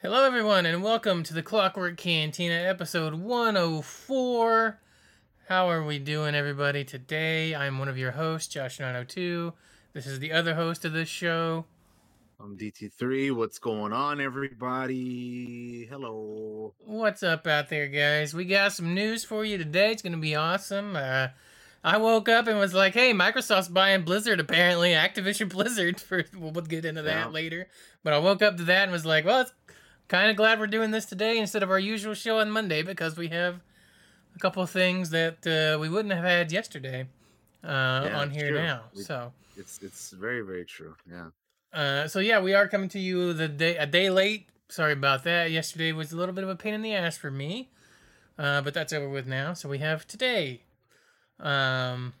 Hello, everyone, and welcome to the Clockwork Cantina, episode 104. How are we doing, everybody? Today, I'm one of your hosts, Josh902. This is the other host of this show. I'm DT3. What's going on, everybody? Hello. What's up out there, guys? We got some news for you today. It's going to be awesome. Uh, I woke up and was like, hey, Microsoft's buying Blizzard, apparently. Activision Blizzard. For, we'll get into that Yeah. later. But I woke up to that and was like, well, it's kind of glad we're doing this today instead of our usual show on Monday because we have a couple of things that uh, we wouldn't have had yesterday uh, on here true. now. We- So. It's it's very very true. Yeah. Uh, so yeah, we are coming to you the day a day late. Sorry about that. Yesterday was a little bit of a pain in the ass for me, uh, but that's over with now. So we have today. Um,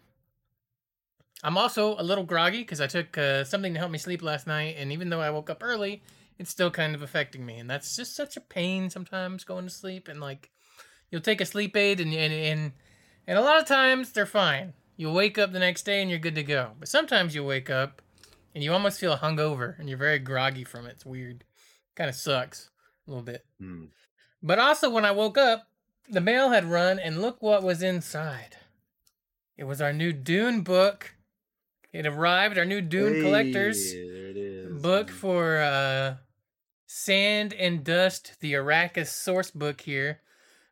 I'm also a little groggy because I took uh, something to help me sleep last night, and even though I woke up early, it's still kind of affecting me, and that's just such a pain sometimes going to sleep. And like, you'll take a sleep aid, and and and, and a lot of times they're fine. You'll wake up the next day and you're good to go. But sometimes you wake up and you almost feel hungover and you're very groggy from it. It's weird. Kind of sucks a little bit. Hmm. But also, when I woke up, the mail had run, and look what was inside. It was our new Dune book. It arrived, our new Dune Collectors Hey, there it is. book for uh, Sand and Dust, the Arrakis source book here.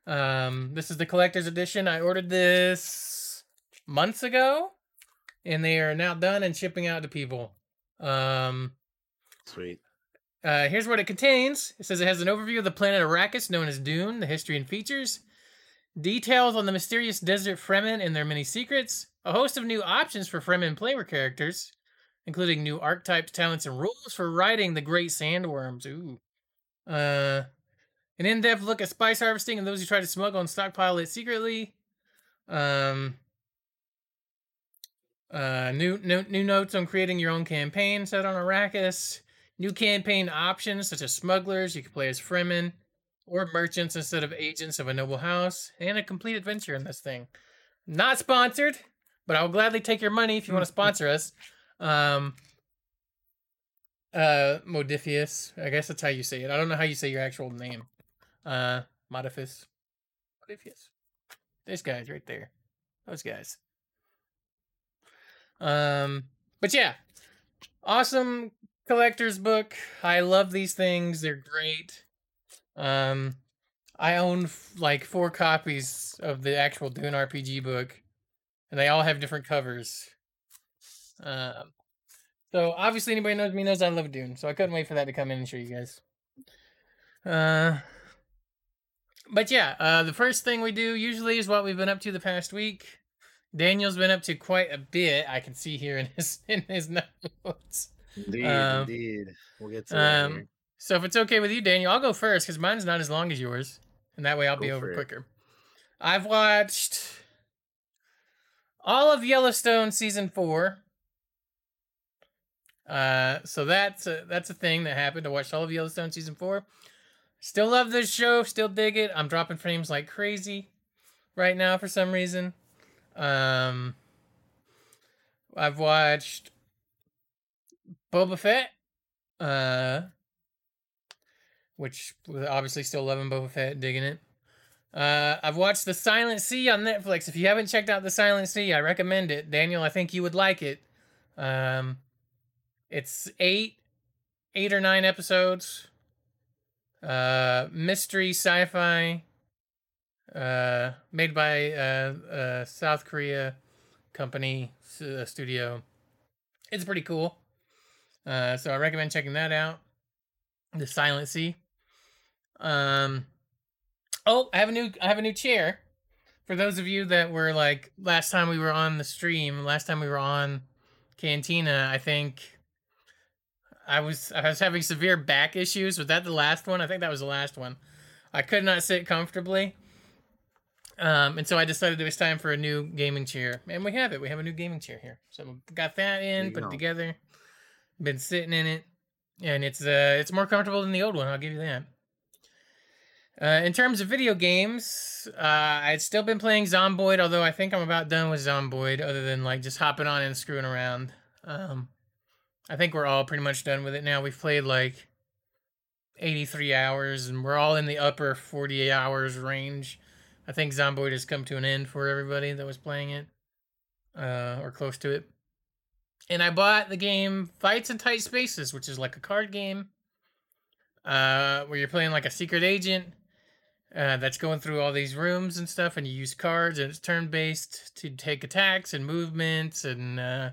Um, this is the collector's edition. I ordered this months ago, and they are now done and shipping out to people. Um, Sweet. uh, here's what it contains. It says it has an overview of the planet Arrakis, known as Dune, the history and features, details on the mysterious desert Fremen and their many secrets, a host of new options for Fremen player characters, including new archetypes, talents, and rules for riding the great sandworms. Ooh. Uh, an in-depth look at spice harvesting and those who try to smuggle and stockpile it secretly. Um, uh, new, new new notes on creating your own campaign set on Arrakis. New campaign options such as smugglers, you can play as Fremen, or merchants instead of agents of a noble house, and a complete adventure in this thing. Not sponsored, but I will gladly take your money if you want to sponsor us. Um, uh, Modiphius, I guess that's how you say it. I don't know how you say your actual name. Uh, Modiphius, Modiphius. These guys right there, those guys. Um, but yeah, awesome collector's book. I love these things. They're great. Um, I own like four copies of the actual Dune RPG book, and they all have different covers. Um, so obviously anybody knows me knows I love Dune, so I couldn't wait for that to come in and show you guys. Uh, but yeah, uh, the first thing we do usually is what we've been up to the past week. Daniel's been up to quite a bit. I can see here in his in his notes. Indeed, Um, indeed. We'll get to that. Um, here. so if it's okay with you, Daniel, I'll go first because mine's not as long as yours, and that way I'll be over it. quicker. I've watched all of Yellowstone season four. Uh, so that's a, that's a thing that happened. I watched all of Yellowstone season four. Still love this show. Still dig it. I'm dropping frames like crazy right now for some reason. Um, I've watched Boba Fett. Uh, which was obviously still loving Boba Fett, digging it. Uh, I've watched The Silent Sea on Netflix. If you haven't checked out The Silent Sea, I recommend it. Daniel, I think you would like it. Um, it's eight, eight or nine episodes. Uh, mystery sci-fi. Uh, made by uh, uh South Korea company uh, studio. It's pretty cool. Uh, so I recommend checking that out. The Silent Sea. Um. Oh, I have a new I have a new chair. For those of you that were like last time we were on the stream, last time we were on Cantina, I think I was I was having severe back issues. Was that the last one? I think that was the last one. I could not sit comfortably. Um, and so I decided it was time for a new gaming chair, and we have it. We have a new gaming chair here. So got that in, put it go. together. Been sitting in it, and it's uh it's more comfortable than the old one. I'll give you that. Uh, in terms of video games, uh, I'd still been playing Zomboid, although I think I'm about done with Zomboid, other than like just hopping on and screwing around. Um, I think we're all pretty much done with it now. We've played like 83 hours, and we're all in the upper 48 hours range. I think Zomboid has come to an end for everybody that was playing it, uh, or close to it. And I bought the game Fights in Tight Spaces, which is like a card game uh, where you're playing like a secret agent uh, that's going through all these rooms and stuff, and you use cards, and it's turn based to take attacks and movements and uh,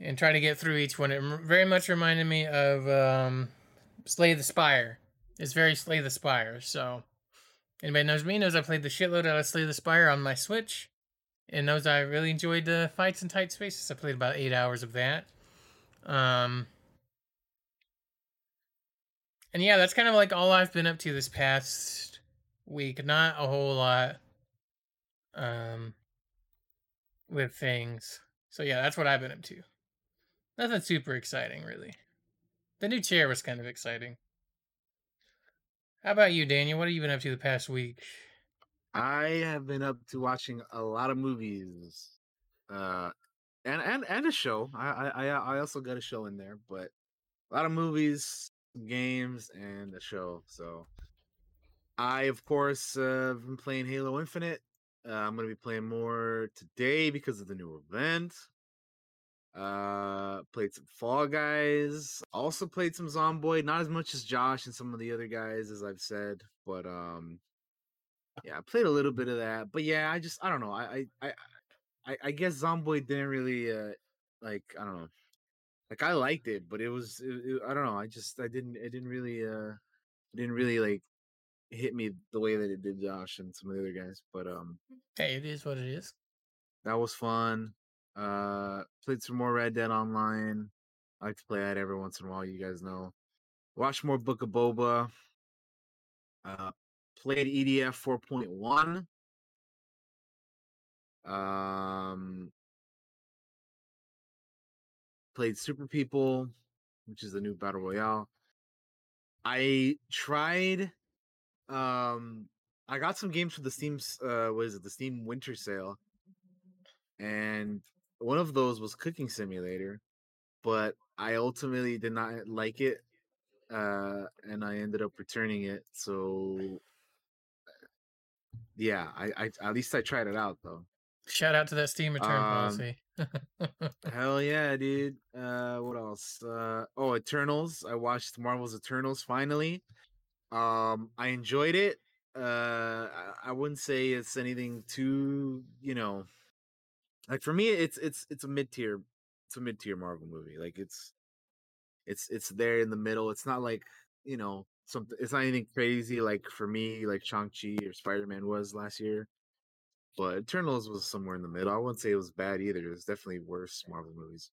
and try to get through each one. It very much reminded me of um, Slay the Spire. It's very Slay the Spire. So anybody knows me knows I played the shitload out of Slay the Spire on my Switch, and knows I really enjoyed the fights in tight spaces. I played about eight hours of that. Um, and yeah, that's kind of like all I've been up to this past week. Not a whole lot um with things. So yeah, that's what I've been up to. Nothing super exciting really. The new chair was kind of exciting. How about you, Daniel? What have you been up to the past week? I have been up to watching a lot of movies, uh, and and and a show. I I I also got a show in there, but a lot of movies, games and a show. So I, of course, uh, have been playing Halo Infinite. Uh, I'm going to be playing more today because of the new event. Uh, played some Fall Guys. Also played some Zomboid. Not as much as Josh and some of the other guys, as I've said, but um, yeah, I played a little bit of that. But yeah, I just I don't know. I I I, I guess Zomboid didn't really uh like I don't know like I liked it, but it was it, it, I don't know. I just I didn't it didn't really uh didn't really like hit me the way that it did Josh and some of the other guys. But um Hey, it is what it is. That was fun. Uh played some more Red Dead Online. I like to play that every once in a while, you guys know. Watch more Book of Boba. Uh played EDF 4.1. Um played Super People, which is the new battle royale. I tried um I got some games for the Steam. uh what is it, the Steam winter sale. And one of those was Cooking Simulator, but I ultimately did not like it. Uh and I ended up returning it. So yeah, I, I at least I tried it out though. Shout out to that Steam return um, policy. hell yeah, dude. Uh, what else? Uh, oh, Eternals. I watched Marvel's Eternals finally. Um, I enjoyed it. Uh, I wouldn't say it's anything too, you know, like for me, it's it's it's a mid tier, it's a mid tier Marvel movie. Like it's it's it's there in the middle. It's not like you know something. It's not anything crazy like for me, like Shang Chi or Spider Man was last year. But Eternals was somewhere in the middle. I wouldn't say it was bad either. It was definitely worse Marvel movies.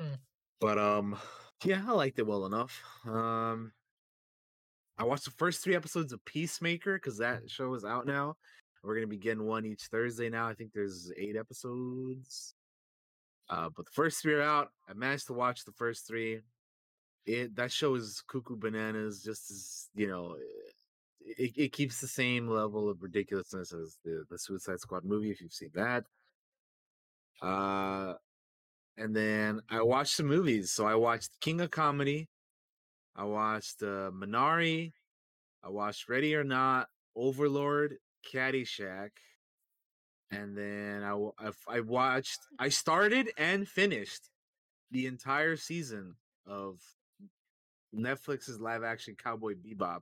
Mm. But um, yeah, I liked it well enough. Um, I watched the first three episodes of Peacemaker because that show is out now. We're gonna be getting one each Thursday now. I think there's eight episodes. Uh, but the first three are out. I managed to watch the first three. It that show is cuckoo bananas, just as you know, it, it keeps the same level of ridiculousness as the the Suicide Squad movie. If you've seen that, uh, and then I watched some movies. So I watched King of Comedy. I watched uh, Minari. I watched Ready or Not, Overlord, Caddyshack, and then I, I I watched. I started and finished the entire season of Netflix's live action Cowboy Bebop.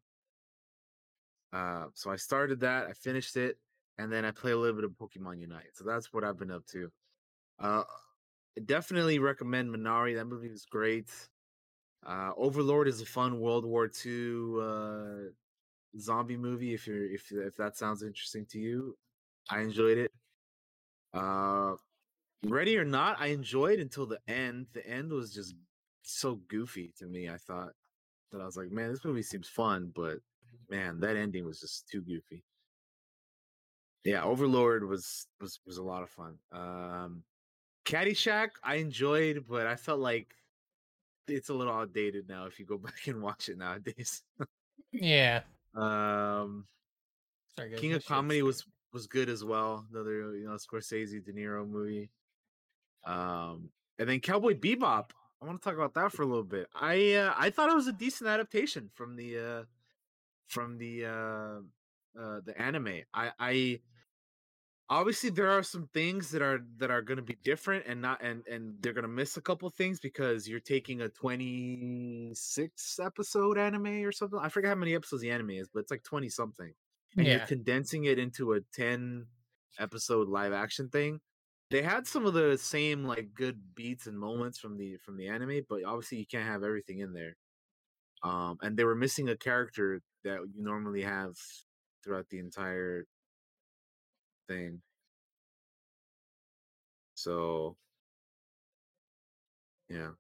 Uh, so I started that, I finished it, and then I play a little bit of Pokemon Unite. So that's what I've been up to. Uh, definitely recommend Minari. That movie is great. Uh, Overlord is a fun World War II uh, zombie movie. If you're if if that sounds interesting to you, I enjoyed it. Uh, Ready or Not, I enjoyed until the end. The end was just so goofy to me. I thought that I was like, man, this movie seems fun, but man, that ending was just too goofy. Yeah, Overlord was was was a lot of fun. Um Caddyshack, I enjoyed, but I felt like it's a little outdated now if you go back and watch it nowadays. yeah. Um Sorry, guys, King of Comedy was was good as well. Another you know Scorsese De Niro movie. Um and then Cowboy Bebop. I want to talk about that for a little bit. I uh, I thought it was a decent adaptation from the uh, from the uh, uh, the anime. I I obviously there are some things that are that are going to be different and not and and they're going to miss a couple things because you're taking a 26 episode anime or something. I forget how many episodes the anime is, but it's like 20 something. And Yeah. you're condensing it into a 10 episode live action thing they had some of the same like good beats and moments from the from the anime but obviously you can't have everything in there um and they were missing a character that you normally have throughout the entire thing so yeah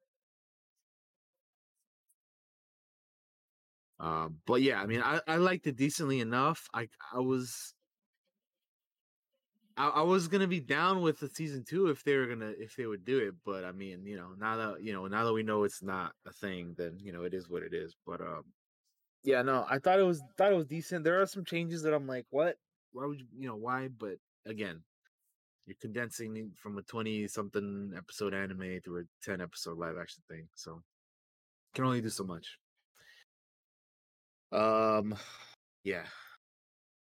um but yeah i mean i i liked it decently enough i i was I, I was gonna be down with the season two if they were gonna if they would do it, but I mean, you know, now that you know, now that we know it's not a thing, then you know it is what it is. But um, yeah, no, I thought it was thought it was decent. There are some changes that I'm like, what? Why would you, you know, why? But again, you're condensing from a twenty something episode anime to a ten episode live action thing, so can only do so much. Um, yeah,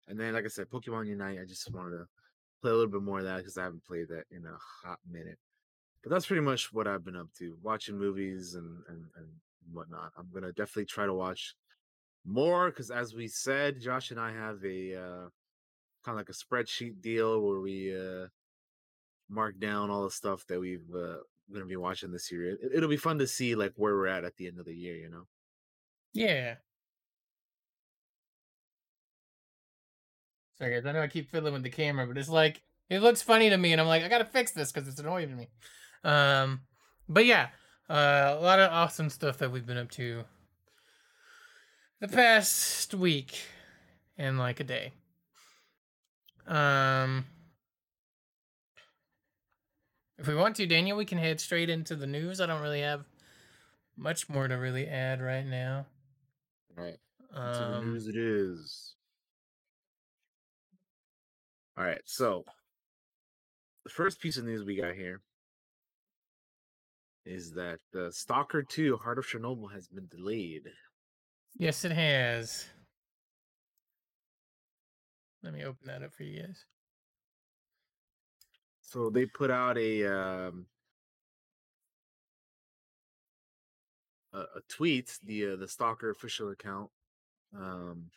and then like I said, Pokemon Unite. I just wanted to play a little bit more of that because I haven't played that in a hot minute. But that's pretty much what I've been up to, watching movies and and, and whatnot. I'm gonna definitely try to watch more because, as we said, Josh and I have a uh, kind of like a spreadsheet deal where we uh, mark down all the stuff that we've uh, gonna be watching this year. It, it'll be fun to see like where we're at at the end of the year. You know. Yeah. Sorry, guys. I know I keep fiddling with the camera, but it's like it looks funny to me, and I'm like, I gotta fix this because it's annoying to me. Um, but yeah, uh, a lot of awesome stuff that we've been up to the past week in like a day. Um, if we want to, Daniel, we can head straight into the news. I don't really have much more to really add right now. All right. To the Um, news it is. All right, so the first piece of news we got here is that uh, Stalker 2 Heart of Chernobyl has been delayed. Yes, it has. Let me open that up for you guys. So they put out a um a, a tweet, the uh, the Stalker official account, um,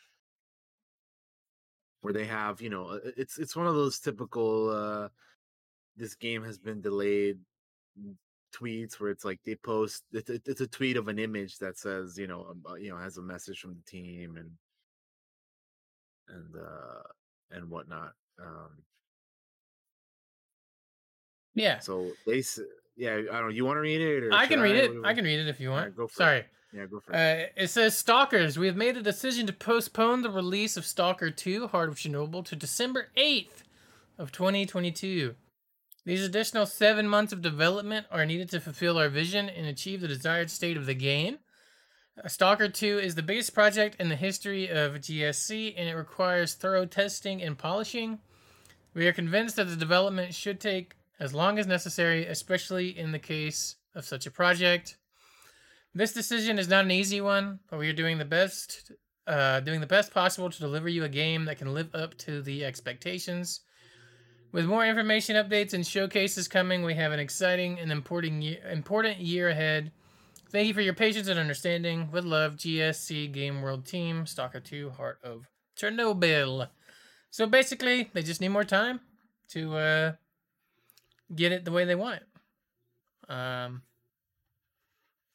where they have you know uh, it's it's one of those typical uh, this game has been delayed tweets where it's like they post it's, it's a tweet of an image that says you know um, uh, you know has a message from the team and and uh and whatnot um Yeah, so they yeah i don't know you want to read it or I can read it. I can read it if you want. Alright, go for it. Sorry. yeah go for it Uh, it says Stalkers. We have made a decision to postpone the release of Stalker 2: Heart of Chernobyl to December 8th of 2022. These additional seven months of development are needed to fulfill our vision and achieve the desired state of the game. Stalker 2 is the biggest project in the history of GSC and it requires thorough testing and polishing. We are convinced that the development should take as long as necessary, especially in the case of such a project. This decision is not an easy one, but we are doing the best, uh, doing the best possible to deliver you a game that can live up to the expectations. With more information, updates, and showcases coming, we have an exciting and important year, important year ahead. Thank you for your patience and understanding. With love, GSC Game World Team, Stalker 2, Heart of Chernobyl. So basically, they just need more time to uh, get it the way they want it. Um,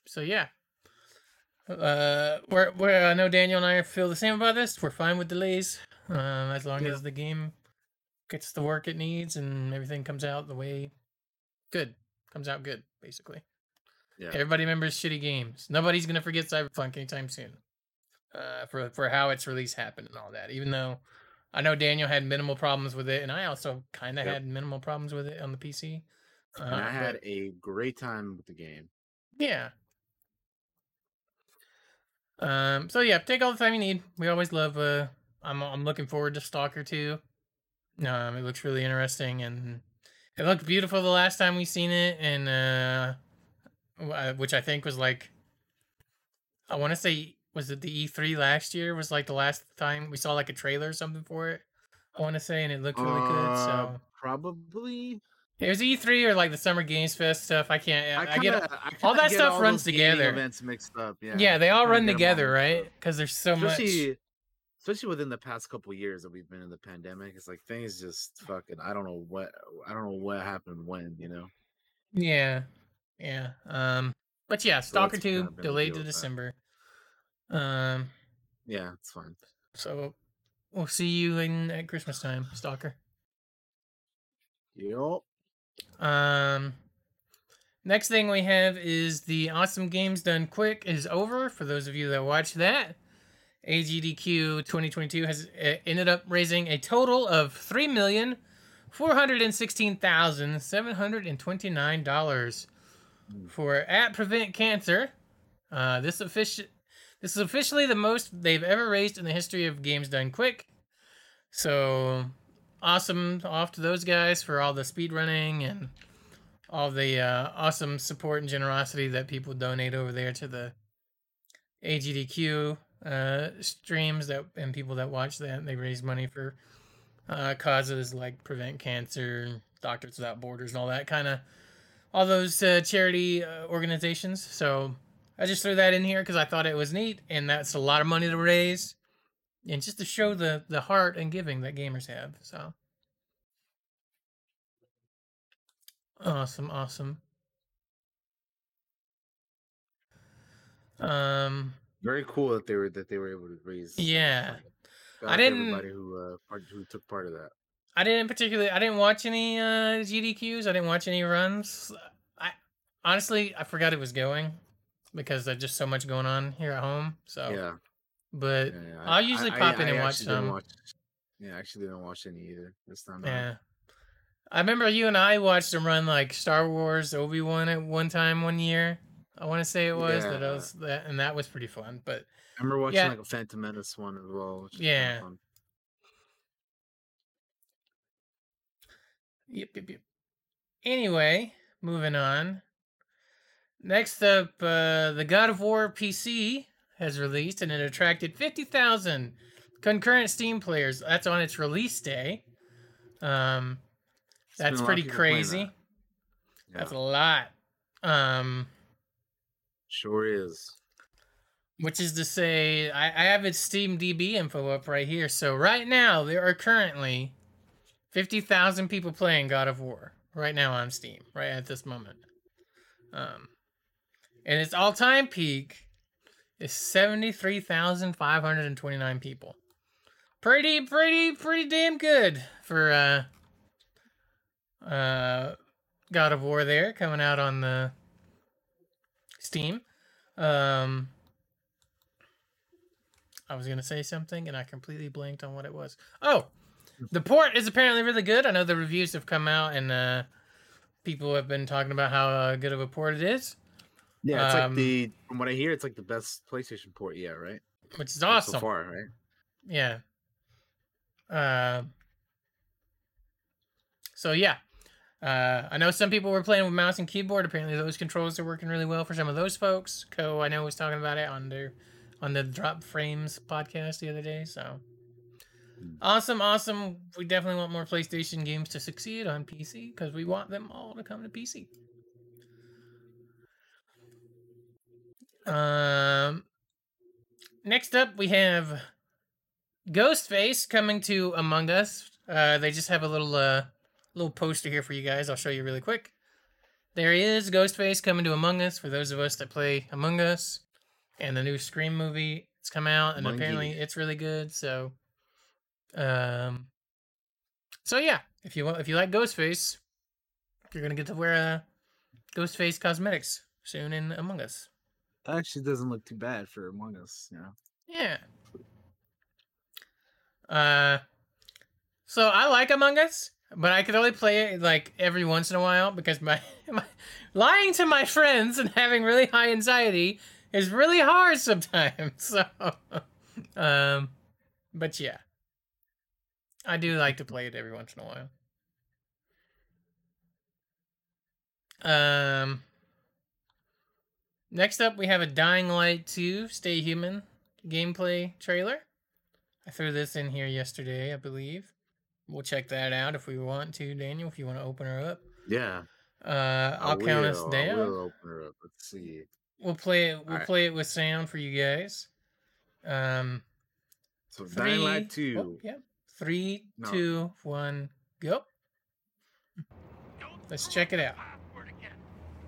so yeah. Uh, we're, we're, I know Daniel and I feel the same about this. We're fine with delays, um, as long Yeah. as the game gets the work it needs and everything comes out the way good comes out good. Basically, yeah everybody remembers shitty games. Nobody's gonna forget Cyberpunk anytime soon. Uh, for for how its release happened and all that. Even though I know Daniel had minimal problems with it, and I also kind of Yep. had minimal problems with it on the PC. Uh, and i had but- a great time with the game yeah. Um. So yeah, take all the time you need. We always love. Uh, I'm I'm looking forward to Stalker 2. Um, it looks really interesting and it looked beautiful the last time we seen it, and uh, uh, which I think was like, I want to say, was it the E3 last year? Was like the last time we saw like a trailer or something for it. I want to say, and it looked really good. Uh, So probably. it was E3 or like the Summer Games Fest stuff. I can't. I, I get. kinda- I all kinda that get stuff runs those together. Events mixed up. Yeah. Yeah, they all run all together, mixed right? Because there's so much. especially especially within the past couple years that we've been in the pandemic it's like things just fucking i don't know what i don't know what happened when you know Yeah, yeah. Um, but yeah, Stalker it's Two kinda been a delayed to that. December. Um, yeah it's fine so we'll see you in at Christmas time, Stalker. yep Um, next thing we have is the Awesome Games Done Quick is over. For those of you that watched that, AGDQ 2022 has uh, ended up raising a total of three million four hundred and sixteen thousand seven hundred and twenty nine dollars for at Prevent Cancer. Uh, this offici- this is officially the most they've ever raised in the history of Games Done Quick. So awesome off to those guys for all the speed running and all the uh, awesome support and generosity that people donate over there to the AGDQ uh, streams that and people that watch that they raise money for uh, causes like prevent cancer, Doctors Without Borders, and all that kind of all those uh, charity uh, organizations. So I just threw that in here because I thought it was neat, and that's a lot of money to raise, and just to show the the heart and giving that gamers have. So awesome, awesome. Um, very cool that they were that they were able to raise Yeah. I didn't- everybody who uh part, who took part of that I didn't particularly. I didn't watch any uh, GDQs. I didn't watch any runs. I honestly I forgot it was going because there's just so much going on here at home. So, yeah, but yeah, yeah. I'll usually pop in and watch some. watch, yeah I actually didn't watch any either this time yeah, I remember you and I watched them run like Star Wars Obi Wan at one time one year. I want to say it was that I was that, and that was pretty fun. But I remember watching Yeah. like a Phantom Menace one as well which was kinda Yeah. fun. Yep, yep, yep. Anyway, moving on. Next up, uh, the God of War PC has released, and it attracted 50,000 concurrent Steam players. That's on its release day. Um, that's a lot of pretty crazy. that. That's a lot. Um, sure is which is to say, I, I have its Steam DB info up right here. So right now, there are currently 50,000 people playing God of War right now on Steam, right at this moment. Um, and its all-time peak is 73,529 people. Pretty, pretty, pretty damn good for uh, uh, God of War there coming out on the Steam. Um, I was gonna say something and I completely blanked on what it was. Oh, the port is apparently really good. I know the reviews have come out and uh, people have been talking about how uh, good of a port it is, yeah it's Um, like the from what I hear it's like the best PlayStation port yet right which is awesome. so far right Yeah. Uh, so yeah. Uh, I know some people were playing with mouse and keyboard. Apparently, those controls are working really well for some of those folks. Co, I know, was talking about it on their on the Drop Frames podcast the other day. So awesome, awesome. We definitely want more PlayStation games to succeed on PC because we want them all to come to PC. Um, next up, we have Ghostface coming to Among Us. Uh, they just have a little uh, little poster here for you guys. I'll show you really quick. There he is, Ghostface coming to Among Us for those of us that play Among Us. And the new Scream movie it's come out, and apparently it's really good. So, um, so yeah, if you want, if you like Ghostface, you're gonna get to wear uh, Ghostface cosmetics soon in Among Us. that actually doesn't look too bad for Among Us you know Yeah. Uh, so I like Among Us, but I could only play it like every once in a while because my, my lying to my friends and having really high anxiety is really hard sometimes. So, um, but yeah, I do like to play it every once in a while. Um. Next up, we have a Dying Light 2 Stay Human gameplay trailer. I threw this in here yesterday, I believe. We'll check that out if we want to, Daniel, if you want to open her up. Yeah. Uh, I'll count us down. will open her up. Let's see. We'll play it. We'll Alright. play it with sound for you guys. Um, So three. Dying Light oh, 2. yeah. Three, No. two, one, go. Let's check it out. Word again.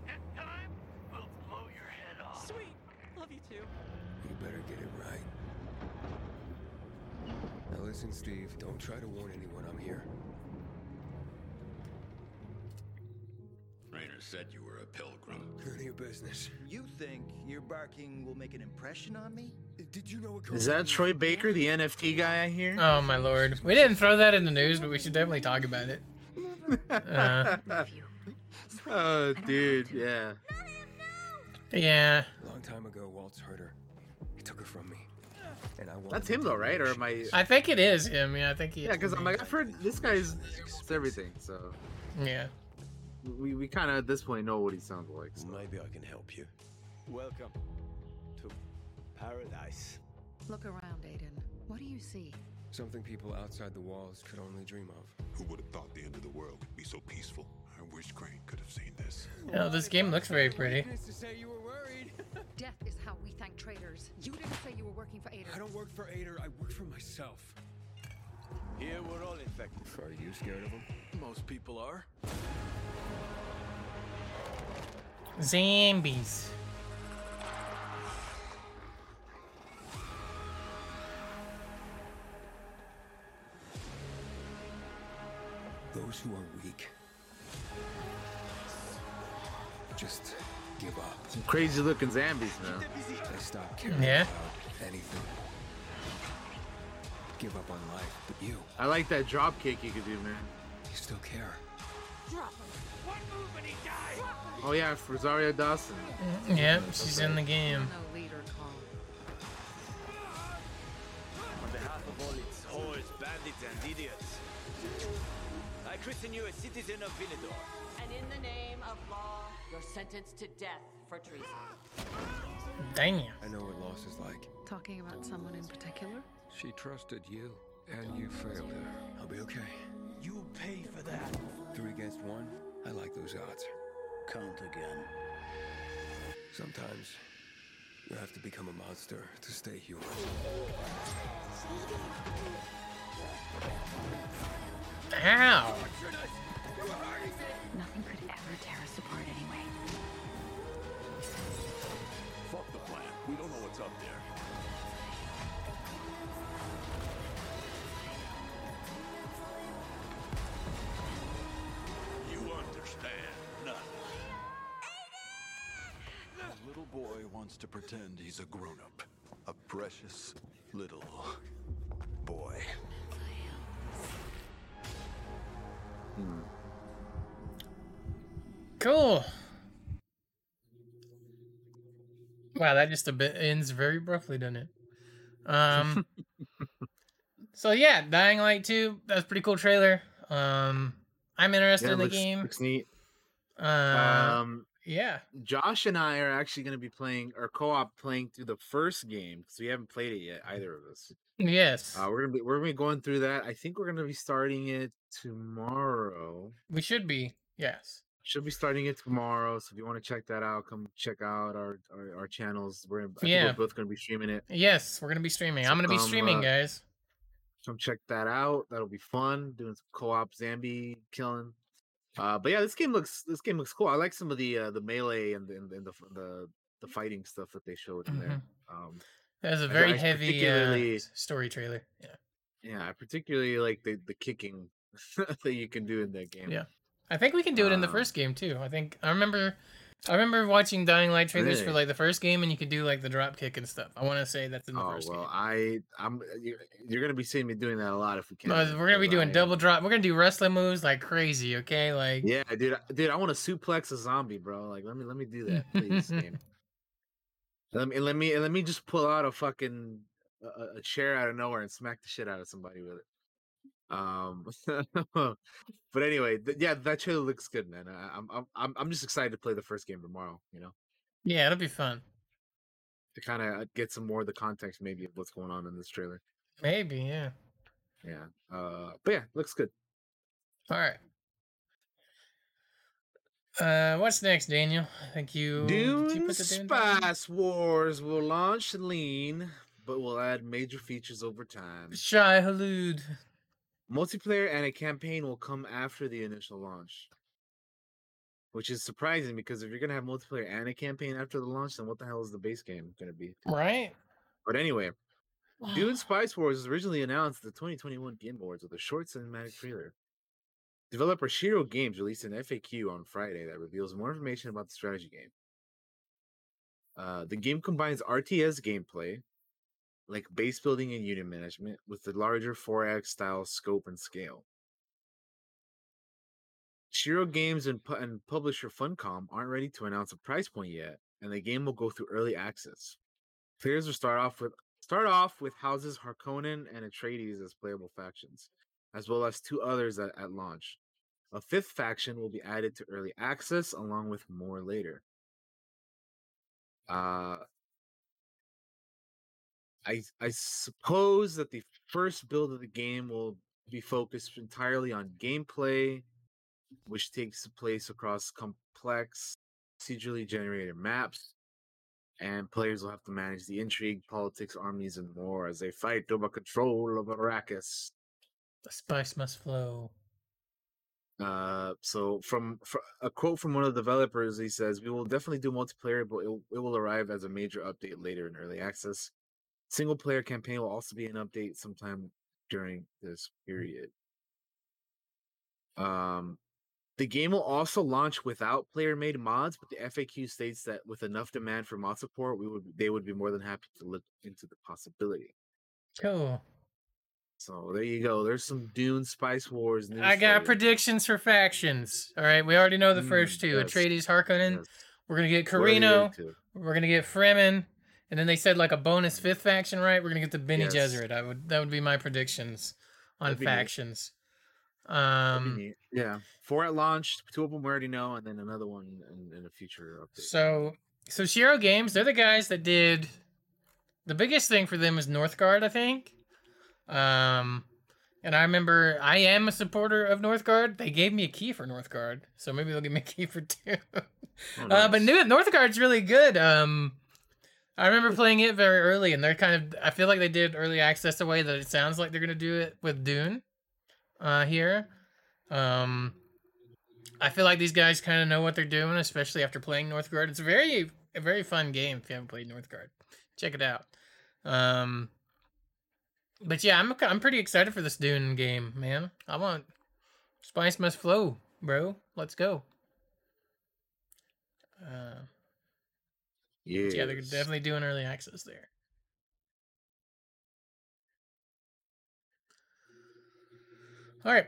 That time will blow your head off. Sweet. Love you too. You better get it right. Now listen, Steve, don't try to warn anyone I'm here. Rainer said you were a pilgrim. None of your business. You think your barking will make an impression on me? Did you know what Is that Troy Baker, the NFT guy I hear? Oh my lord. We didn't throw that in the news, but we should definitely talk about it. Uh, oh, dude, yeah. yeah. A long time ago, Waltz hurt her. He took her from me. And I wanted That's him though, right? Or what am I? I think it is him. Yeah, I think he. Yeah, because I'm like, I've heard this guy's everything. So Yeah. We, we kind of at this point know what he sounds like. So. Maybe I can help you. Welcome to paradise. Look around, Aiden. What do you see? Something people outside the walls could only dream of. Who would have thought the end of the world would be so peaceful? I wish Crane could have seen this. Oh, this game looks very pretty. To say you were worried. Death is how we thank traitors. You didn't say you were working for Aiden. I don't work for Ader, I work for myself. Here we're all infected. Are you scared of him? Most people are. Zombies. Those who are weak. Just give up. Some crazy looking zombies, man. They stop caring Yeah. about anything. Give up on life, but you, I like that drop kick you could do, man. You still care. One move and he dies. Oh yeah, Rosario Dawson. Mm-hmm. Yep, she's in the game. No leader call. On behalf of all its whores, bandits, and idiots, I christen you a citizen of Villedor. And in the name of law, you're sentenced to death for treason. Damn. I know what loss is like. Talking about someone in particular? She trusted you, and you failed her. I'll be okay. You'll pay for that. Three against one, I like those odds. Count again. Sometimes you have to become a monster to stay human. Ow. Nothing could ever tear us apart anyway. Fuck the plan. We don't know what's up there. Wants to pretend he's a grown-up. A precious little boy. Cool. Wow, that just a bit ends very abruptly, doesn't it? Um. so yeah, Dying Light 2, that's pretty cool trailer. Um, I'm interested Yeah, in the looks, game. looks neat. Uh, Um, yeah. Josh and I are actually going to be playing or co-op playing through the first game because we haven't played it yet, either of us. Yes, Uh, we're gonna be we're gonna be going through that. I think we're gonna be starting it tomorrow. we should be. Yes. Should be starting it tomorrow. So if you want to check that out, come check out our our, our channels. We're I Yeah. we're both gonna be streaming it. Yes, we're gonna be streaming. So I'm gonna be streaming, uh, guys. Come check that out. That'll be fun. Doing some co-op zombie killing. Uh, but yeah, this game looks this game looks cool. I like some of the uh, the melee and the and the, the the fighting stuff that they showed in there. Um, That's a I- very I heavy uh, particularly- s- story trailer. Yeah. yeah, I particularly like the the kicking that you can do in that game. Yeah. I think we can do it in the Um, first game too. I think I remember I remember watching Dying Light trailers for like the first game and you could do like the drop kick and stuff. I want to say that's in the Oh first well, game. I I'm you're, you're gonna be seeing me doing that a lot if we can. No, we're gonna be doing I, double uh, drop. We're gonna do wrestling moves like crazy. Okay, like Yeah, dude, I- dude, I want to suplex a zombie, bro. Like, let me let me do that, please. Let me let me let me just pull out a fucking a- a chair out of nowhere and smack the shit out of somebody with it. Um, but anyway, th- yeah, that trailer looks good, man. I, I'm I'm I'm I'm just excited to play the first game tomorrow. You know, Yeah, it'll be fun. to kind of get some more of the context, maybe of what's going on in this trailer. Maybe, yeah. Yeah. Uh, but yeah, looks good. All right. Uh, what's next, Daniel? I think you you Dune the Dune down? Spice Wars will launch lean, but will add major features over time. Shai-Hulud. Multiplayer and a campaign will come after the initial launch. Which is surprising because if you're gonna have multiplayer and a campaign after the launch, then what the hell is the base game gonna be? Right? But anyway, Dune Spice Wars was originally announced at the 2021 Game Awards with a short cinematic trailer. Developer Shiro Games released an FAQ on Friday that reveals more information about the strategy game. Uh, the game combines RTS gameplay, like base building and unit management, with the larger 4X style scope and scale. Shiro Games and, pu- and publisher Funcom aren't ready to announce a price point yet, and the game will go through early access. Players will start off with start off with houses Harkonnen and Atreides as playable factions, as well as two others at, at launch. A fifth faction will be added to early access, along with more later. Uh, I I suppose that the first build of the game will be focused entirely on gameplay, which takes place across complex, procedurally generated maps, and players will have to manage the intrigue, politics, armies, and more as they fight over control of Arrakis. The spice must flow. Uh, so from, fr a quote from one of the developers, he says, "We will definitely do multiplayer, but it, it will arrive as a major update later in early access. Single player campaign will also be an update sometime during this period." Um, the game will also launch without player-made mods, but the FAQ states that with enough demand for mod support, we would they would be more than happy to look into the possibility. Cool. So there you go. There's some Dune Spice Wars news. I got you. predictions for factions. All right, we already know the Mm, first two: yes, Atreides, Harkonnen. Yes. We're gonna get What are the other Corrino. We're gonna get Fremen, and then they said like a bonus fifth faction, right? We're gonna get the Bene Yes. Gesserit. I would that would be my predictions on That'd be neat. factions. That'd be Um, neat. yeah, four at launch. Two of them we already know, and then another one in, in a future update. so so Shiro Games, they're the guys that did the biggest thing for them is Northgard, I think. Um, and I remember I am a supporter of Northgard. They gave me a key for Northgard, so maybe they'll give me a key for two. Oh, Uh, but new Northgard's really good. Um, I remember playing it very early, and they're kind of. I feel like they did early access the way that it sounds like they're gonna do it with Dune, uh, here. Um, I feel like these guys kind of know what they're doing, especially after playing Northgard. It's a very, a very fun game. If you haven't played Northgard, check it out. Um, but yeah, I'm I'm pretty excited for this Dune game, man. I want Spice must flow, bro. Let's go. Uh, yes. yeah, they're definitely doing early access there. All right.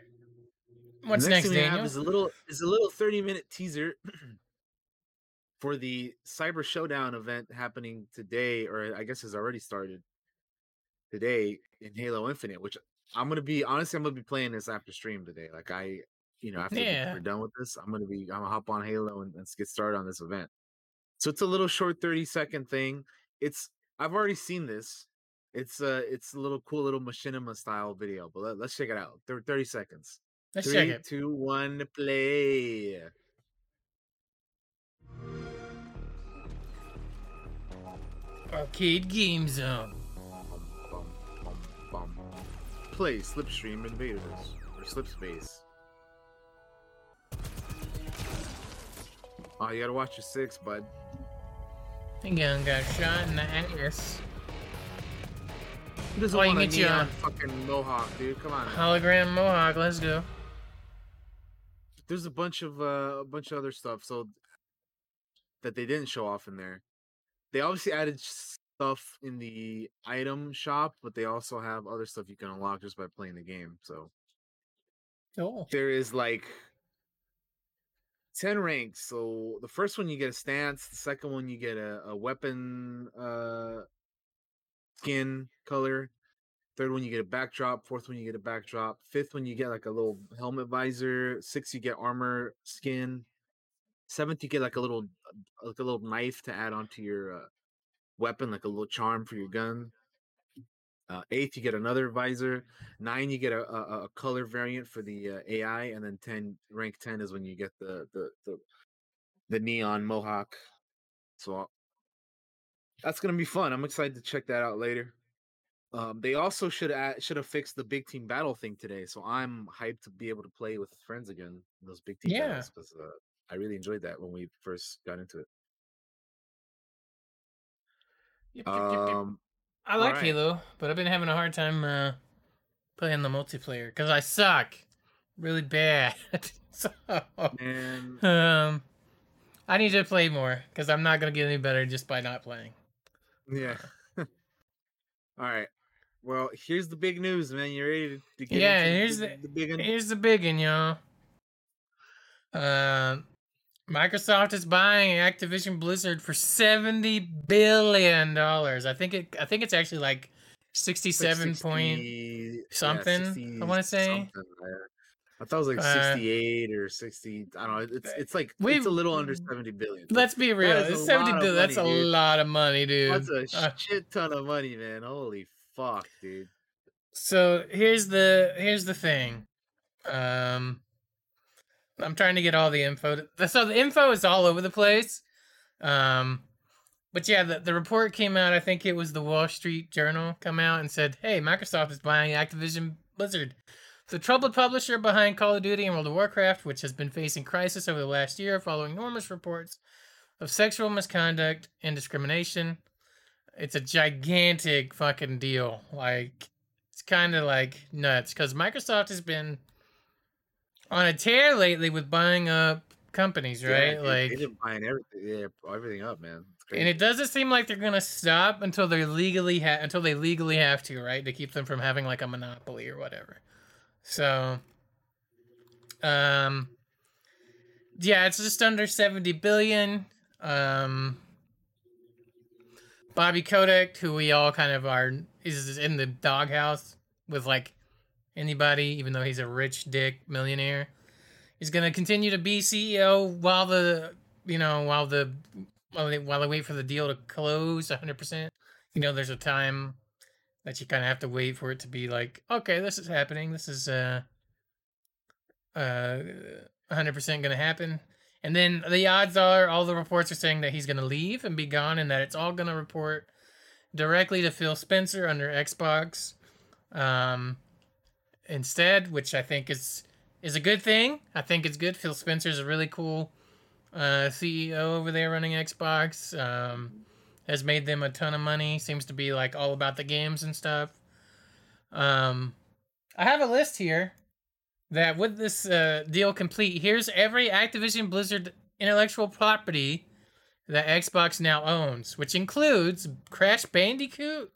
What's The next, thing we have Daniel? Is a little is a little thirty minute teaser for the Cyber Showdown event happening today, or I guess has already started today in Halo Infinite. Which I'm gonna be honestly, I'm gonna be playing this after stream today. Like I, you know, after Yeah. we're done with this, I'm gonna be I'm gonna hop on Halo and, and get started on this event. So it's a little short 30 second thing. It's I've already seen this. It's uh it's a little cool little machinima style video, but let, us check it out. 30 seconds. Let's Three, check it. two, one, play. Arcade Game Zone. Play Slipstream Invaders or Slipspace. Oh, you gotta watch your six, bud. Gun got shot in the ass. Doesn't Oh, you get your- fucking mohawk, dude? Come on. Hologram Mohawk. Let's go. There's a bunch of uh, a bunch of other stuff so that they didn't show off in there. They obviously added stuff in the item shop, but they also have other stuff you can unlock just by playing the game. So Oh. there is like 10 ranks. So the first one you get a stance, the second one you get a, a weapon uh skin color, third one you get a backdrop, fourth one you get a backdrop, fifth one you get like a little helmet visor, sixth you get armor skin, Seventh, you get like a little like a little knife to add onto your uh, weapon, like a little charm for your gun. Uh, eighth, you get another visor. Nine, you get a, a, a color variant for the uh, AI, and then ten, rank ten is when you get the the the, the neon mohawk. So uh, that's gonna be fun. I'm excited to check that out later. Um, they also should add, should have fixed the big team battle thing today, so I'm hyped to be able to play with friends again. Those big team Yeah. battles because uh, I really enjoyed that when we first got into it. Yep, yep, yep. Um, I like alright. Halo, but I've been having a hard time uh, playing the multiplayer because I suck really bad. so, um, I need to play more because I'm not gonna get any better just by not playing. yeah. All right. Well, here's the big news, man. You ready to, get Yeah, into here's the, the- the big one? Here's the big one, y'all. Uh, Microsoft is buying Activision Blizzard for seventy billion dollars. I think it. I think it's actually like sixty-seven Like point 60 yeah, something, I 60 wanna say. I thought it was like Uh, 68 or 60. I don't know. It's it's like it's a little under 70 billion. Let's be real. It's seventy billion. That's a dude. lot of money, dude. That's a Uh, shit ton of money, man. Holy fuck, dude. So here's the here's the thing. Um I'm trying to get all the info. so the info is all over the place. Um but yeah, the, the report came out, I think it was the Wall Street Journal come out and said, "Hey, Microsoft is buying Activision Blizzard." The troubled publisher behind Call of Duty and World of Warcraft, which has been facing crisis over the last year following enormous reports of sexual misconduct and discrimination. It's a gigantic fucking deal. Like it's kind of like nuts because Microsoft has been on a tear lately with buying up companies, right? dude, like, they've been buying everything, yeah, everything up, man. And it doesn't seem like they're gonna stop until they legally ha- until they legally have to, right? To keep them from having like a monopoly or whatever. So, um, yeah, it's just under seventy billion. Um, Bobby Kotick, who we all kind of are, is in the doghouse with like anybody, even though he's a rich dick millionaire. He's gonna continue to be CEO while the you know while the while they while they wait for the deal to close 100%. You know, there's a time that you kind of have to wait for it to be like, okay, this is happening. This is uh uh 100% going to happen. And then the odds are all the reports are saying that he's to leave and be gone and that it's all to report directly to Phil Spencer under Xbox um instead, which I think is is a good thing. I think it's good. Phil Spencer's a really cool uh, CEO over there running Xbox. Um, has made them a ton of money. Seems to be like all about the games and stuff. Um, I have a list here that with this uh, deal complete, here's every Activision Blizzard intellectual property that Xbox now owns, which includes Crash Bandicoot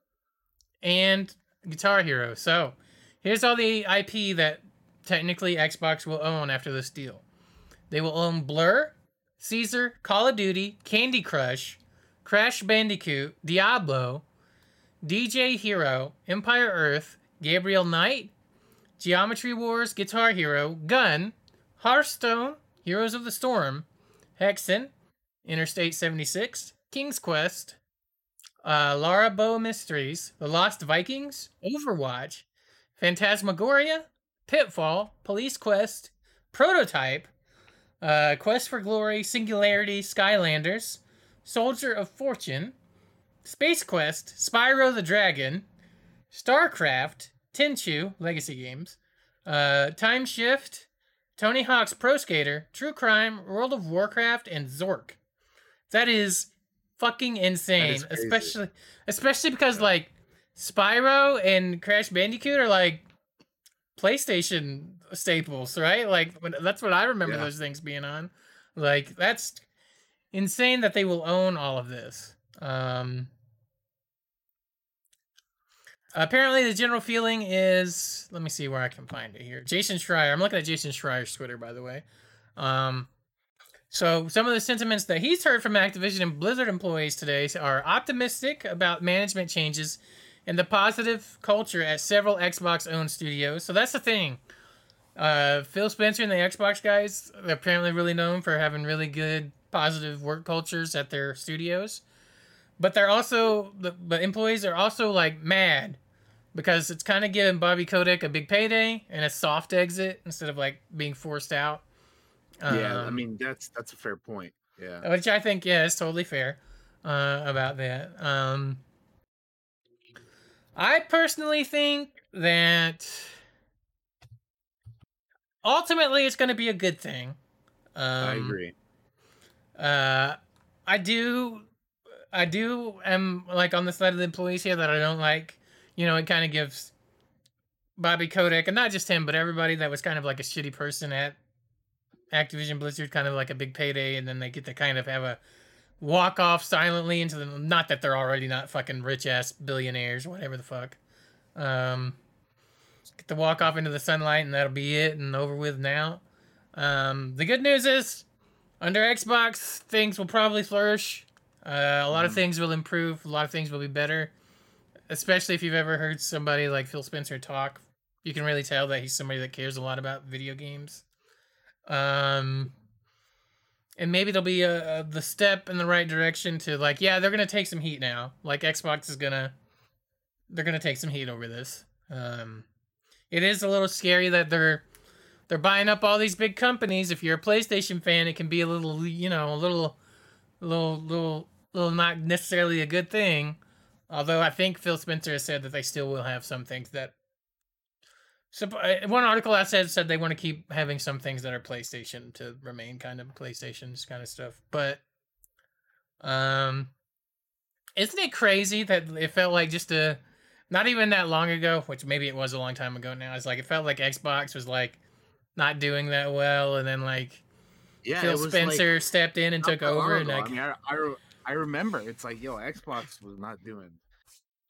and Guitar Hero. So here's all the IP that technically Xbox will own after this deal. They will own Blur, Caesar, Call of Duty, Candy Crush, Crash Bandicoot, Diablo, DJ Hero, Empire Earth, Gabriel Knight, Geometry Wars, Guitar Hero, Gun, Hearthstone, Heroes of the Storm, Hexen, Interstate 76, King's Quest, uh, Laura Bow Mysteries, The Lost Vikings, Overwatch, Phantasmagoria, Pitfall, Police Quest, Prototype, uh, Quest for Glory, Singularity, Skylanders, Soldier of Fortune, Space Quest, Spyro the Dragon, StarCraft, Tenchu, Legacy Games, uh, Time Shift, Tony Hawk's Pro Skater, True Crime, World of Warcraft, and Zork. That is fucking insane, is especially especially because like Spyro and Crash Bandicoot are like PlayStation staples, right? Like when, that's what I remember Yeah. those things being on. Like that's insane that they will own all of this. Um Apparently the general feeling is let me see where I can find it here. Jason Schreier. I'm looking at Jason Schreier's Twitter by the way. Um so some of the sentiments that he's heard from Activision and Blizzard employees today are optimistic about management changes and the positive culture at several Xbox owned studios. So that's the thing. Uh, Phil Spencer and the Xbox guys, they're apparently really known for having really good, positive work cultures at their studios. But they're also the, the employees are also like mad because it's kind of giving Bobby Kotick a big payday and a soft exit instead of like being forced out. yeah, I Um, mean that's that's a fair point. Yeah. which I think yeah is totally fair uh, about that. Um, I personally think that ultimately it's going to be a good thing. Um, I agree. Uh, I do, I do am like on the side of the employees here that I don't like. You know, it kind of gives Bobby Kotick, and not just him, but everybody that was kind of like a shitty person at Activision Blizzard, kind of like a big payday, and then they get to kind of have a walk off silently into the. Not that they're already not fucking rich ass billionaires, whatever the fuck. Um, get to walk off into the sunlight, and that'll be it, and over with now. Um, the good news is, under Xbox, things will probably flourish. Uh, a lot of things will improve. A lot of things will be better. Especially if you've ever heard somebody like Phil Spencer talk, you can really tell that he's somebody that cares a lot about video games. Um, and maybe there'll be a, a the step in the right direction to like, yeah, they're gonna take some heat now. Like Xbox is gonna, they're gonna take some heat over this. Um, it is a little scary that they're they're buying up all these big companies. If you're a PlayStation fan, it can be a little, you know, a little, little, little, little not necessarily a good thing. Although I think Phil Spencer has said that they still will have some things that. So uh, one article I said said they want to keep having some things that are PlayStation to remain kind of PlayStation's kind of stuff, but um, isn't it crazy that it felt like just a not even that long ago, which maybe it was a long time ago now. It's like it felt like Xbox was like not doing that well, and then like Yeah, Phil Spencer like, stepped in and took over, and like I mean, I, I, I remember it's like, yo, Xbox was not doing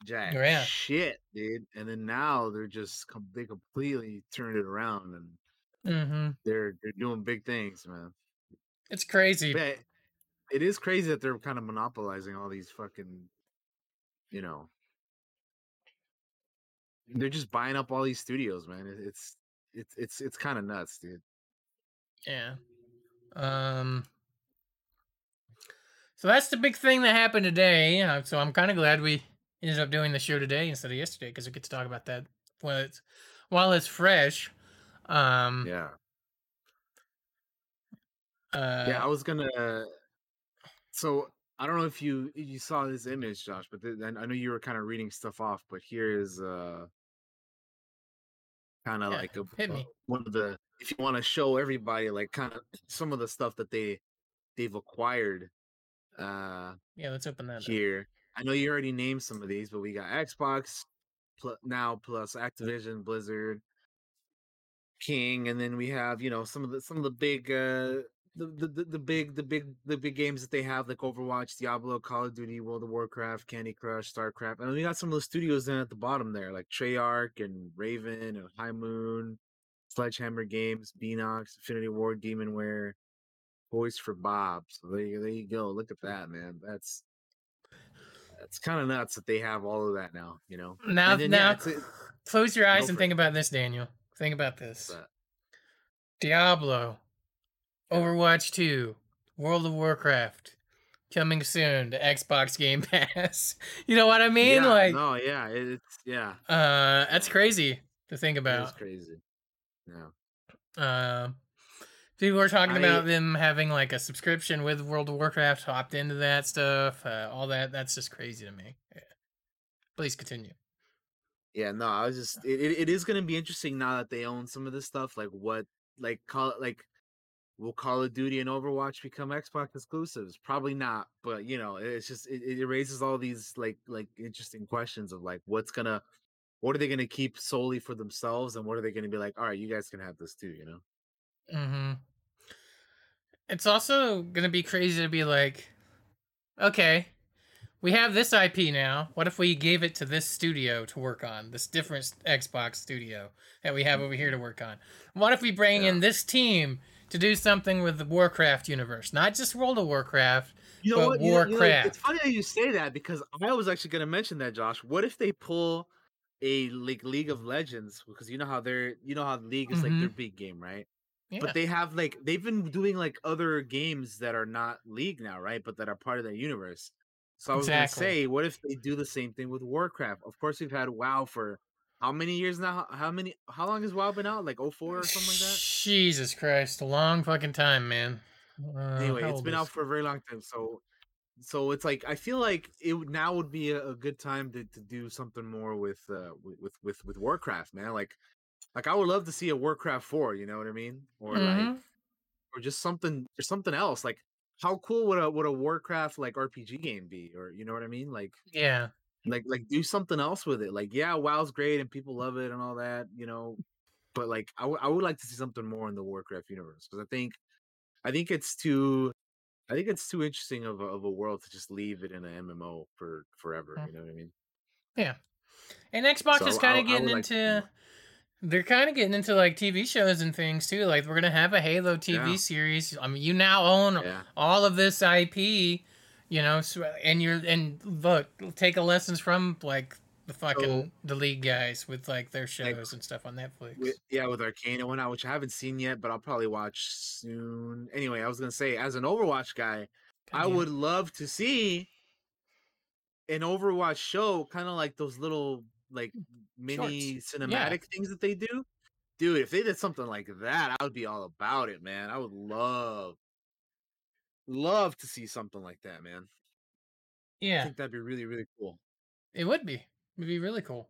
jack Yeah. shit, dude. And then now they're just they completely turned it around and hmm they're they're doing big things, man. it's crazy. But it is crazy that they're kind of monopolizing all these fucking, you know, they're just buying up all these studios, man. It's it's it's it's kind of nuts, dude. Yeah. Um. So that's the big thing that happened today. Uh, so I'm kind of glad we ended up doing the show today instead of yesterday because we get to talk about that while it's while it's fresh. Um. Yeah. Uh, yeah, I was gonna. So I don't know if you you saw this image, Josh, but th- I know you were kind of reading stuff off. But here is uh, kind of Yeah, like a, a- me. one of the if you want to show everybody like kind of some of the stuff that they they've acquired uh yeah. Let's open that. up. I know you already named some of these, but we got Xbox pl- now plus Activision, Blizzard, King, and then we have you know some of the some of the big uh the, the, the, the big the big the big games that they have like Overwatch, Diablo, Call of Duty, World of Warcraft, Candy Crush, StarCraft, and then we got some of the studios then at the bottom there like Treyarch and Raven and High Moon, Sledgehammer Games, Beenox, Infinity Ward, Demonware, Toys for Bob. So there you, there you go. Look at that, man. That's that's kind of nuts that they have all of that now. You know. Now, then, yeah, now, it's close your eyes and think it. about this, Daniel. Think about this. Diablo, Overwatch 2, World of Warcraft, coming soon to Xbox Game Pass. you know what I mean? yeah, like, no, yeah, it's yeah, uh, that's crazy to think about. it's crazy. Yeah. Um, people were talking about them having like a subscription with World of Warcraft, opt into that stuff, uh, all that. That's just crazy to me. Yeah. Please continue. Yeah, no, I was just it, it, it is gonna be interesting now that they own some of this stuff. Like what like call it like will Call of Duty and Overwatch become Xbox exclusives? Probably not, but you know, it's just it, it raises all these like like interesting questions of like what's gonna what are they gonna keep solely for themselves and what are they gonna be like, all right, you guys can have this too, you know? Mm-hmm. It's also gonna be crazy to be like, okay, we have this IP now. What if we gave it to this studio to work on this different Xbox studio that we have over here to work on? What if we bring in this team to do something with the Warcraft universe, not just World of Warcraft? You But what? you know- you know, Warcraft. it's funny how you say that because I was actually going to mention that, Josh. What if they pull a like League of Legends because you know how they're you know how League is like Mhm. their big game, right? Yeah. But they have like they've been doing like other games that are not League now, right? But that are part of their universe. So I was Exactly. gonna say, what if they do the same thing with Warcraft? Of course, we've had WoW for how many years now? How- many? How long has WoW been out? Like 04 or something like that. Jesus Christ, a long fucking time, man. Uh, anyway, it's been is- out for a very long time. So, so it's like I feel like it would- now would be a, a good time to, to do something more with uh with, with with with Warcraft, man. Like, like I would love to see a Warcraft four. You know what I mean? Or like, Mhm. or just something or something else. Like, how cool would a would a Warcraft like RPG game be? Or you know what I mean? Like, Yeah. like like do something else with it. Like, yeah, WoW's great and people love it and all that. You know, but like I would- I would like to see something more in the Warcraft universe because I think I think it's too I think it's too interesting of a, of a world to just leave it in an MMO for forever. Mm. You know what I mean? Yeah. And Xbox So is kind of getting into like they're kind of getting into like TV shows and things too. Like we're gonna have a Halo TV Yeah. series. I mean, you now own Yeah. all of this IP, you know, so, and you're and look, take a lessons from like the fucking the league guys with like their shows and stuff on Netflix. With, yeah, with Arcane and whatnot, which I haven't seen yet, but I'll probably watch soon. Anyway, I was gonna say, as an Overwatch guy, I would love to see an Overwatch show, kind of like those little like mini cinematic things that they do. Dude, if they did something like that, I would be all about it, man. I would love, love to see something like that, man. Yeah, I Yeah, think that'd be really, really cool. it would be. It'd be really cool.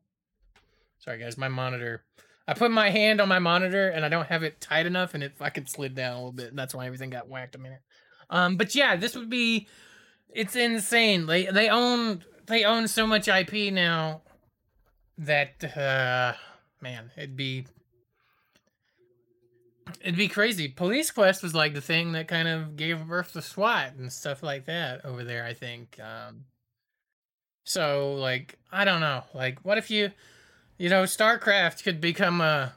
Sorry guys, my monitor. I put my hand on my monitor and I don't have it tight enough, and it fucking slid down a little bit. And that's why everything got whacked a minute. Um, but yeah, this would be. It's insane. They they own they own so much IP now that uh man, it'd be it'd be crazy. Police Quest was like the thing that kind of gave birth to SWAT and stuff like that over there. I think. Um, so like I don't know. Like what if you, you know, StarCraft could become a.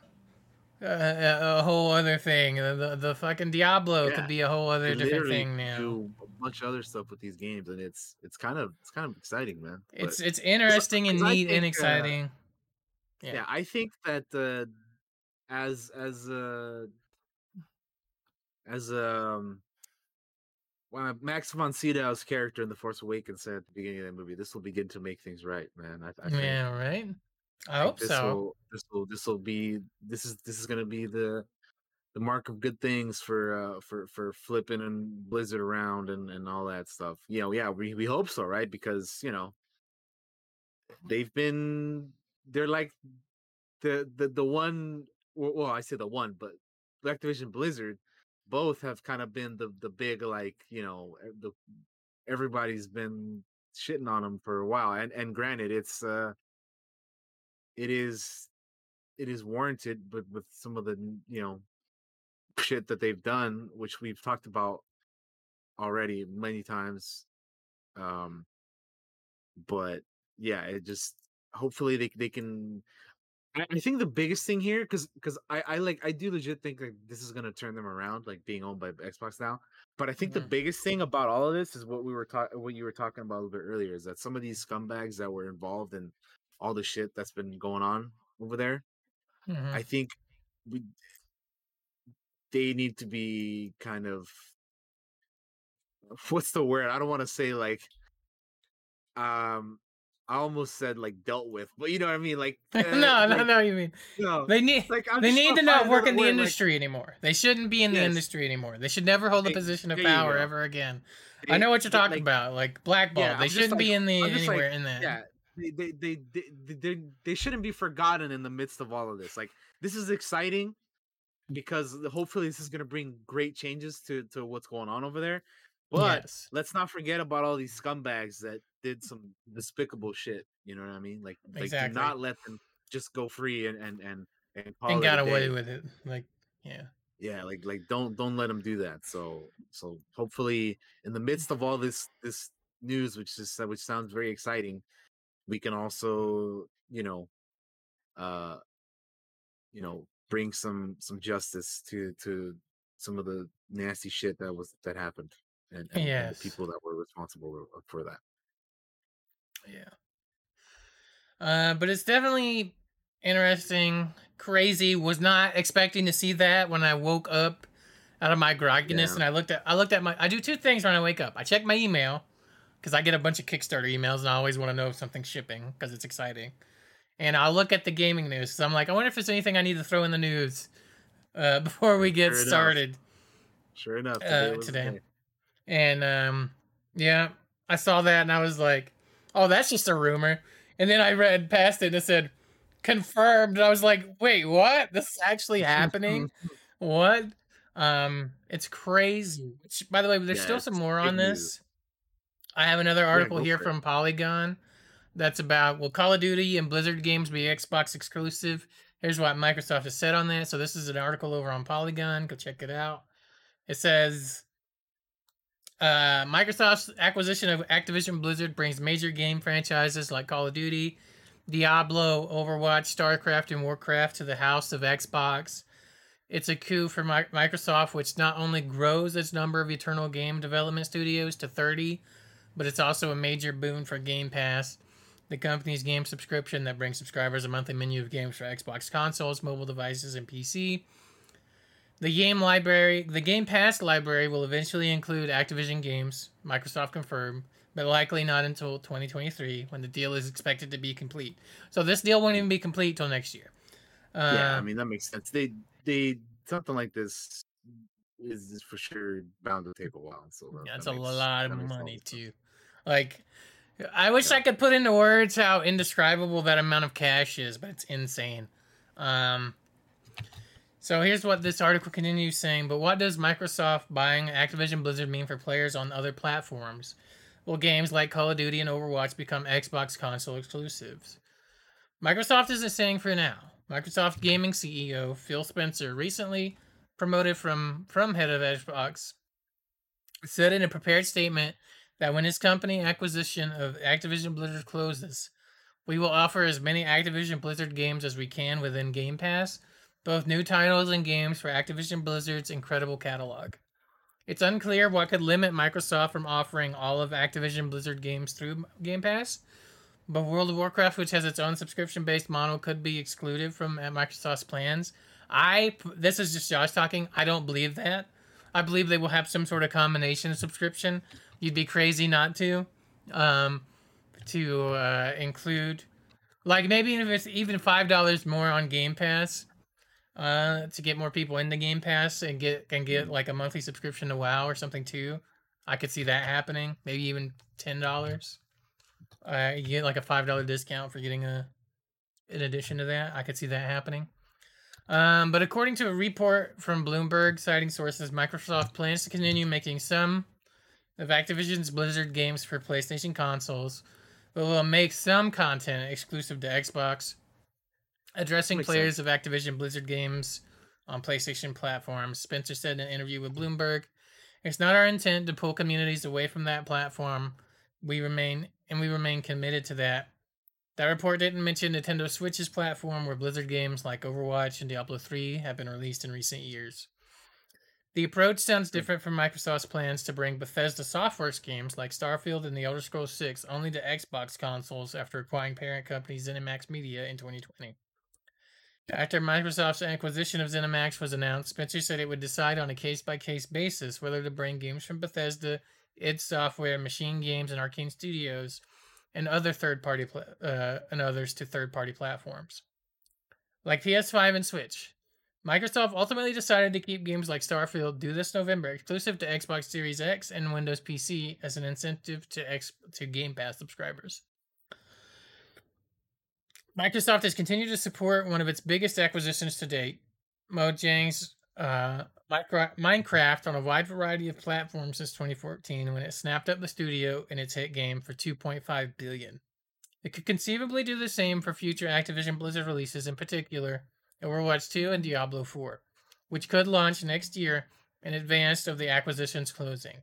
A, a, whole other thing. The, the the fucking Diablo Yeah. could be a whole other different thing now. Do bunch of other stuff with these games, and it's it's kind of it's kind of exciting, man. But- It's it's interesting and 'cause neat and think, uh, exciting. yeah. yeah. I think that uh, as as uh, as um when Max von Sydow's character in The Force Awakens said at the beginning of that movie, this will begin to make things right, man. I, I think, yeah, right. I hope this so. Will, this will this will be this is this is gonna be the the mark of good things for uh for for flipping and Blizzard around and and all that stuff. You know, yeah, we we hope so, right? Because you know they've been they're like the the the one well, I say the one, but Activision Blizzard both have kind of been the the big like you know the everybody's been shitting on them for a while and and granted it's uh it is it is warranted but with some of the you know shit that they've done which we've talked about already many times um but yeah it just hopefully they they can I, think the biggest thing here because because I, I like i do legit think like this is gonna turn them around like being owned by xbox now but i think the Mhm. biggest thing about all of this is what we were talking what you were talking about a little bit earlier is that some of these scumbags that were involved in all the shit that's been going on over there Mhm. I think we they need to be kind of what's the word? I don't want to say like um I almost said like dealt with, but you know what I mean? Like uh, no, no, like, no. You mean no. they need Like, I'm they need to not work in the word, like, industry anymore. They shouldn't be in the industry anymore. They should never hold a position of power ever again. I know what you're talking like, about, like blackball. Yeah, they shouldn't be like- in the like, anywhere in that. Yeah, they they, they they they they they shouldn't be forgotten in the midst of all of this. Like this is exciting because hopefully this is going to bring great changes to to what's going on over there. But yes. let's not forget about all these scumbags that did some despicable shit. You know what I mean? Like, like Exactly. do not let them just go free and and and and, and got away with it. Like, yeah. Yeah, like like don't don't let them do that. So so hopefully in the midst of all this this news, which is which sounds very exciting, we can also you know, uh, you know, bring some some justice to to some of the nasty shit that was that happened and, and, and the people that were responsible for that. Yeah. Uh, but it's definitely interesting, crazy. Was not expecting to see that when I woke up out of my grogginess Yeah. and I looked at I looked at my I do two things when I wake up. I check my email because I get a bunch of Kickstarter emails and I always want to know if something's shipping because it's exciting. And I'll look at the gaming news. So I'm like, I wonder if there's anything I need to throw in the news uh, before we get Sure enough. started. Sure enough, Uh, today the today. And um, yeah, I saw that and I was like, oh, that's just a rumor. And then I read past it and it said confirmed. And I was like, wait, what? This is actually happening? what? Um, it's crazy. Which, by the way, there's Yeah, still some more on news. this. I have another article go here from Polygon that's about will Call of Duty and Blizzard games be Xbox exclusive? Here's what Microsoft has said on that. So this is an article over on Polygon. Go check it out. It says uh, Microsoft's acquisition of Activision Blizzard brings major game franchises like Call of Duty, Diablo, Overwatch, StarCraft, and Warcraft to the house of Xbox. It's a coup for Mi- Microsoft, which not only grows its number of eternal game development studios to 30, but it's also a major boon for Game Pass, the company's game subscription that brings subscribers a monthly menu of games for Xbox consoles, mobile devices, and PC. The game library, the Game Pass library will eventually include Activision games, Microsoft confirmed, but likely not until 2023 when the deal is expected to be complete. So this deal won't even be complete till next year. yeah, I Um, mean that makes sense. They they something like this is is for sure bound to take a while. So that, That's that a lot of money too. Like, I wish I could put into words how indescribable that amount of cash is, but it's insane. Um, so here's what this article continues saying. But what does Microsoft buying Activision Blizzard mean for players on other platforms? Will games like Call of Duty and Overwatch become Xbox console exclusives? Microsoft isn't saying for now. Microsoft Gaming CEO Phil Spencer recently promoted from from head of Xbox said in a prepared statement that when his company acquisition of Activision Blizzard closes, we will offer as many Activision Blizzard games as we can within Game Pass, both new titles and games for Activision Blizzard's incredible catalog. It's unclear what could limit Microsoft from offering all of Activision Blizzard games through Game Pass, but World of Warcraft, which has its own subscription-based model, could be excluded from uh, Microsoft's plans. I this is just Josh talking. I don't believe that. I believe they will have some sort of combination subscription. You'd be crazy not to, um, to uh, include, like maybe if it's even five dollars more on Game Pass, uh, to get more people into Game Pass and get and get like a monthly subscription to WoW or something too. I could see that happening. Maybe even ten dollars. Uh, you get like a five dollar discount for getting a. In addition to that, I could see that happening. Um, but according to a report from Bloomberg, citing sources, Microsoft plans to continue making some of Activision's Blizzard games for PlayStation consoles, but will make some content exclusive to Xbox, addressing Makes players of Activision Blizzard games on PlayStation platforms. Spencer said in an interview with Bloomberg, "It's not our intent to pull communities away from that platform. We remain and we remain committed to that." That report didn't mention Nintendo Switch's platform, where Blizzard games like Overwatch and Diablo 3 have been released in recent years. The approach sounds different from Microsoft's plans to bring Bethesda Softworks games like Starfield and The Elder Scrolls 6 only to Xbox consoles after acquiring parent company ZeniMax Media in 2020. After Microsoft's acquisition of ZeniMax was announced, Spencer said it would decide on a case by case basis whether to bring games from Bethesda, id Software, Machine Games, and Arcane Studios and other third party pla- uh, and others to third party platforms like PS5 and Switch. Microsoft ultimately decided to keep games like Starfield due this November exclusive to Xbox Series X and Windows PC as an incentive to X to Game Pass subscribers. Microsoft has continued to support one of its biggest acquisitions to date, Mojang's uh, Minecraft on a wide variety of platforms since 2014 when it snapped up the studio in its hit game for 2.5 billion. It could conceivably do the same for future Activision Blizzard releases, in particular Overwatch 2 and Diablo 4, which could launch next year in advance of the acquisition's closing.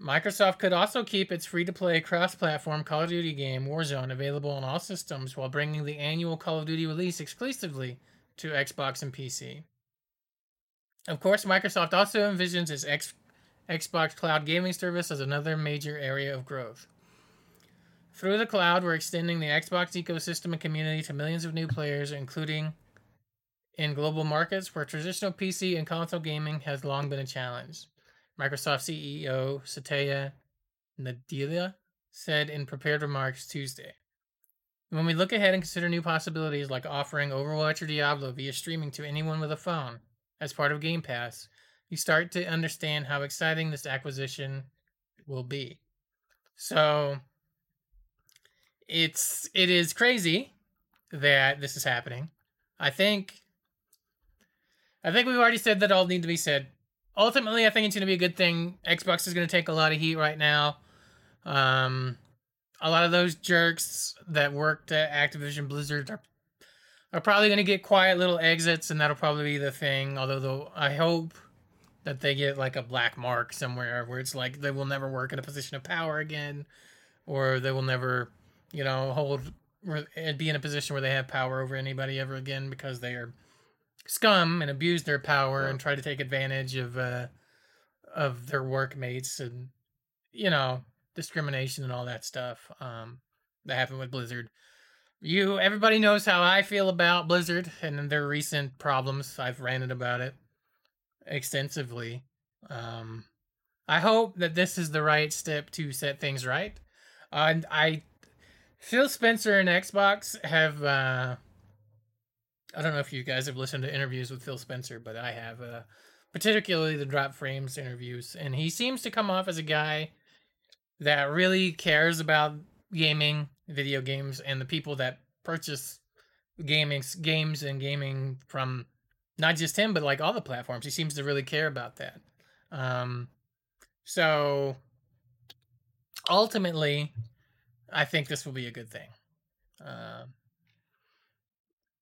Microsoft could also keep its free to play cross platform Call of Duty game Warzone available on all systems while bringing the annual Call of Duty release exclusively to Xbox and PC. Of course, Microsoft also envisions its X- Xbox Cloud gaming service as another major area of growth. Through the cloud, we're extending the Xbox ecosystem and community to millions of new players, including in global markets where traditional PC and console gaming has long been a challenge. Microsoft CEO Satya Nadella said in prepared remarks Tuesday. When we look ahead and consider new possibilities like offering Overwatch or Diablo via streaming to anyone with a phone as part of Game Pass, you start to understand how exciting this acquisition will be. So it's it is crazy that this is happening. I think I think we've already said that all need to be said. Ultimately, I think it's going to be a good thing. Xbox is going to take a lot of heat right now. Um, a lot of those jerks that worked at Activision Blizzard are are probably going to get quiet little exits, and that'll probably be the thing. Although, though, I hope that they get like a black mark somewhere where it's like they will never work in a position of power again, or they will never, you know, hold and be in a position where they have power over anybody ever again because they are scum and abuse their power Yeah. and try to take advantage of uh of their workmates and you know discrimination and all that stuff um that happened with Blizzard. You everybody knows how I feel about Blizzard and their recent problems. I've ranted about it extensively. Um I hope that this is the right step to set things right. Uh, and I Phil Spencer and Xbox have uh I don't know if you guys have listened to interviews with Phil Spencer, but I have uh particularly the Drop Frames interviews and he seems to come off as a guy that really cares about gaming, video games, and the people that purchase gaming games and gaming from not just him, but like all the platforms. He seems to really care about that. Um, so ultimately, I think this will be a good thing. Um,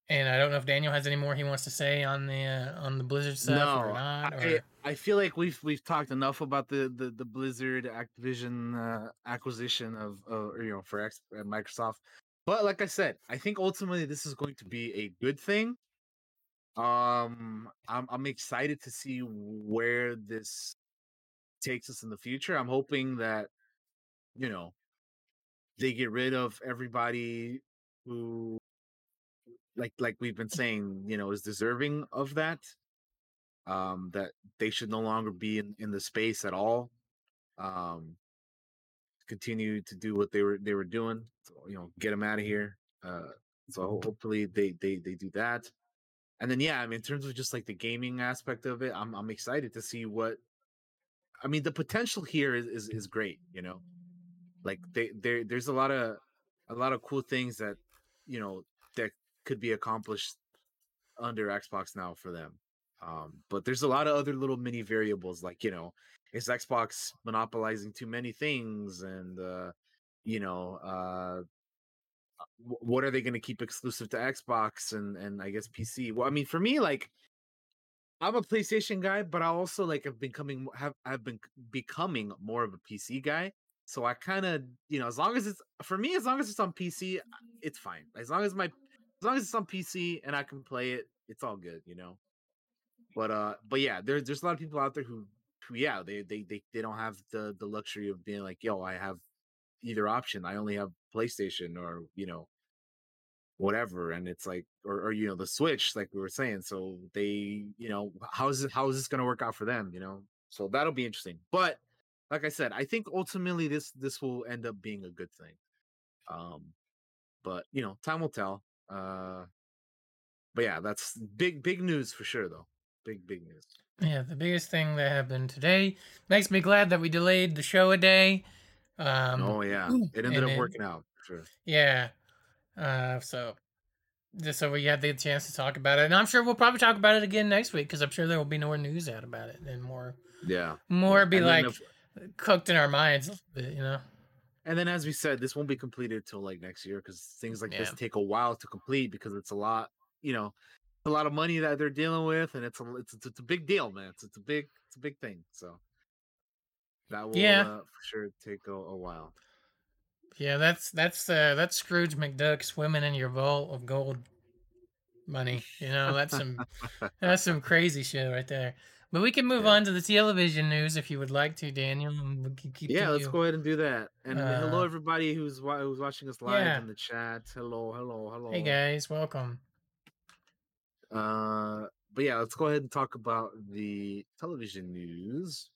and I don't know if Daniel has any more he wants to say on the uh, on the Blizzard stuff or not. I, Or... I feel like we've we've talked enough about the the, the Blizzard Activision uh, acquisition of uh, you know for X, uh, Microsoft. But like I said, I think ultimately this is going to be a good thing. Um, I'm I'm excited to see where this takes us in the future. I'm hoping that you know they get rid of everybody who like like we've been saying, you know, is deserving of that. Um, that they should no longer be in, in the space at all. Um, continue to do what they were they were doing. So, you know, get them out of here. Uh, so hopefully they they they do that. And then yeah, I mean, in terms of just like the gaming aspect of it, I'm I'm excited to see what. I mean, the potential here is is, is great. You know, like they there there's a lot of a lot of cool things that you know that could be accomplished under Xbox now for them. Um, but there's a lot of other little mini variables, like you know, is Xbox monopolizing too many things, and uh, you know, uh, what are they going to keep exclusive to Xbox and and I guess PC? Well, I mean, for me, like I'm a PlayStation guy, but I also like have becoming have have been becoming more of a PC guy. So I kind of you know, as long as it's for me, as long as it's on PC, it's fine. As long as my as long as it's on PC and I can play it, it's all good, you know. But uh, but yeah, there's there's a lot of people out there who who yeah, they they they they don't have the the luxury of being like, yo, I have either option. I only have PlayStation or you know whatever and it's like or, or you know the switch like we were saying so they you know how is it how is this going to work out for them you know so that'll be interesting but like i said i think ultimately this this will end up being a good thing um but you know time will tell uh but yeah that's big big news for sure though big big news Yeah, the biggest thing that happened today makes me glad that we delayed the show a day. Um, oh yeah it ended up then- working out for sure Yeah. Uh, so just so we had the chance to talk about it, and I'm sure we'll probably talk about it again next week because I'm sure there will be more news out about it and more, yeah more be And like if- cooked in our minds, a little bit, you know. And then, as we said, this won't be completed till like next year because things like this take a while to complete because it's a lot, you know, a lot of money that they're dealing with, and it's a it's it's, it's a big deal, man. It's it's a big it's a big thing. So that will Yeah. uh, for sure take a, a while. Yeah, that's that's uh, that's Scrooge McDuck swimming in your vault of gold money. You know, that's some that's some crazy shit right there. But we can move Yeah. on to the television news if you would like to, Daniel. We can keep Yeah, let's you. go ahead and do that. And hello, Uh, everybody who's who's watching us live yeah. in the chat. Hello, hello, hello. Hey guys, welcome. Uh, but yeah, let's go ahead and talk about the television news.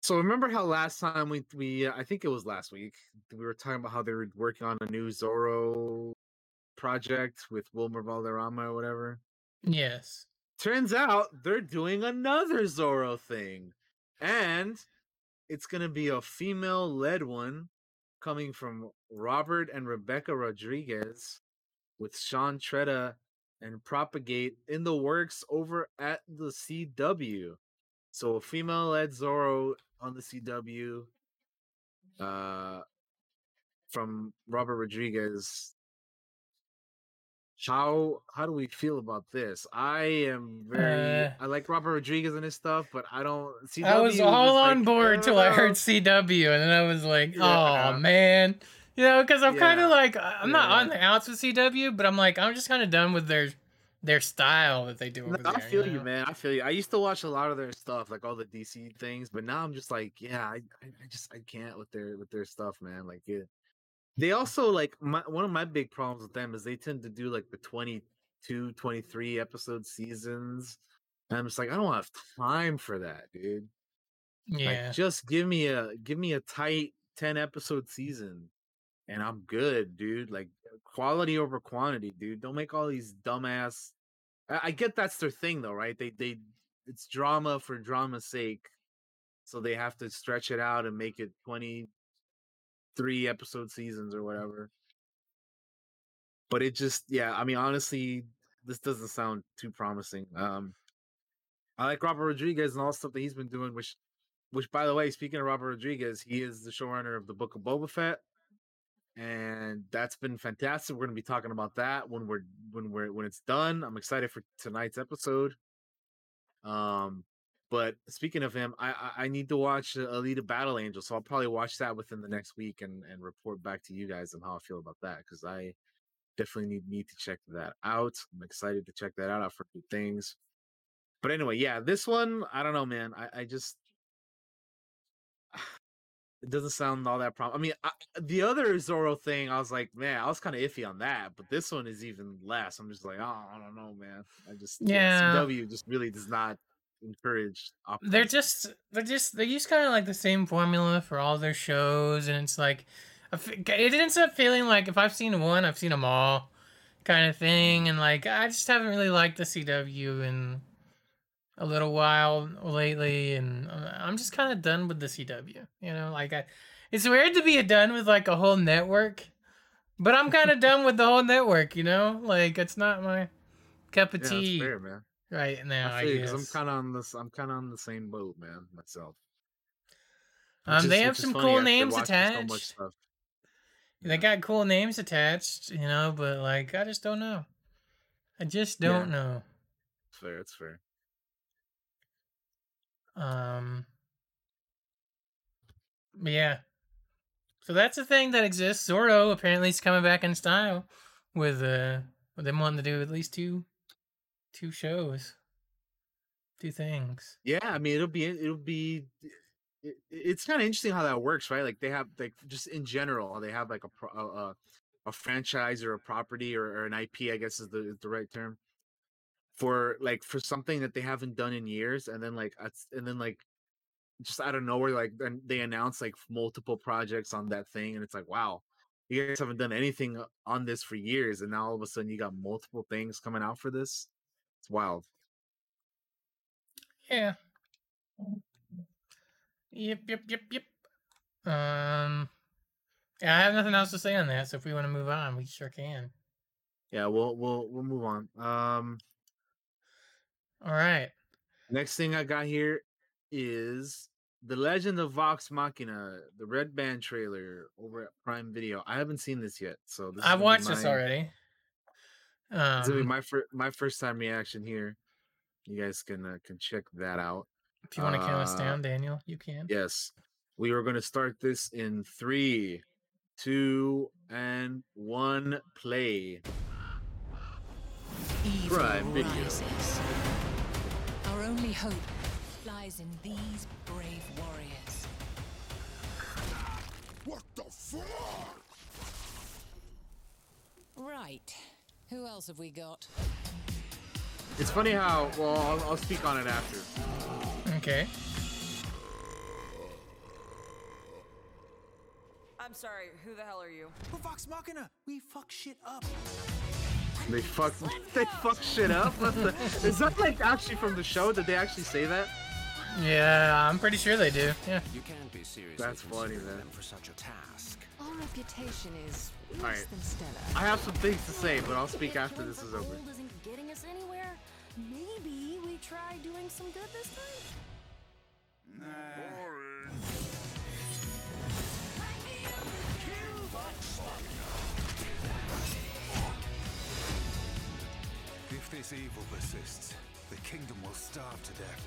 So remember how last time we we uh, I think it was last week we were talking about how they were working on a new Zorro project with Wilmer Valderrama or whatever. Yes. Turns out they're doing another Zorro thing, and it's gonna be a female-led one coming from Robert and Rebecca Rodriguez with Sean Tretta and Propagate in the works over at the CW. So a female-led Zorro on the CW, uh, from Robert Rodriguez. How how do we feel about this? I am very Uh, I like Robert Rodriguez and his stuff, but I don't. CW I was all on like, board till I heard "Uh, CW, and then I was like, Yeah. "Oh man," you know, because I'm kind of like I'm not on the outs with CW, but I'm like I'm just kind of done with their their style that they do No, over I feel you, you, man. I feel you. I used to watch a lot of their stuff, like all the DC things, but now I'm just like, yeah, I, I I just I can't with their with their stuff, man. Like it. They also like my one of my big problems with them is they tend to do like the 22, 23 episode seasons. And I'm just like, I don't have time for that, dude. Yeah. Like just give me a give me a tight 10 episode season and I'm good, dude. Like quality over quantity, dude. Don't make all these dumbass I, I get that's their thing though, right? They they it's drama for drama's sake. So they have to stretch it out and make it 23 episode seasons or whatever. But it just yeah, I mean honestly, this doesn't sound too promising. Um I like Robert Rodriguez and all the stuff that he's been doing, which which by the way, speaking of Robert Rodriguez, he is the showrunner of the Book of Boba Fett. And that's been fantastic. We're gonna be talking about that when we're when we're when it's done. I'm excited for tonight's episode. Um but speaking of him, I I, I need to watch uh, Alita Battle Angel, so I'll probably watch that within the next week and and report back to you guys on how I feel about that because I definitely need need to check that out. I'm excited to check that out. I've heard good things. But anyway, yeah, this one, I don't know, man. I, I just it doesn't sound all that prom. I mean, I, the other Zorro thing, I was like, man, I was kind of iffy on that, but this one is even less. I'm just like, oh, I don't know, man. I just Yeah. CW just really does not encourage. they're just they're just they use kind of like the same formula for all their shows and it's like it ends up feeling like if i've seen one i've seen them all kind of thing and like i just haven't really liked the cw in a little while lately and uh, i'm just kind of done with the cw you know like i it's weird to be done with like a whole network but i'm kind of done with the whole network you know like it's not my cup of yeah, tea fair, man. Right now I i, I'm kind of on this. I'm kind of on the same boat, man. Myself. Um, is- they have some cool names watching so attached. stuff. They got cool names attached, you know, but like I just don't know. I just don't know. It's fair. It's fair. Um yeah. So that's a thing that exists. Zorro apparently is coming back in style with uh with them wanting to do at least two two shows. Two things. Yeah, I mean, it'll be it'll be. It, it's kind of interesting how that works, right? Like they have like just in general, they have like a a, a, franchise or a property or, or an IP, I guess is the is the right term for like for something that they haven't done in years, and then like and then like just out of nowhere, like they announce like multiple projects on that thing, and it's like, wow, you guys haven't done anything uh, on this for years, and now all of a sudden you got multiple things coming out for this. It's wild. Yeah. Yep, yep, yep, yep. Um yeah, I have nothing else to say on that, so if we want to move on, we sure can. Yeah, we'll we'll we'll move on. Um. All right. Next thing I got here is The Legend of Vox Machina, the Red Band trailer over at Prime Video. I haven't seen this yet, so this I've watched this my- already. It's gonna be Um, my first my first time reaction here. You guys can uh, can check that out. if you want to count us uh, down, Daniel, you can. Yes, we are going to start this in three, two, and one. Play. Prime Video. only hope lies in these brave warriors. What the fuck? Right. Who else have we got? It's funny how. Well, I'll, I'll speak on it after. Okay. I'm sorry, who the hell are you? We're Vox Machina. We fuck shit up. They fuck. They fuck shit up. What the, is that like actually from the show? Did they actually say that? Yeah, I'm pretty sure they do. Yeah. You can't be serious. That's funny, man. for such a task. Our reputation is less Alright. than stellar. I have some things to say, but I'll speak after this is over. isn't getting us anywhere. Maybe we try doing some good this time. If this evil persists, the kingdom will starve to death.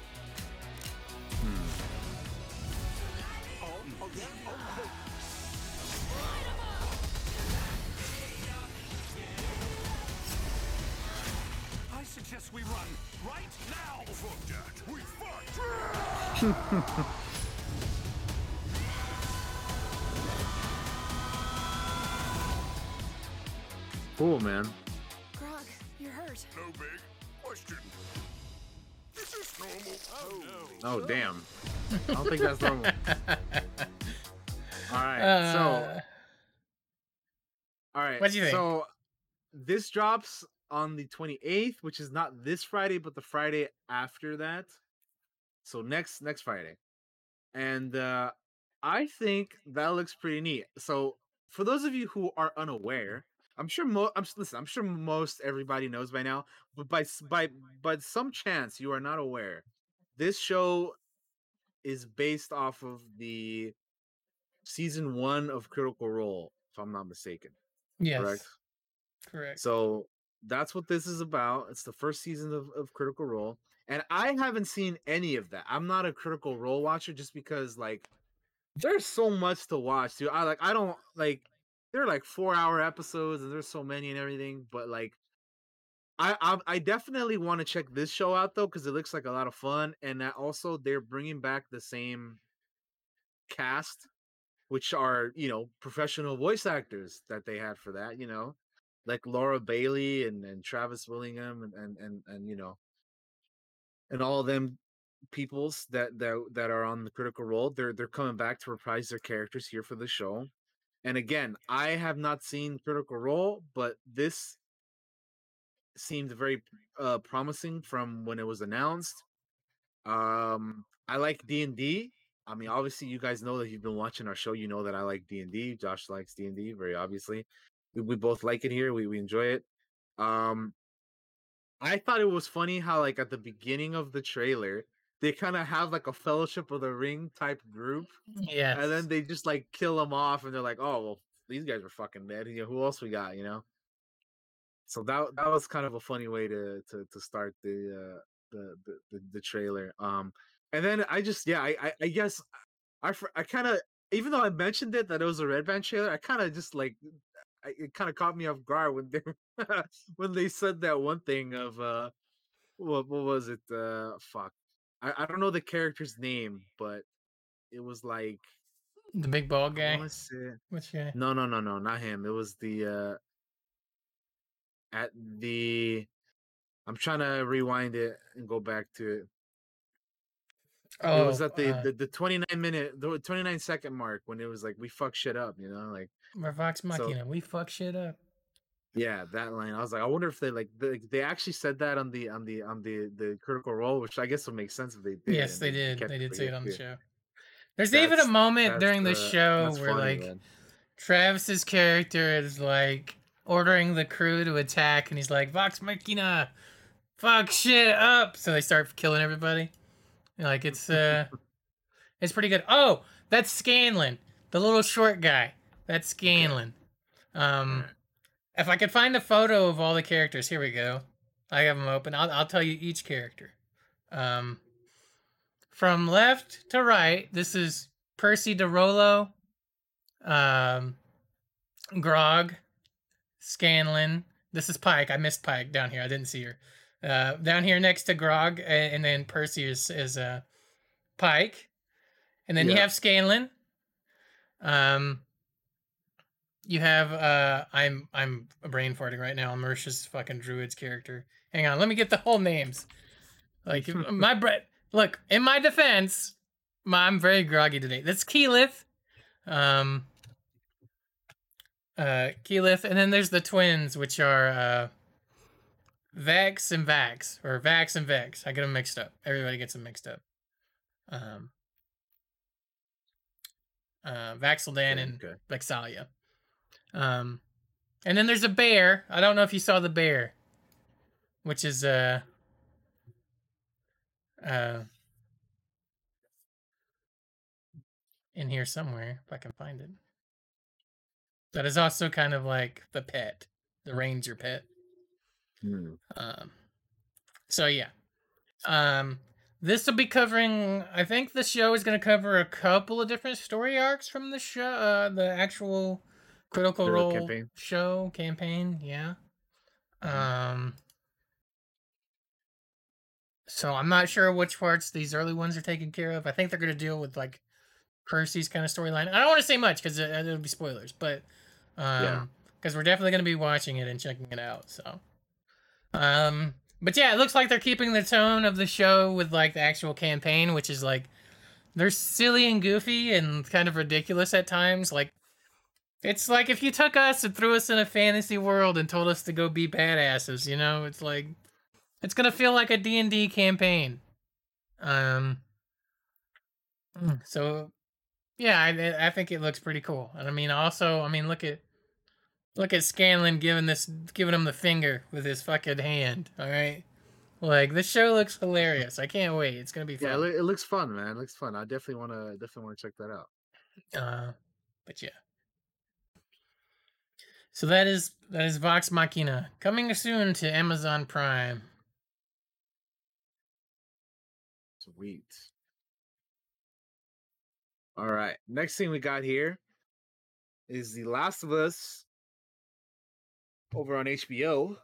I suggest we run right now. Fuck that. We fight. Cool, man. Grog, you're hurt. No big question. Is this normal? Oh no. Oh damn. I don't think that's normal. All right. Uh, so. All right. What do you think? So this drops on the 28th, which is not this Friday, but the Friday after that. So next next Friday. And uh I think that looks pretty neat. So for those of you who are unaware, I'm sure mo- I'm listen, I'm sure most everybody knows by now, but by by by some chance you are not aware. This show is based off of the season 1 of Critical Role, if I'm not mistaken. yes. Correct. Correct. So that's what this is about. It's the first season of, of Critical Role. And I haven't seen any of that. I'm not a Critical Role watcher just because like there's so much to watch, dude. I like I don't like they're like four hour episodes and there's so many and everything, but like I I, I definitely want to check this show out though, because it looks like a lot of fun. And that also they're bringing back the same cast, which are, you know, professional voice actors that they had for that, you know like Laura Bailey and, and Travis Willingham and, and and and you know and all of them peoples that that that are on the critical role they're they're coming back to reprise their characters here for the show and again i have not seen critical role but this seemed very uh promising from when it was announced. Um i like d&d i mean obviously you guys know that you've been watching our show you know that i like d&d josh likes d&d very obviously. We, we both like it here. We, we enjoy it. Um i thought it was funny how like at the beginning of the trailer they kind of have like a fellowship of the ring type group Yeah. and then they just like kill them off and they're like oh well these guys are fucking dead you know who else we got? you know? So that that was kind of a funny way to to, to start the, uh, the the the the trailer um and then i just yeah i i, I guess i i kind of even though i mentioned it that it was a red band trailer i kind of just like I, it kind of caught me off guard when they when they said that one thing of uh what what was it uh fuck I, I don't know the character's name but it was like the big ball guy. Which guy? no no no no not him it was the uh at the i'm trying to rewind it and go back to it Oh, it was at the, uh, the the 29 minute the 29 second mark when it was like we fuck shit up you know like we're Vox so- we fuck shit up. Yeah, that line. I was like, I wonder if they like they, they actually said that on the on the on the the critical role, which I guess would make sense if they did. Yes, they did. They did say it on the show. There's even a moment during the uh, show where funny, like man. Travis's character is like ordering the crew to attack, and he's like, "Vox Machina, fuck shit up!" So they start killing everybody. Like it's uh, it's pretty good. Oh, that's Scanlan, the little short guy. That's Scanlan. Um, if I could find a photo of all the characters, here we go. I have them open. I'll I'll tell you each character. Um, from left to right, this is Percy de Rolo, um, Grog, Scanlan. This is Pike. I missed Pike down here. I didn't see her. Uh, down here next to Grog, and then Percy is is uh, Pike, and then you have Scanlan. Um, you have uh, I'm I'm brain farting right now. Marisha's fucking druid's character. Hang on, let me get the whole names. Like my bre- look in my defense, my, I'm very groggy today. That's Keyleth. Um, uh, Keyleth, and then there's the twins, which are uh, Vex and Vax, or Vax and Vex. I get them mixed up. Everybody gets them mixed up. Um, uh, Vax'ildan and Okay. Vex'ahlia. Um, and then there's a bear. I don't know if you saw the bear, which is uh, uh, in here somewhere if I can find it. That is also kind of like the pet, the ranger pet. Hmm. Um, so yeah, um, this will be covering. I think the show is going to cover a couple of different story arcs from the show, uh, the actual Critical Role campaign. show campaign. Yeah. Um. So I'm not sure which parts these early ones are taken care of. I think they're going to deal with like Percy's kind of storyline. I don't want to say much because it'll be spoilers, but um, Yeah. because we're definitely going to be watching it and checking it out. So, um, but yeah, it looks like they're keeping the tone of the show with like the actual campaign, which is like they're silly and goofy and kind of ridiculous at times. Like it's like if you took us and threw us in a fantasy world and told us to go be badasses, you know, it's like it's gonna feel like a D and D campaign. Um. So, yeah, I I think it looks pretty cool, and I mean, also, I mean, look at look at Scanlan giving this giving him the finger with his fucking hand. All right, like this show looks hilarious. I can't wait. It's gonna be Yeah, it, fun. loo- it looks fun, man. It looks fun. I definitely want to definitely want to check that out. Uh, but yeah. So that is that is Vox Machina coming soon to Amazon Prime. Sweet. All right. Next thing we got here is The Last of Us over on HBO.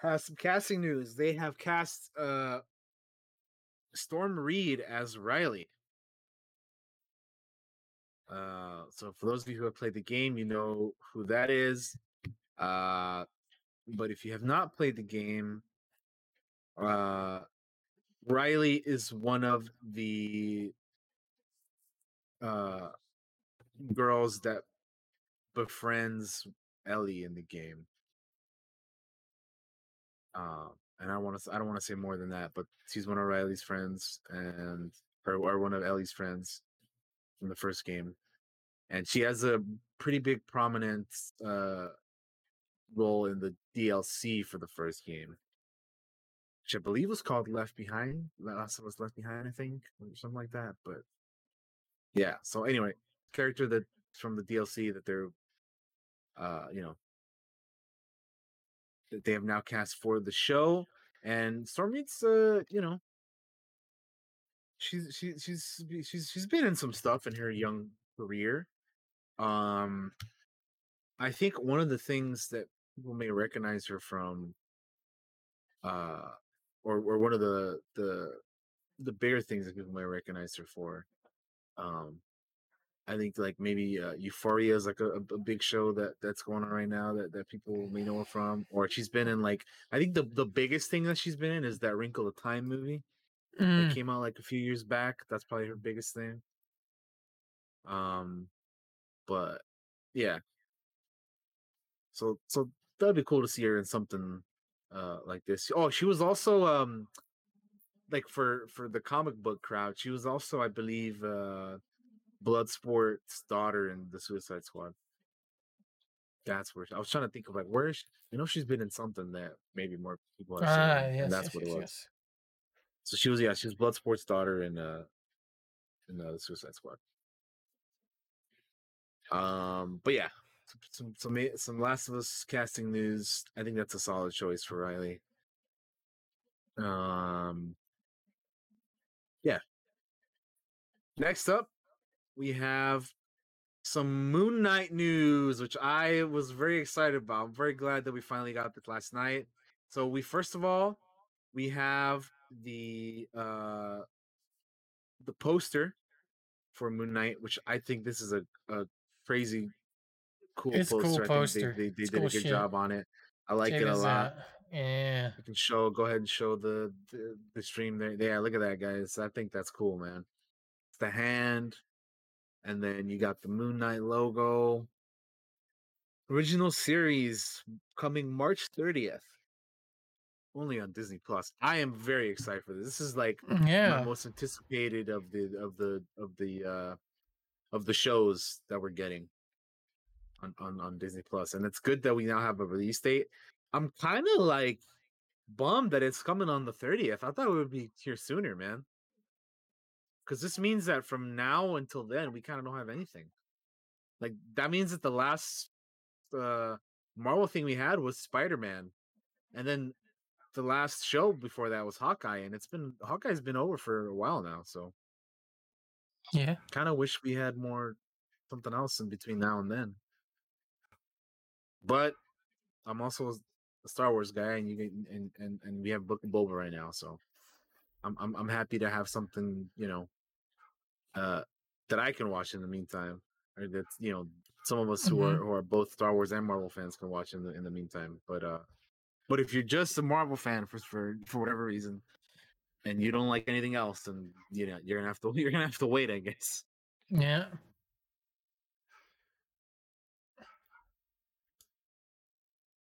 Has some casting news. They have cast uh Storm Reid as Riley. Uh so for those of you who have played the game, you know who that is. Uh but if you have not played the game, uh Riley is one of the uh girls that befriends Ellie in the game. Um and I want to I don't want to say more than that, but she's one of Riley's friends and or, or one of Ellie's friends from the first game. And she has a pretty big prominent uh role in the DLC for the first game which I believe was called Left Behind. That of Us Left Behind, I think, or something like that. But yeah. So anyway, character that from the DLC that they're, uh, you know, that they have now cast for the show, and Storm Reid's, uh, you know, she's she, she's she's she's been in some stuff in her young career. Um, I think one of the things that people may recognize her from uh or or one of the the the bigger things that people may recognize her for um i think like maybe uh euphoria is like a, a big show that that's going on right now that that people may know her from or she's been in like i think the the biggest thing that she's been in is that wrinkle of time movie Mm. that came out like a few years back that's probably her biggest thing um but yeah so so that'd be cool to see her in something uh like this oh she was also um like for for the comic book crowd she was also i believe uh bloodsport's daughter in the suicide squad that's where i was trying to think of like where is she? you know she's been in something that maybe more people have seen Ah, and that's yes, what it yes, was yes. So she was yeah she was bloodsport's daughter in uh in uh, the suicide squad um but yeah some some some Last of Us casting news. I think that's a solid choice for Riley. Um, yeah. Next up, we have some Moon Knight news, which I was very excited about. I'm very glad that we finally got this last night. So we first of all we have the uh the poster for Moon Knight, which I think this is a, a crazy cool It's a cool poster. I think they, they, they did cool a good shit. job on it. I like Check it a lot. out. Yeah. I can show go ahead and show the, the the stream there. Yeah, look at that guys. I think that's cool, man. It's the hand, and then you got the Moon Knight logo. Original series coming March 30th. Only on Disney Plus. I am very excited for this. This is like my Yeah. most anticipated of the of the of the uh of the shows that we're getting on on, on Disney Plus. And it's good that we now have a release date. I'm kind of like bummed that it's coming on the 30th. I thought it would be here sooner, man. Because this means that from now until then, we kind of don't have anything. Like that means that the last uh Marvel thing we had was Spider Man, and then the last show before that was Hawkeye, and it's been Hawkeye's been over for a while now. So Yeah. kind of wish we had more something else in between now and then. But I'm also a Star Wars guy, and you get and and and we have Book of Boba right now, so I'm I'm I'm happy to have something you know uh that I can watch in the meantime, or that you know some of us who are who are both Star Wars and Marvel fans can watch in the in the meantime. But uh, but if you're just a Marvel fan for for for whatever reason, and you don't like anything else, then you know you're gonna have to you're gonna have to wait, I guess. Yeah.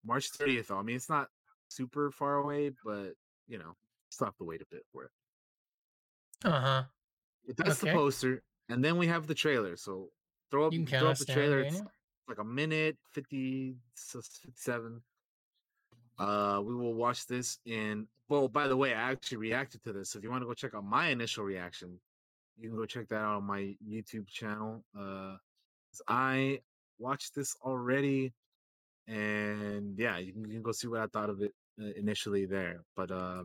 March 30th, though. I mean, it's not super far away, but you know, still have to wait a bit for it. Uh huh. That's the poster, and then we have the trailer. So throw up, You can count throw up the trailer. It's like a minute 50, 57. Uh, we will watch this in. Well, by the way, I actually reacted to this. If you want to go check out my initial reaction, you can go check that out on my YouTube channel. Uh, I watched this already, and yeah, you can, you can go see what I thought of it uh, initially there. But uh,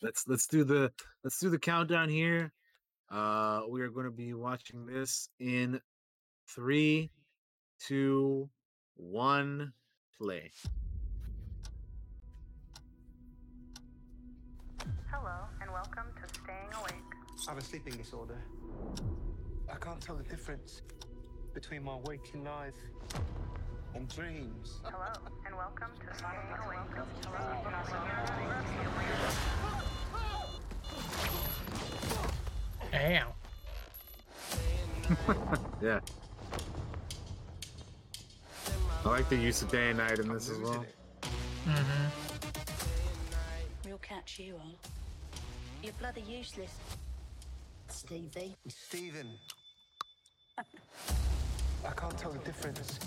let's let's do the let's do the countdown here. Uh, we are going to be watching this in three, two, one, play. Welcome to Staying Awake. I have a sleeping disorder. I can't tell the difference between my waking life and dreams. Hello, and welcome to Staying Awake. Ow. yeah. I like the use of day and night in this as well. Mm-hmm. We'll catch you on. You're bloody useless. Stevie. Stephen. I can't tell the difference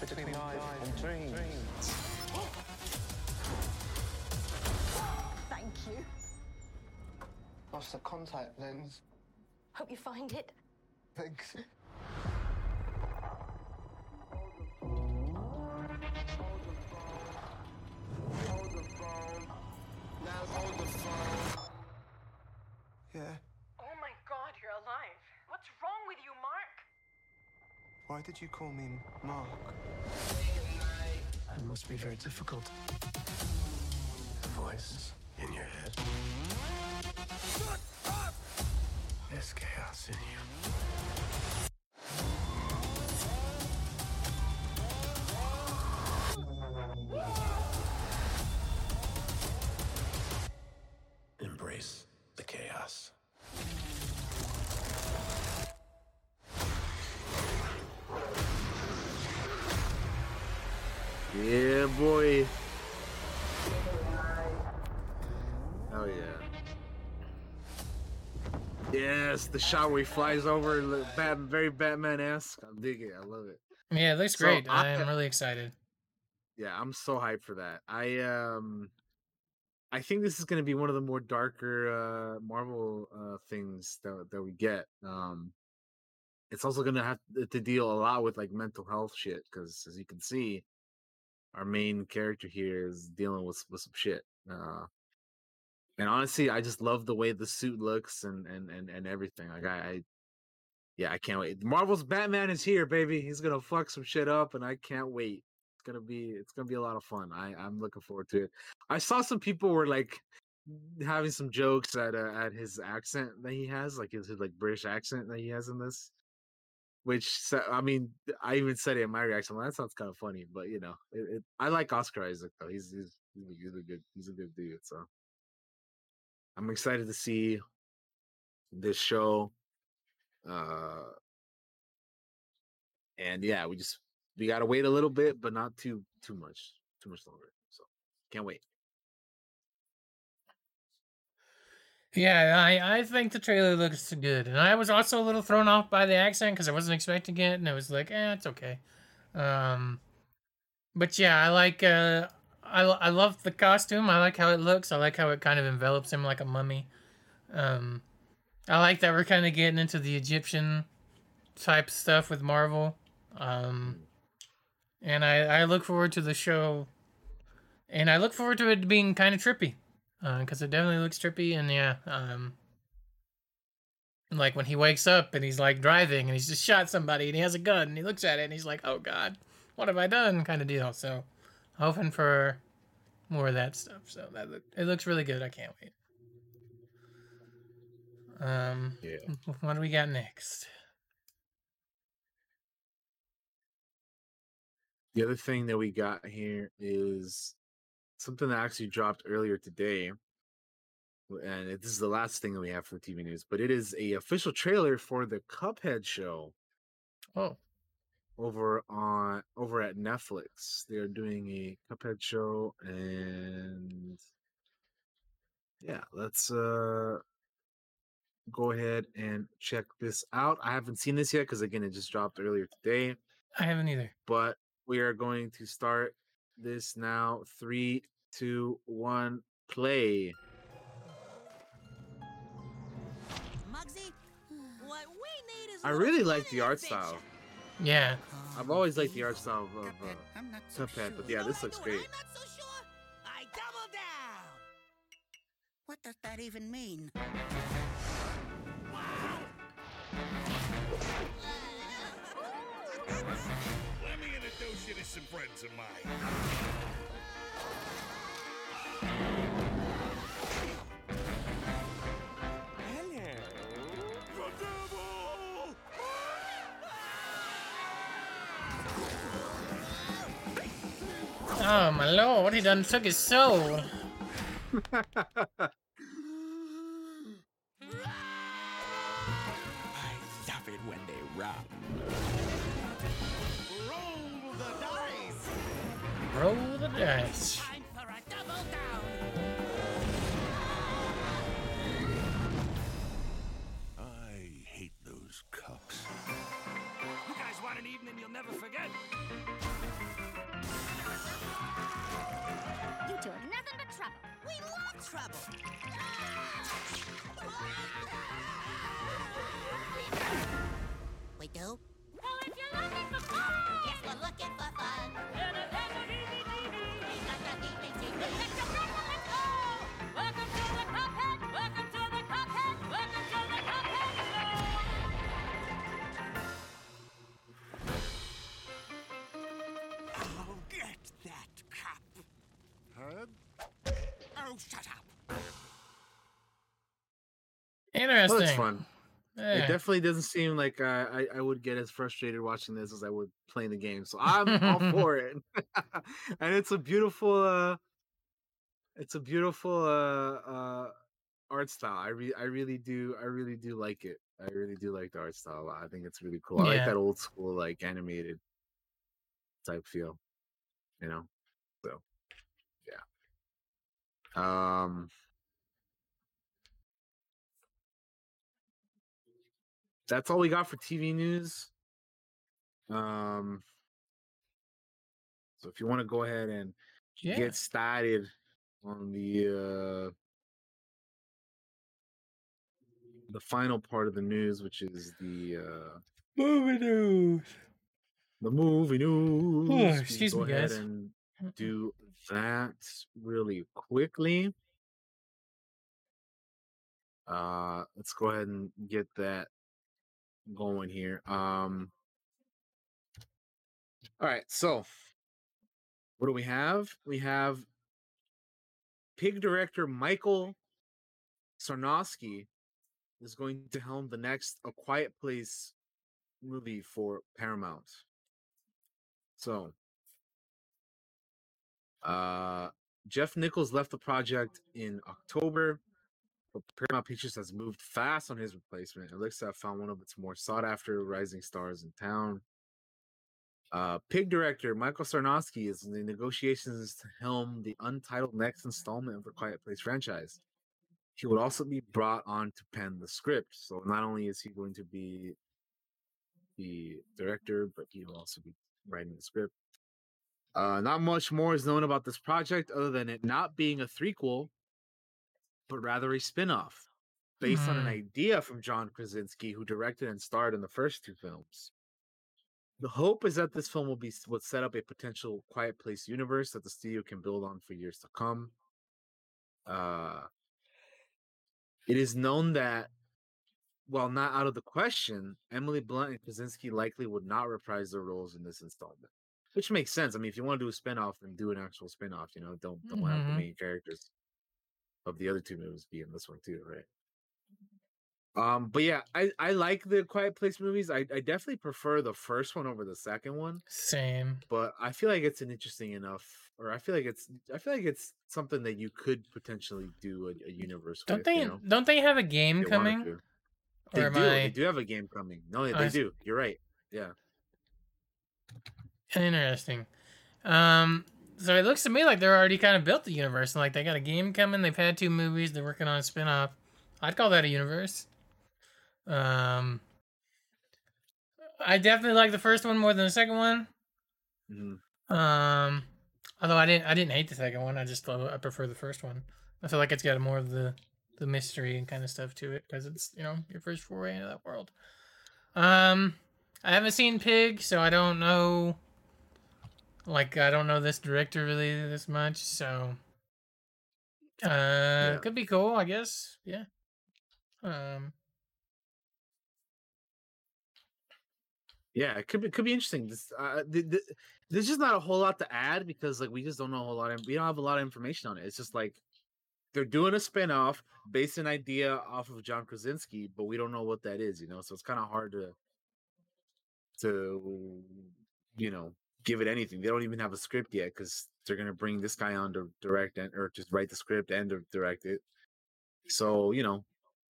between life and dreams. Thank you. Lost the contact lens. Hope you find it. Thanks. Yeah. Oh my god, you're alive. What's wrong with you, Mark? Why did you call me Mark? It must be very difficult. The voice in your head. There's chaos in you. The shot where he flies over, Bat, very Batman-esque. I'm digging. it. I love it. Yeah, it looks So, great. I- I am really excited. Yeah, I'm so hyped for that. I um I think this is going to be one of the more darker uh Marvel uh things that that we get. Um it's also going to have to deal a lot with like mental health shit cuz as you can see our main character here is dealing with with some shit. Uh and honestly, I just love the way the suit looks and and and, and everything. Like I, I yeah, I can't wait. Marvel's Batman is here, baby. He's gonna fuck some shit up, and I can't wait. It's gonna be it's gonna be a lot of fun. I I'm looking forward to it. I saw some people were like having some jokes at uh, at his accent that he has, like his, his like British accent that he has in this. Which I mean, I even said it in my reaction. Well, that sounds kind of funny, but you know, it, it, I like Oscar Isaac though. He's he's he's a good he's a good dude. So I'm excited to see this show. Uh, and yeah, we just we gotta wait a little bit, but not too too much too much longer. So can't wait. Yeah, I, I think the trailer looks good, and I was also a little thrown off by the accent because I wasn't expecting it, and I was like, eh, it's okay. Um, but yeah, I like uh, I I love the costume. I like how it looks. I like how it kind of envelops him like a mummy. Um, I like that we're kind of getting into the Egyptian type stuff with Marvel. Um, and I I look forward to the show, and I look forward to it being kind of trippy because it definitely looks trippy and yeah um like when he wakes up and he's like driving and he's just shot somebody and he has a gun and he looks at it and he's like oh god what have i done kind of deal so hoping for more of that stuff so that look, it looks really good. I can't wait. Um Yeah. what do we got next? The other thing that we got here is something that actually dropped earlier today. And this is the last thing that we have for TV news, but it is a official trailer for the Cuphead show. Oh over on over at Netflix. They're doing a Cuphead show and yeah, let's uh go ahead and check this out. I haven't seen this yet because again it just dropped earlier today. i haven't either but we are going to start this now. Three, two, one, play. Muggsy, what we need is I really like the art style. Yeah I've always liked the art style of uh, I'm so Cuphead, but yeah, this looks great. So sure. I double down. What does that even mean? Let me introduce you to some friends of mine. Oh my lord he done took his soul I love it when they run. Roll the dice! roll the dice Time for a double down. I hate those cups. You guys want an evening you'll never forget? Trouble. We do? Well, if you're looking for fun, Yes, we're looking for fun. then a little heebie jeebie. We got the heebie-jeebies. Get your breath and let's go. Welcome to the Cuphead. Welcome to the Cuphead. Welcome to the Cuphead show. I'll get that cup. Huh? Oh, shut up. Interesting Well, it's fun. It definitely doesn't seem like I, I I would get as frustrated watching this as I would playing the game. So I'm all for it. and it's a beautiful uh it's a beautiful uh uh art style. I re- I really do I really do like it. I really do like the art style a lot. I think it's really cool. I like that old school like animated type feel. You know? So yeah. Um that's all we got for TV news. Um, so if you want to go ahead and Yeah. get started on the uh, the final part of the news, which is the uh, movie news the movie news. can excuse go me, ahead guys. and do that really quickly. Uh, let's go ahead and get that going here. Um. All right, so what do we have? We have Pig director Michael Sarnoski is going to helm the next A Quiet Place movie for Paramount. So, uh, Jeff Nichols left the project in October, but Paramount Pictures has moved fast on his replacement. It looks to have found one of its more sought after rising stars in town. Uh, Pig director Michael Sarnoski is in the negotiations to helm the untitled next installment of the Quiet Place franchise. He would also be brought on to pen the script. So not only is he going to be the director, but he will also be writing the script. Uh, not much more is known about this project other than it not being a threequel, but rather a spin-off based on an Hmm. idea from John Krasinski, who directed and starred in the first two films. The hope is that this film will be would set up a potential Quiet Place universe that the studio can build on for years to come. Uh, it is known that, while not out of the question, Emily Blunt and Krasinski likely would not reprise their roles in this installment, which makes sense. I mean, if you want to do a spinoff, then do an actual spinoff. You know, don't don't have the Mhm. main characters of the other two movies be in this one too, right? Um, but yeah, I I like the Quiet Place movies. I I definitely prefer the first one over the second one. Same. But I feel like it's an interesting enough, or I feel like it's I feel like it's something that you could potentially do a, a universe. Don't with, they? You know? Don't they have a game they coming? They do. I They do have a game coming. No, they, they do. You're right. Yeah. interesting? Um, so it looks to me like they're already kind of built the universe. and Like they got a game coming. They've had two movies. They're working on a spin-off. I'd call that a universe. Um, I definitely like the first one more than the second one. Mhm. Um, although I didn't, I didn't hate the second one. I just love, I prefer the first one. I feel like it's got more of the the mystery and kind of stuff to it because it's you know your first foray into that world. Um, I haven't seen Pig, so I don't know. Like I don't know this director really this much, so uh, could be cool, I guess. Yeah. Um, Yeah, it could be could be interesting. This uh, th- th- there's just not a whole lot to add because like we just don't know a whole lot. Of, we don't have a lot of information on it. It's just like they're doing a spin-off based an idea off of John Krasinski, but we don't know what that is. You know, so it's kind of hard to to you know give it anything. They don't even have a script yet because they're gonna bring this guy on to direct and or just write the script and direct it. So you know,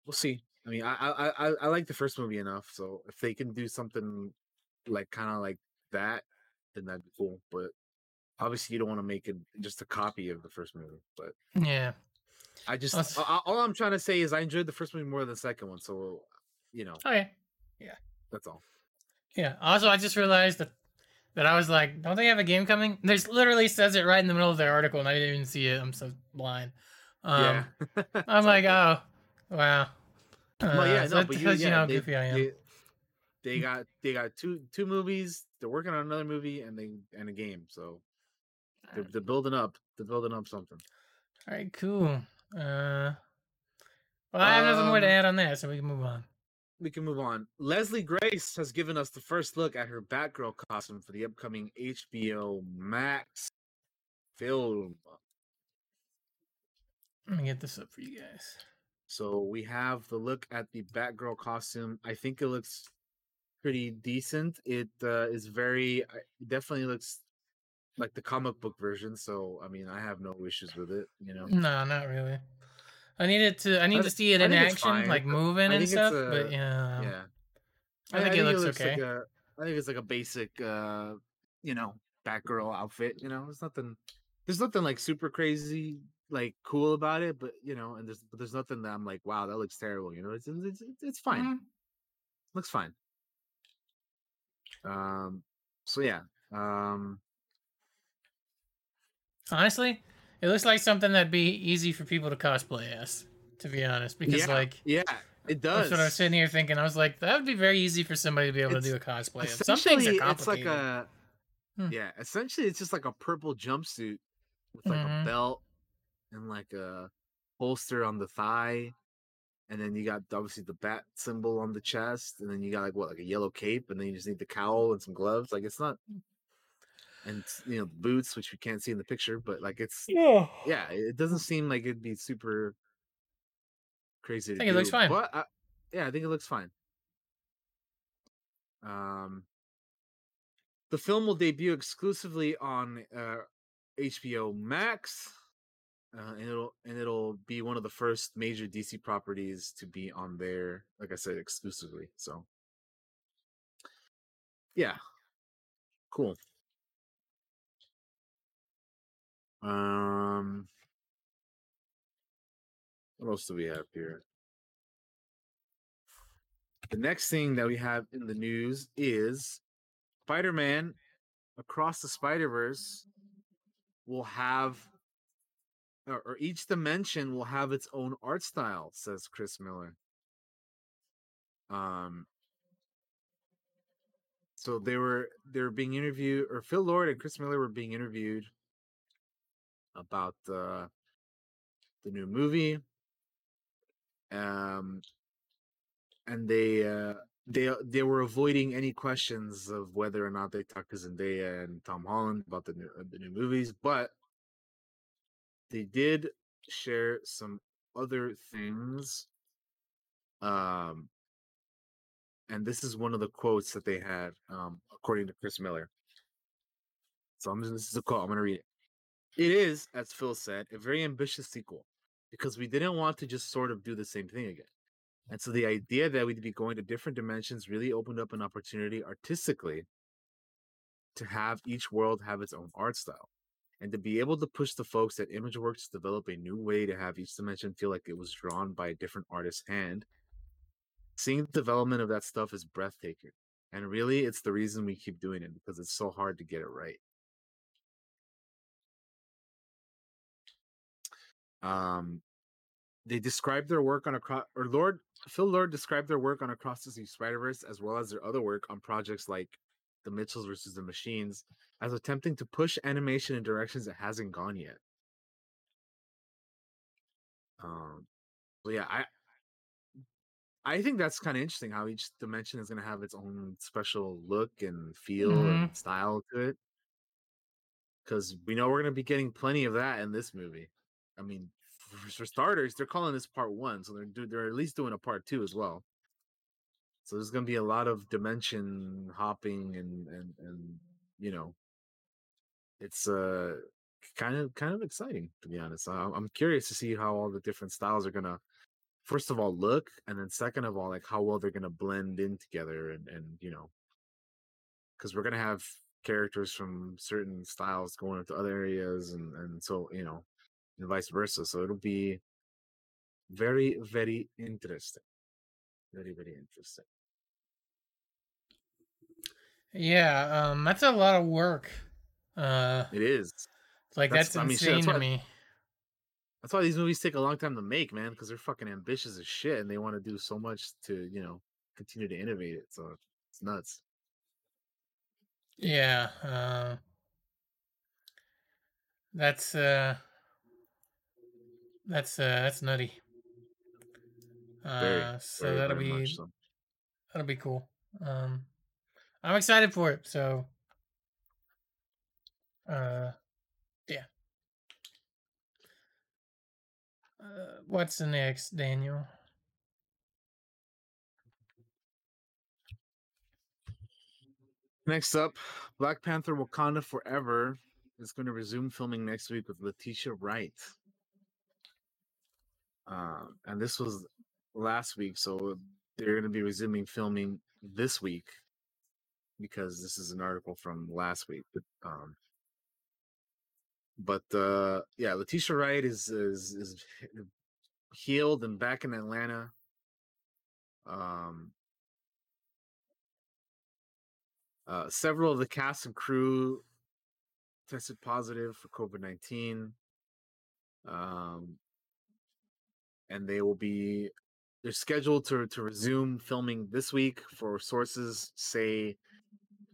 we'll see. I mean, I I I, I like the first movie enough, so if they can do something like kind of like that, then that'd be cool. But obviously, you don't want to make it just a copy of the first movie. But yeah. I just a- all I'm trying to say is I enjoyed the first movie more than the second one. So you know, oh, Okay. Yeah. that's all. Yeah. Also, I just realized that that I was like, don't they have a game coming? There's literally says it right in the middle of their article, and I didn't even see it. I'm so blind. Um, yeah. I'm like, oh, wow. well, yeah, Uh, so no, but you, tells you yeah, how they, goofy I am. They, they got they got two two movies. They're working on another movie and they and a game. So they're, they're building up. They're building up something. All right, cool. Uh, well, I have nothing more to Um, add on that, so we can move on. We can move on. Leslie Grace has given us the first look at her Batgirl costume for the upcoming HBO Max film. Let me get this up for you guys. So we have the look at the Batgirl costume. I think it looks pretty decent. It uh, is very it definitely looks like the comic book version. So I mean, I have no issues with it. You know, No, not really. I needed to. I need to see it I in action, like moving and stuff. a- but yeah, yeah. I think it looks okay. Like a, I think it's like a basic, uh, you know, Batgirl outfit. You know, there's nothing, there's nothing like super crazy, like cool about it. But you know, and there's but there's nothing that I'm like, wow, that looks terrible. You know, it's it's it's, it's fine. Mhm. Looks fine. Um. So yeah. Um. Honestly, it looks like something that'd be easy for people to cosplay as. To be honest, because yeah, like yeah, it does. that's what I was sitting here thinking. I was like, that would be very easy for somebody to be able to do a cosplay of. Some things are complicated. It's like a Hmm. yeah. Essentially, it's just like a purple jumpsuit with like Mhm. a belt and like a holster on the thigh. and then you got obviously the bat symbol on the chest, and then you got like what, like a yellow cape, and then you just need the cowl and some gloves. Like it's not, and you know boots, which we can't see in the picture, but like it's Yeah. yeah, it doesn't seem like it'd be super crazy. I think it looks fine. but I, yeah, I think it looks fine. Um, the film will debut exclusively on uh, HBO Max, uh, and it'll and it'll be one of the first major DC properties to be on there. Like I said, exclusively. So, yeah, cool. Um, what else do we have here? The next thing that we have in the news is Spider-Man Across the Spider-Verse will have or, or each dimension will have its own art style, says Chris Miller. Um so they were they were being interviewed or Phil Lord and Chris Miller were being interviewed about the the new movie. Um and they uh they they were avoiding any questions of whether or not they talked to Zendaya and Tom Holland about the new uh, the new movies, but they did share some other things. Um, and this is one of the quotes that they had, um, according to Chris Miller. So I'm this is a quote. I'm gonna read it. It is, as Phil said, a very ambitious sequel because we didn't want to just sort of do the same thing again. And so the idea that we'd be going to different dimensions really opened up an opportunity artistically to have each world have its own art style and to be able to push the folks at ImageWorks to develop a new way to have each dimension feel like it was drawn by a different artist's hand. Seeing the development of that stuff is breathtaking. And really, it's the reason we keep doing it because it's so hard to get it right. Um, they described their work on across or Lord Phil Lord described their work on Across the Spider Verse as well as their other work on projects like The Mitchells versus the Machines as attempting to push animation in directions it hasn't gone yet. Um, so yeah, I I think that's kind of interesting how each dimension is going to have its own special look and feel and style to it. Because we know we're going to be getting plenty of that in this movie. I mean, for, starters, they're calling this part one, so they're they're at least doing a part two as well. So there's going to be a lot of dimension hopping and and and you know, it's uh kind of kind of exciting to be honest. I'm, I'm curious to see how all the different styles are gonna first of all look, and then second of all, like how well they're gonna blend in together, and and you know, because we're gonna have characters from certain styles going into other areas, and and so you know, and vice versa. So it'll be very very interesting, very very interesting. Yeah, um, that's a lot of work. Uh, It is. like That's- that's, I mean, shit, insane that's to why- me. That's why these movies take a long time to make, man, because they're fucking ambitious as shit, and they want to do so much to you know continue to innovate it. So it's nuts. Yeah, uh, that's uh, that's uh, that's nutty. Very, Uh, so very, that'll very be much so. that'll be cool. Um, I'm excited for it. So, uh, yeah. Uh, what's the next, Daniel? Next up, Black Panther: Wakanda Forever is going to resume filming next week with Letitia Wright. Uh, and this was last week, so they're going to be resuming filming this week because this is an article from last week. But, um, but uh, yeah, Letitia Wright is is is healed and back in Atlanta. Um, uh, several of the cast and crew tested positive for COVID nineteen, um, and they will be they're scheduled to to resume filming this week. For sources say,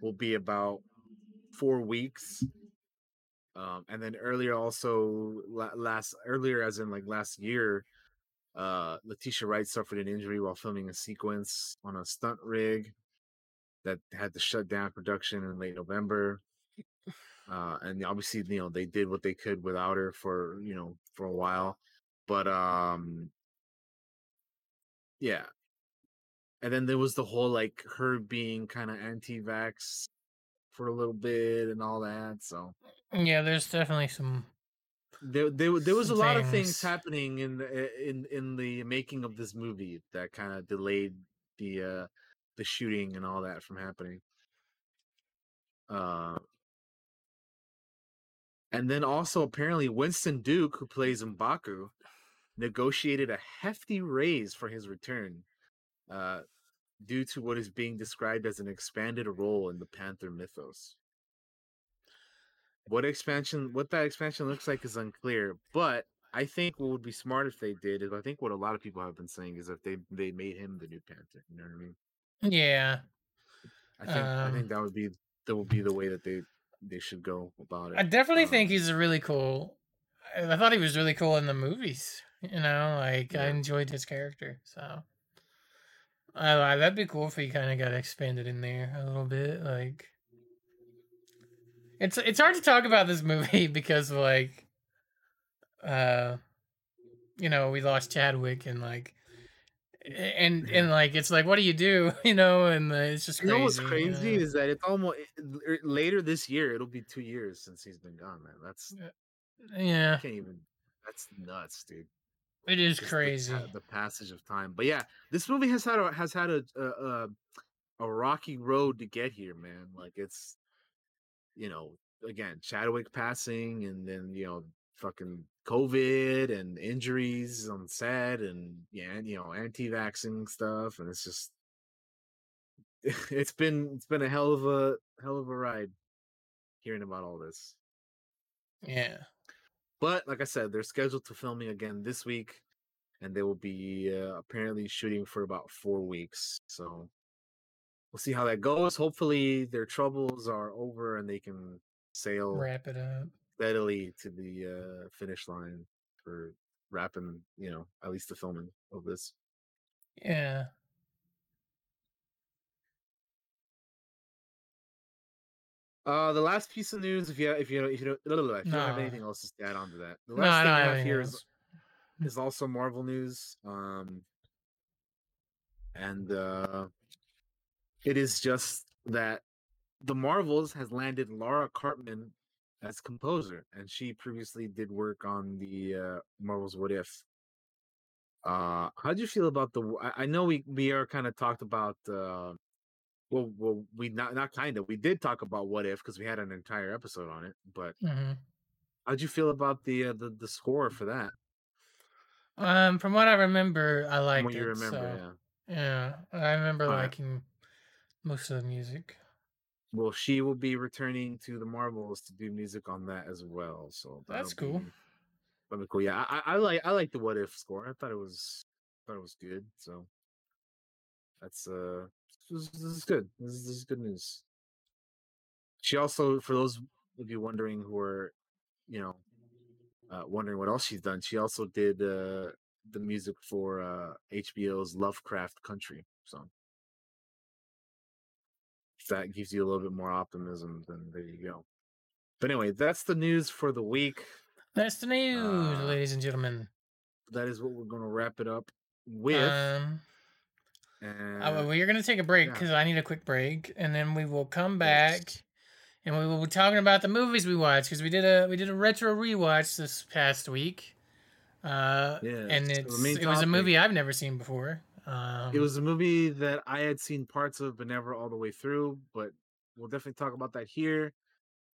will be about four weeks. Um, and then earlier, also last earlier, as in like last year, uh, Letitia Wright suffered an injury while filming a sequence on a stunt rig that had to shut down production in late November. Uh, and obviously, you know, they did what they could without her for you know for a while, but um, yeah. And then there was the whole like her being kind of anti-vax for a little bit and all that. So Yeah, there's definitely some. there there, there was a lot of things things. happening in the in in the making of this movie that kind of delayed the uh the shooting and all that from happening uh and then also apparently Winston Duke who plays Mbaku negotiated a hefty raise for his return uh due to what is being described as an expanded role in the Panther mythos what expansion what that expansion looks like is unclear but i think what would be smart if they did is i think what a lot of people have been saying is if they they made him the new panther you know what i mean Yeah. i think i Um, think that would be that would be the way that they they should go about it I definitely Um, think he's really cool. I thought he was really cool in the movies. You know, like I enjoyed his character. So, I I- that'd be cool if he kind of got expanded in there a little bit. Like, it's it's hard to talk about this movie because like, uh, you know, we lost Chadwick and like, and and like it's like, what do you do? You know, and uh, it's just you crazy. know what's you crazy know? is that it's almost later this year it'll be two years since he's been gone man that's Yeah, I can't even that's nuts dude it is just crazy. pa- the, passage of time. But yeah, this movie has had a has had a a, a a rocky road to get here, man. Like it's you know again Chadwick passing, and then you know fucking COVID and injuries on set, and yeah, you know anti-vaxxing stuff, and it's just it's been it's been a hell of a hell of a ride hearing about all this. Yeah. But like I said, they're scheduled to filming again this week, and they will be uh, apparently shooting for about four weeks. So we'll see how that goes. Hopefully, their troubles are over and they can sail Wrap it up. Steadily to the uh, finish line for wrapping, you know, at least the filming of this. Yeah. Uh, the last piece of news, if you if you if you don't, if you don't have No. anything else to add on to that, the No, last I thing I have have here is is also Marvel news. Um, and uh, it is just that the Marvels has landed Laura Karpman as composer, and she previously did work on the uh, Marvels What If. Uh, how do you feel about the? I, I know we we are kind of talked about. Uh, well, well, we not not kind of we did talk about What If because we had an entire episode on it. But hmm how'd you feel about the uh, the the score for that? Um, from what I remember, I liked it. remember, so, yeah. yeah, I remember Alright. liking most of the music. Well, she will be returning to the Marvels to do music on that as well. So That's cool. be- That'll be cool. Yeah, I, I like I like the What If score. I thought it was thought it was good. So that's uh this, this is good. This is, this is good news. She also, for those of you wondering who are, you know, uh, wondering what else she's done, she also did uh the music for uh HBO's Lovecraft Country. So that gives you a little bit more optimism, then there you go. But anyway, that's the news for the week. That's the news, Uh, ladies and gentlemen. That is what we're going to wrap it up with. Um, and uh, we're gonna take a break yeah. because I need a quick break, and then we will come back, and we will be talking about the movies we watched because we did a we did a retro rewatch this past week. Uh, Yeah, and it's it was a movie I've never seen before. Um, it was a movie that I had seen parts of, but never all the way through. But we'll definitely talk about that here.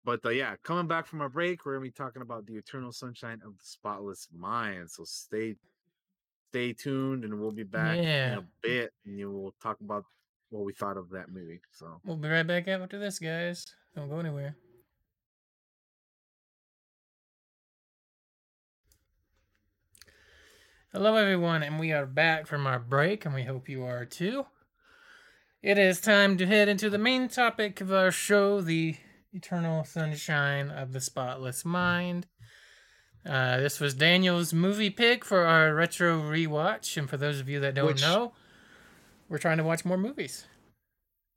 But uh, yeah, coming back from our break, we're gonna be talking about the Eternal Sunshine of the Spotless Mind. So stay, stay tuned, and we'll be back in Yeah. a bit, and you will talk about what we thought of that movie. So We'll be right back after this, guys. Don't go anywhere. Hello, everyone, and we are back from our break, and we hope you are too. It is time to head into the main topic of our show the eternal sunshine of the spotless mind. Uh, this was Daniel's movie pick for our retro rewatch, and for those of you that don't Which- know, we're trying to watch more movies.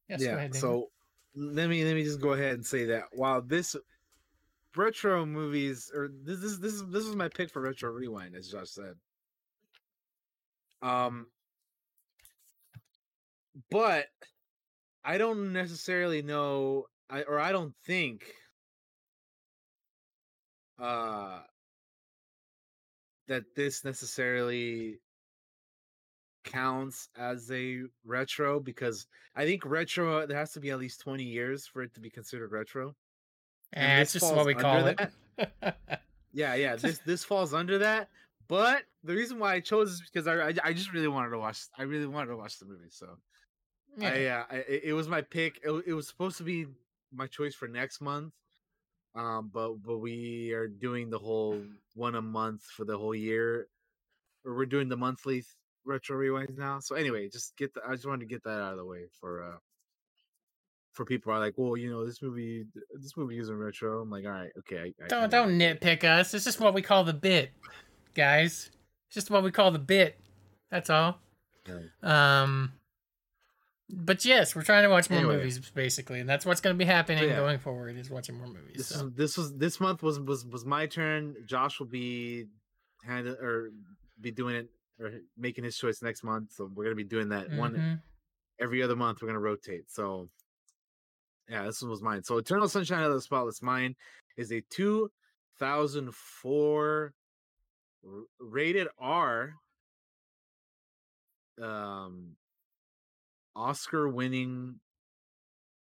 Yes, go yeah. ahead, so let me let me just go ahead and say that while this retro movies or this this this is this was my pick for retro rewind, as Josh said. Um, but I don't necessarily know, I or I don't think, uh, that this necessarily counts as a retro because I think retro there has to be at least twenty years for it to be considered retro. Eh, it's just what we call under it. that. Yeah, yeah. This this falls under that. But the reason why I chose is because I, I I just really wanted to watch. I really wanted to watch the movie. So I Yeah. uh, I, it was my pick. It, it was supposed to be my choice for next month. Um, but but we are doing the whole one a month for the whole year, or we're doing the monthly th- retro rewinds now. So anyway, just get the. I just wanted to get that out of the way for uh for people who are like, well, you know, this movie this movie isn't retro. I'm like, all right, okay. I, I, I Don't don't nitpick us. It's just what we call the bit, guys. It's just what we call the bit. That's all. Um, but yes, we're trying to watch more Anyway. movies basically, and that's what's going to be happening yeah. going forward. Is watching more movies. This so. is this was this month was was was my turn. Josh will be hand or be doing it or making his choice next month. So we're gonna be doing that one Mhm. every other month. We're gonna rotate. So yeah, this one was mine. So Eternal Sunshine of the Spotless Mind is a 2004 r- rated R um Oscar winning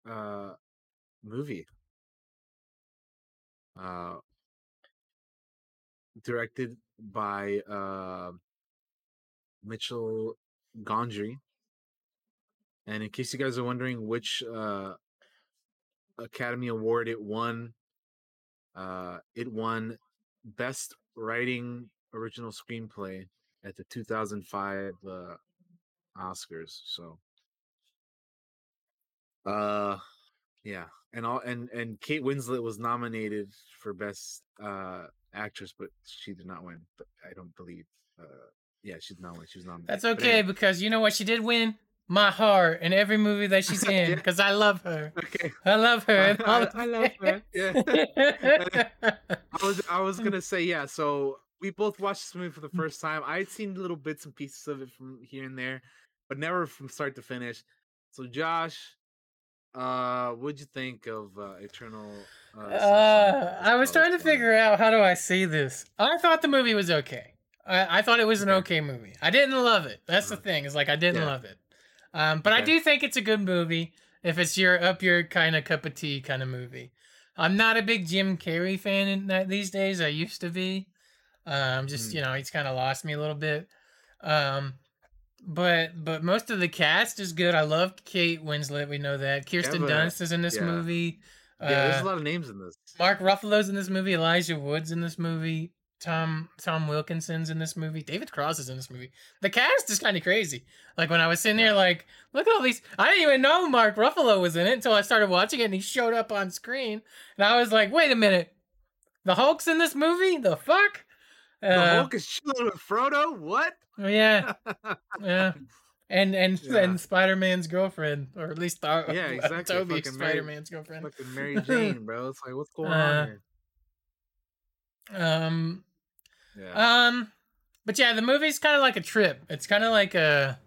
uh movie. Uh directed by uh Mitchell Gondry. And in case you guys are wondering which uh Academy Award it won, uh it won Best Writing Original Screenplay at the 2005 uh Oscars. So uh yeah, and all and and Kate Winslet was nominated for best uh actress, but she did not win. But I don't believe. Uh, yeah, she did not win. She was nominated. That's okay anyway, because you know what? She did win my heart in every movie that she's in because I love her. Okay. I love her. all I, I love her. Yeah. I was I was gonna say yeah. So we both watched this movie for the first time. I had seen little bits and pieces of it from here and there, but never from start to finish. So Josh, uh, what'd you think of uh, Eternal? Uh, Sunshine Uh, I was trying to figure out how do I say this. I thought the movie was okay. I, I thought it was an okay movie. I didn't love it. That's the thing. Is like I didn't Yeah. love it. Um, but I do think it's a good movie. If it's your up your kind of cup of tea kind of movie. I'm not a big Jim Carrey fan in that these days. I used to be. Um, just Hmm. you know, he's kind of lost me a little bit. Um, but but most of the cast is good. I love Kate Winslet. We know that. Kirsten but- Dunst is in this yeah. movie. Yeah, there's Uh, a lot of names in this. Mark Ruffalo's in this movie. Elijah Wood's in this movie. Tom Tom Wilkinson's in this movie. David Cross is in this movie. The cast is kind of crazy. Like when I was sitting there, like, look at all these. I didn't even know Mark Ruffalo was in it until I started watching it and he showed up on screen, and I was like, wait a minute, the Hulk's in this movie? The fuck? The Uh, Hulk is chilling with Frodo. What? Oh yeah, yeah. And and Yeah. and Spider Man's girlfriend, or at least uh, Yeah, exactly. Tobey Spider Man's girlfriend. Fucking Mary Jane, bro. It's like what's going Uh, on here? Um, Yeah. Um, but yeah, the movie's kind of like a trip. It's kind of like a.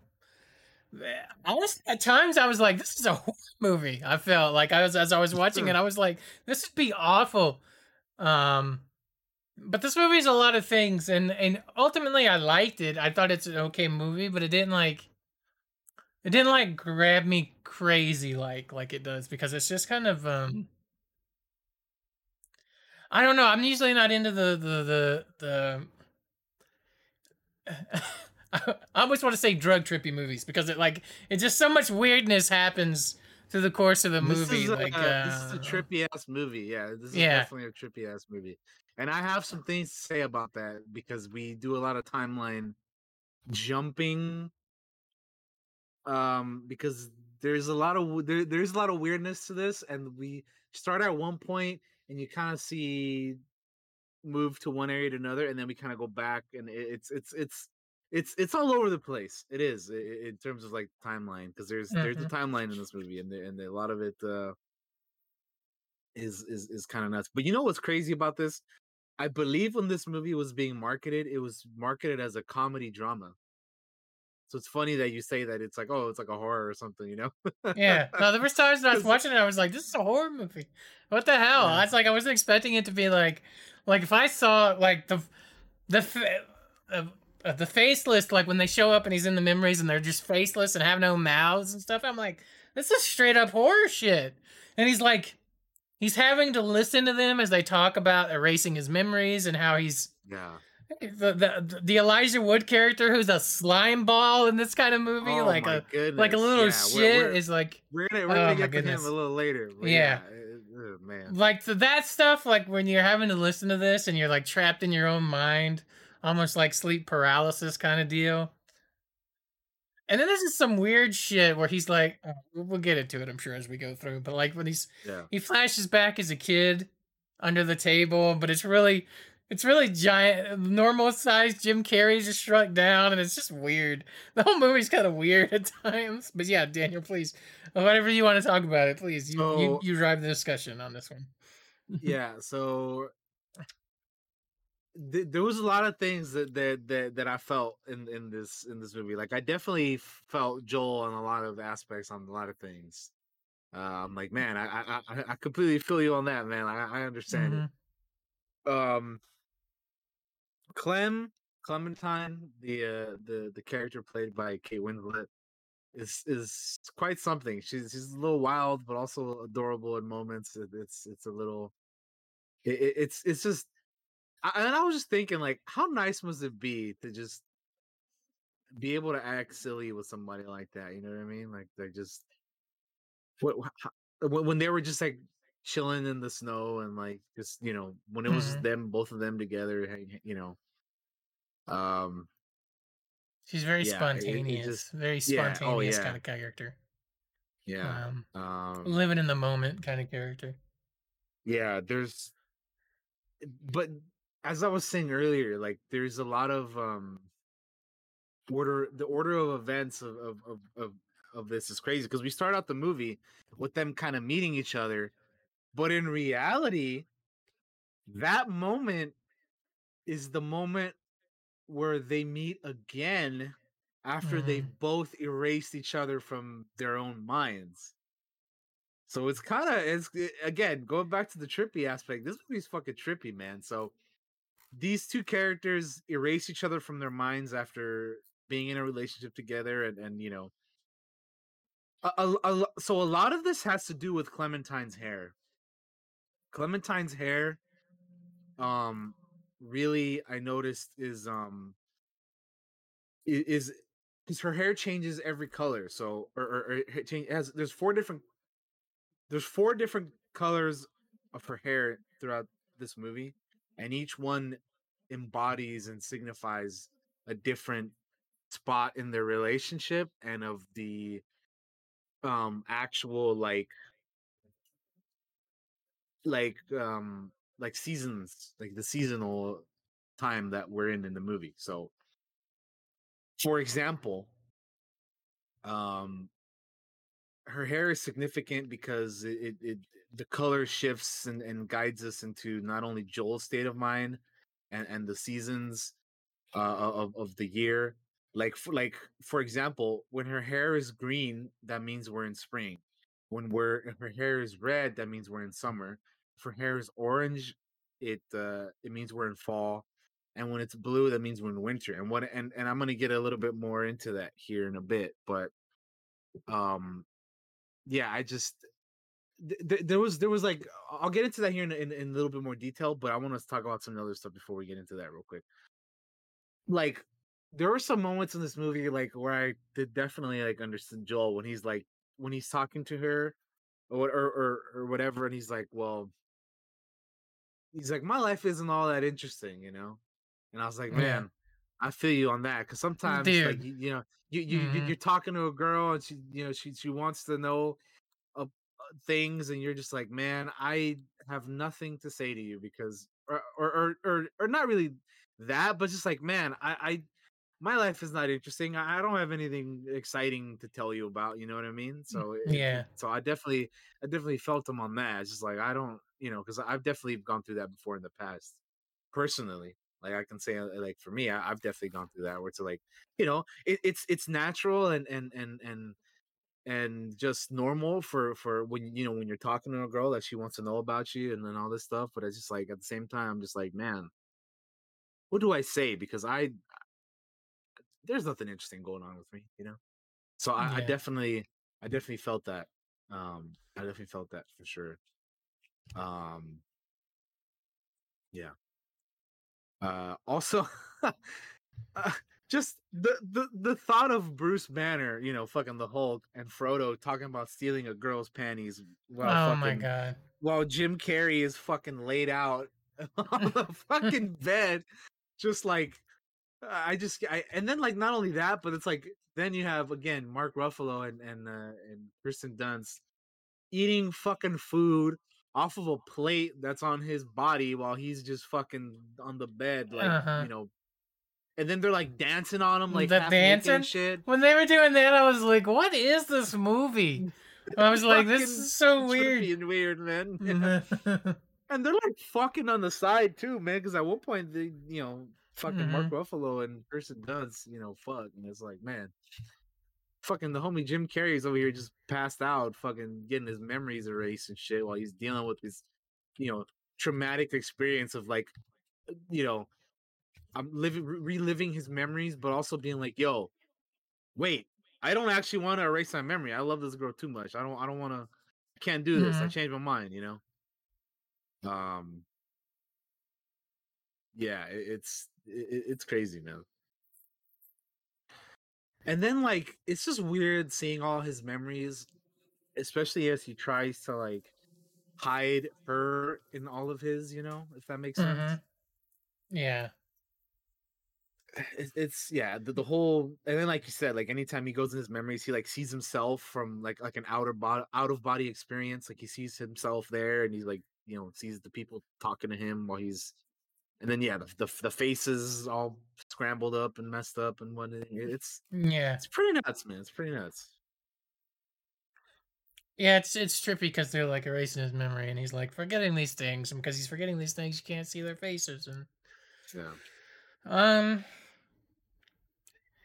I was at times I was like, this is a horror movie. I felt like I was as I was watching it, I was like, this would be awful. Um, but this movie is a lot of things, and and ultimately I liked it. I thought it's an okay movie, but it didn't like. It didn't like grab me crazy like like it does because it's just kind of um. I don't know. I'm usually not into the the the the. I always want to say drug trippy movies because it like it just so much weirdness happens through the course of the This movie. a, like this is a uh, trippy ass movie. Yeah, this is Yeah. definitely a trippy ass movie. And I have some things to say about that because we do a lot of timeline jumping. Um, because there's a lot of there, there's a lot of weirdness to this, and we start at one point and you kind of see move to one area to another, and then we kind of go back, and it, it's it's it's it's it's all over the place. It is in terms of like timeline because there's there's a Mhm. timeline in this movie, and the, and a lot of it uh, is is is kind of nuts. But you know what's crazy about this? I believe when this movie was being marketed, it was marketed as a comedy drama. So it's funny that you say that it's like, oh, it's like a horror or something, you know? Yeah. No, the first time I was watching it, I was like, "This is a horror movie. What the hell?" Yeah. I was like, I wasn't expecting it to be like, like if I saw like the, the, fa- uh, uh, the faceless, like when they show up and he's in the memories and they're just faceless and have no mouths and stuff. I'm like, this is straight up horror shit. And he's like, he's having to listen to them as they talk about erasing his memories and how he's yeah. the the, the Elijah Wood character who's a slime ball in this kind of movie, Oh like a like a little yeah, shit we're- we're- is like We're gonna we're Oh gonna get to goodness. him a little later. but Yeah. oh, man. like so that stuff like when you're having to listen to this and you're like trapped in your own mind almost like sleep paralysis kind of deal and then there's just some weird shit where he's like uh, we'll get into it i'm sure as we go through but like when he's Yeah. he flashes back as a kid under the table but it's really it's really giant normal sized jim carrey just shrunk down and it's just weird the whole movie's kind of weird at times but yeah daniel please whatever you want to talk about it please you you, you drive the discussion on this one yeah so th- there was a lot of things that, that that that i felt in in this in this movie like i definitely felt joel on a lot of aspects on a lot of things. Uh, i'm like man i i i completely feel you on that man i, I understand Mhm. it um clem clementine the uh the the character played by kate winslet is is quite something. She's she's a little wild but also adorable in moments. It- it's it's a little it, it- it's it's just I, and I was just thinking like how nice must it be to just be able to act silly with somebody like that you know what I mean like they just what how- when, they were just like chilling in the snow and like just you know when it was Mhm. them both of them together you know um She's very Yeah, it- it spontaneous, just- very yeah, oh, spontaneous yeah. kind of character. yeah Um, um living in the moment kind of character. yeah there's but as i was saying earlier like there's a lot of um order the order of events of of of of, of this is crazy because we start out the movie with them kind of meeting each other but in reality mm-hmm. that moment is the moment where they meet again after they've mm-hmm. both erased each other from their own minds so it's kind of it's eh, again going back to the trippy aspect. This movie's fucking trippy, man. So these two characters erase each other from their minds after being in a relationship together, and and you know, a, a, a so a lot of this has to do with Clementine's hair. Clementine's hair, um, really, I noticed is um is because her hair changes every color. So or, or, or it has there's four different there's four different colors of her hair throughout this movie, and each one embodies and signifies a different spot in their relationship and of the um actual like like um like seasons like the seasonal time that we're in in the movie so for example um her hair is significant because it, it, it the color shifts and, and guides us into not only Joel's state of mind and, and the seasons uh, of, of the year. Like for, like for example, when her hair is green, that means we're in spring. When we're if her hair is red, that means we're in summer. If her hair is orange, it uh, it means we're in fall. And when it's blue, that means we're in winter. And what and, and I'm gonna get a little bit more into that here in a bit, but um yeah i just th- th- there was there was like i'll get into that here in, in, in a little bit more detail but i want to talk about some other stuff before we get into that real quick like there were some moments in this movie like where i did definitely like understand joel when he's like when he's talking to her or or or, or whatever and he's like well he's like my life isn't all that interesting you know and i was like Yeah. man i feel you on that because sometimes like you, you know you, you Mhm. you're talking to a girl and she you know she she wants to know things and you're just like, man, I have nothing to say to you because or or or or, or not really that, but just like, man, I I my life is not interesting. I don't have anything exciting to tell you about. You know what I mean? So yeah. so I definitely I definitely felt them on that. It's just like I don't, you know, because I've definitely gone through that before in the past, personally. Like I can say, uh, like for me, I, I've definitely gone through that where it's like, you know, it, it's it's natural and and and and and just normal for for when you know when you're talking to a girl that she wants to know about you and then all this stuff. But it's just like at the same time, I'm just like, man, what do I say? Because I there's nothing interesting going on with me, you know. So I, I definitely, I definitely felt that. Um, I definitely felt that for sure. Um, yeah. Uh, also, uh, just the, the the thought of Bruce Banner, you know, fucking the Hulk and Frodo talking about stealing a girl's panties while oh my fucking god. while Jim Carrey is fucking laid out on the fucking bed, just like I just I and then like not only that, but it's like then you have again Mark Ruffalo and and uh, and Kristen Dunst eating fucking food off of a plate that's on his body while he's just fucking on the bed, like Uh-huh. you know. And then they're like dancing on them, like the dancing shit. when they were doing that, I was like, "What is this movie?" I was like, "This is so weird." and weird, man. Yeah. and they're like fucking on the side too, man. Because at one point, they, you know, fucking Mark Mm-hmm. Ruffalo and Kirsten Dunst, you know, fuck, and it's like, man, fucking the homie Jim Carrey's over here just passed out, fucking getting his memories erased and shit while he's dealing with this, you know, traumatic experience of like, you know, I'm living reliving his memories, but also being like, yo, wait, I don't actually want to erase my memory. I love this girl too much. I don't. I don't want to. I can't do this. I Mhm. changed my mind. You know. Um. Yeah, it, it's it, it's crazy, man. And then like it's just weird seeing all his memories, especially as he tries to like hide her in all of his. You know, if that makes sense. Mhm. Yeah. It's, it's yeah the, the whole and then like you said like anytime he goes in his memories he like sees himself from like like an outer body out of body experience like he sees himself there and he's like you know sees the people talking to him while he's and then yeah the the, the faces all scrambled up and messed up and what it's Yeah. it's pretty nuts man it's pretty nuts Yeah, it's it's trippy because they're like erasing his memory, and he's like forgetting these things, and because he's forgetting these things, you can't see their faces, and yeah um,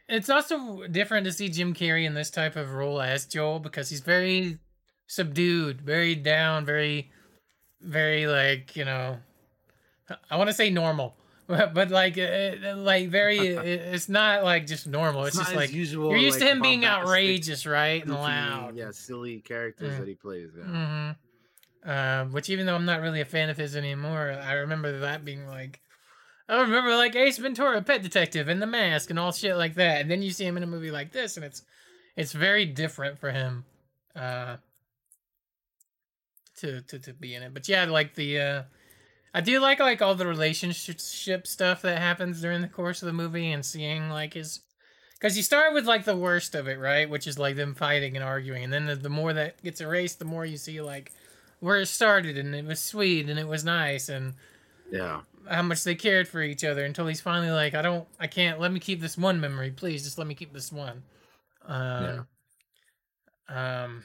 it's also different to see Jim Carrey in this type of role as Joel because he's very subdued, very down, very, very like you know, I want to say normal, but, but like uh, like very, it's not like just normal. It's, It's just like usual, you're used to him being outrageous, right, and loud. yeah silly characters Mm. that he plays yeah hmm Uh, which even though I'm not really a fan of his anymore, I remember that being like, I remember like Ace Ventura, Pet Detective, and The Mask, and all shit like that. And then you see him in a movie like this, and it's it's very different for him, uh, to to to be in it. But yeah, like the uh, I do like like all the relationship stuff that happens during the course of the movie, and seeing like his. Because you start with like the worst of it, right? Which is like them fighting and arguing, and then the, the more that gets erased, the more you see like where it started, and it was sweet and it was nice, and yeah how much they cared for each other until he's finally like, I don't, I can't. Let me keep this one memory, please. Just let me keep this one. Um, um,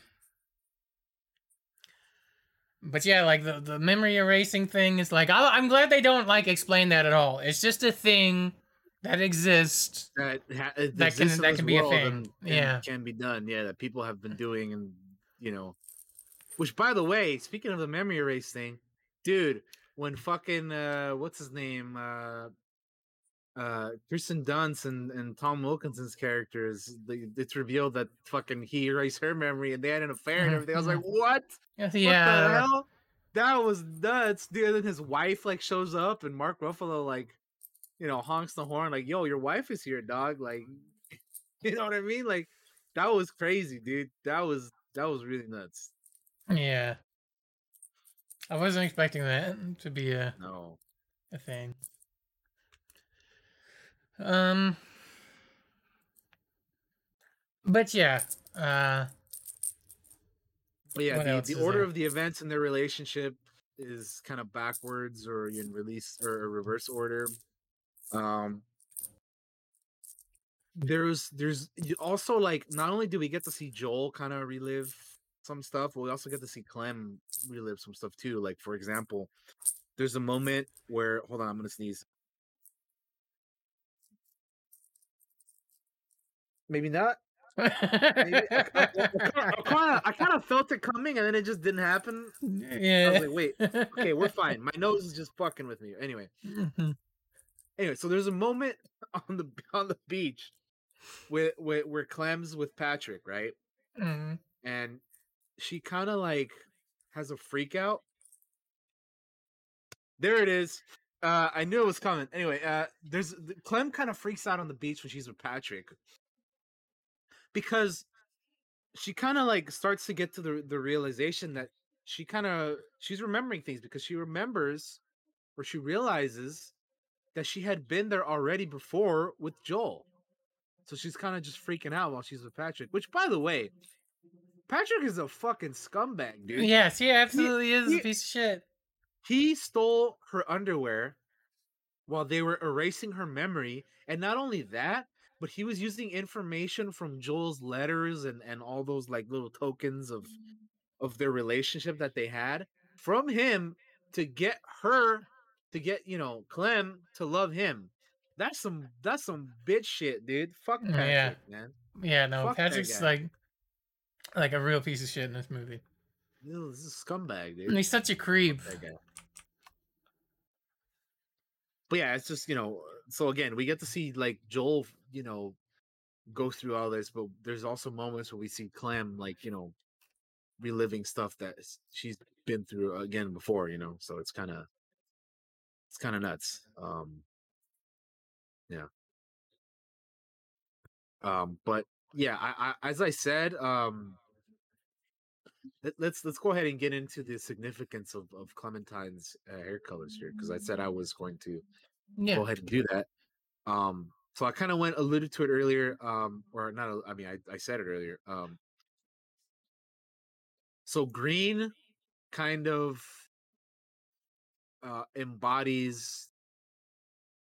but yeah, like the the memory erasing thing is like, I, I'm glad they don't like explain that at all. It's just a thing that exists. that ha- it That can- exists in that can be a thing. and- and Yeah. can be done yeah that people have been doing and you know which by the way speaking of the memory erase thing dude when fucking uh what's his name uh uh Kristen Dunst and, and Tom Wilkinson's characters they, it's revealed that fucking he erased her memory and they had an affair and everything I was like what Yeah, what the hell that was nuts dude and then his wife like shows up and Mark Ruffalo like you know, honks the horn like, "Yo, your wife is here, dog." Like, you know what I mean? Like, that was crazy, dude. That was that was really nuts. Yeah. I wasn't expecting that to be a No. a thing. Um but yeah, uh But yeah, the, the order there? of the events in their relationship is kind of backwards or in release or a reverse order. Um there's there's also like not only do we get to see Joel kind of relive some stuff, but we also get to see Clem relive some stuff too. Like for example, there's a moment where hold on, I'm gonna sneeze. Maybe not. Maybe I, kind of I kind of felt it coming and then it just didn't happen. Yeah. I was like, wait, okay, we're fine. My nose is just fucking with me. Anyway, anyway, so there's a moment on the on the beach where where, where Clem's with Patrick, right? Mhm. And she kind of like has a freak out. There it is. Uh, I knew it was coming. Anyway, uh, there's Clem kind of freaks out on the beach when she's with Patrick because she kind of like starts to get to the the realization that she kind of she's remembering things because she remembers or she realizes that she had been there already before with Joel. So she's kind of just freaking out while she's with Patrick, which by the way, Patrick is a fucking scumbag, dude. Yes, he absolutely is he- a piece of shit. He stole her underwear while they were erasing her memory, and not only that, but he was using information from Joel's letters and and all those like little tokens of of their relationship that they had from him to get her to get you know Clem to love him. That's some that's some bitch shit, dude. Fuck mm, Yeah. Patrick, man. Yeah, no, Fuck Patrick's like like a real piece of shit in this movie. Ew, This is a scumbag, dude. And he's such a creep. But yeah, it's just you know. So again, we get to see like Joel, you know, go through all this, but there's also moments where we see Clem, like you know, reliving stuff that she's been through again before. You know, so it's kind of it's kind of nuts. Um, yeah. Um, but yeah, I, I as I said, um, let, let's let's go ahead and get into the significance of of Clementine's uh, hair colors here because I said I was going to Yeah. go ahead and do that. Um, so I kind of went alluded to it earlier, um, or not. I mean, I, I said it earlier. Um, so green kind of uh, embodies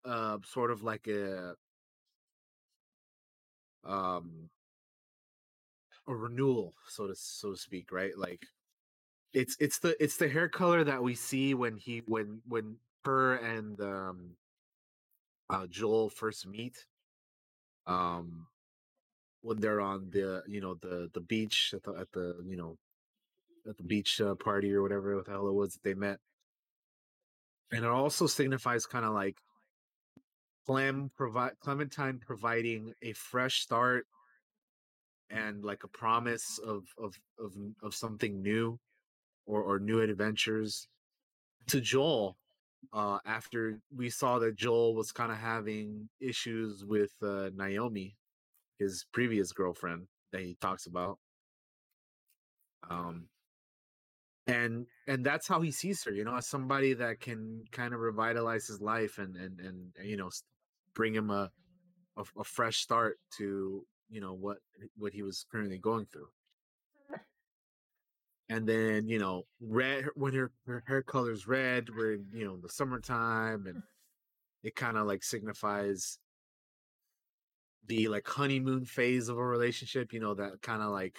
uh, sort of like a um a renewal so to so to speak right? Like it's it's the it's the hair color that we see when he when when her and um uh Joel first meet um when they're on the you know the the beach at the at the you know at the beach uh, party or whatever the hell it was that they met. And it also signifies kind of like Clem provide Clementine providing a fresh start and like a promise of of of of something new or or new adventures to Joel uh after we saw that Joel was kind of having issues with uh Naomi his previous girlfriend that he talks about. Um and and that's how he sees her you know as somebody that can kind of revitalize his life and and and you know bring him a a, a fresh start to you know what what he was currently going through and then you know red when her, her hair color's red we're in you know the summertime and it kind of like signifies the like honeymoon phase of a relationship you know that kind of like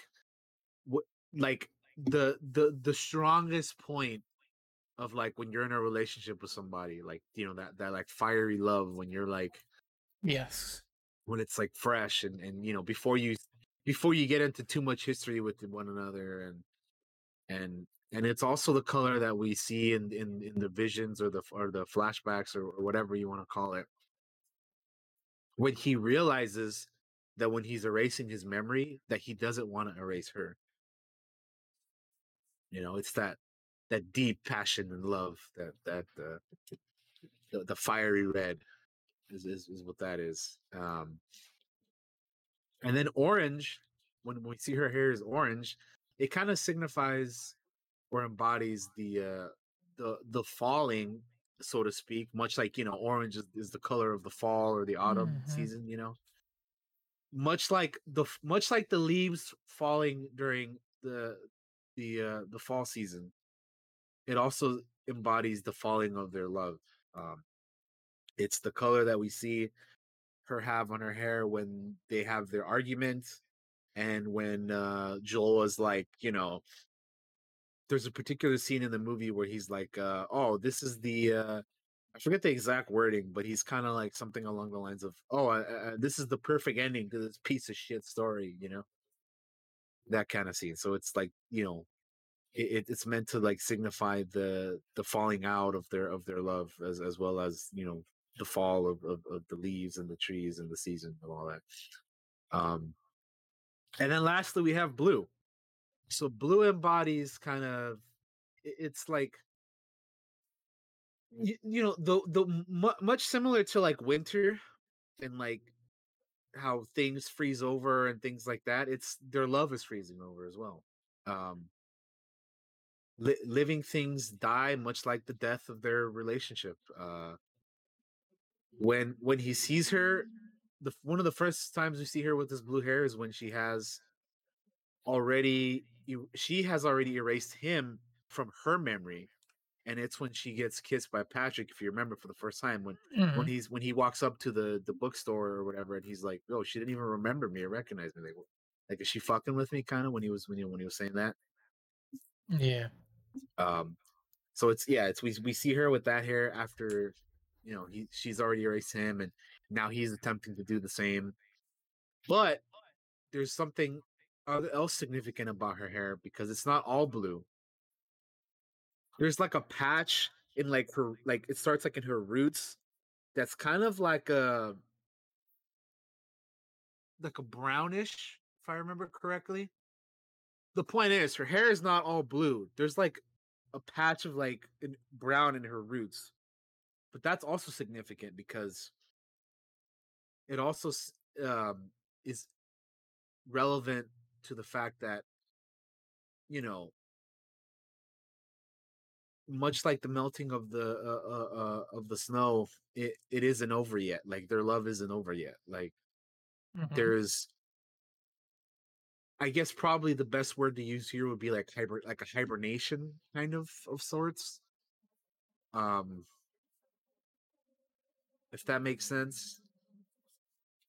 what like the the the strongest point of like when you're in a relationship with somebody like you know that that like fiery love when you're like Yes. When it's like fresh and and you know before you before you get into too much history with one another and and and it's also the color that we see in in, in the visions or the or the flashbacks or, or whatever you want to call it. When he realizes that when he's erasing his memory that he doesn't want to erase her. You know it's that that deep passion and love that that uh, the, the fiery red is, is is what that is um and then orange when we see her hair is orange it kind of signifies or embodies the uh the the falling so to speak much like you know orange is, is the color of the fall or the autumn Mhm. season you know much like the much like the leaves falling during the the uh, the fall season, it also embodies the falling of their love. Um, it's the color that we see her have on her hair when they have their argument, and when uh, Joel was like, you know, there's a particular scene in the movie where he's like, uh, "Oh, this is the." Uh, I forget the exact wording, but he's kind of like something along the lines of, "Oh, uh, this is the perfect ending to this piece of shit story," you know, that kind of scene. So it's like, you know, it, it's meant to like signify the the falling out of their of their love, as as well as you know the fall of of, of the leaves and the trees and the season and all that. Um, and then lastly, we have blue. So blue embodies kind of, it's like you, you know the the mu- much similar to like winter and like how things freeze over and things like that it's their love is freezing over as well um li- living things die much like the death of their relationship uh when when he sees her the one of the first times we see her with this blue hair is when she has already she has already erased him from her memory and it's when she gets kissed by Patrick if you remember for the first time when when Mhm. he's when he walks up to the the bookstore or whatever and he's like oh she didn't even remember me or recognize me like like is she fucking with me kind of when he was when he when he was saying that Yeah. um so it's yeah it's we we see her with that hair after you know he she's already erased him and now he's attempting to do the same. But there's something else significant about her hair because it's not all blue. There's like a patch in like her like it starts like in her roots that's kind of like a like a brownish if i remember correctly. The point is her hair is not all blue. There's like a patch of like brown in her roots but that's also significant because it also um, is relevant to the fact that you know much like the melting of the uh, uh, uh, of the snow it, it isn't over yet like their love isn't over yet like Mhm. there's i guess probably the best word to use here would be like hiber like a hibernation kind of of sorts um if that makes sense.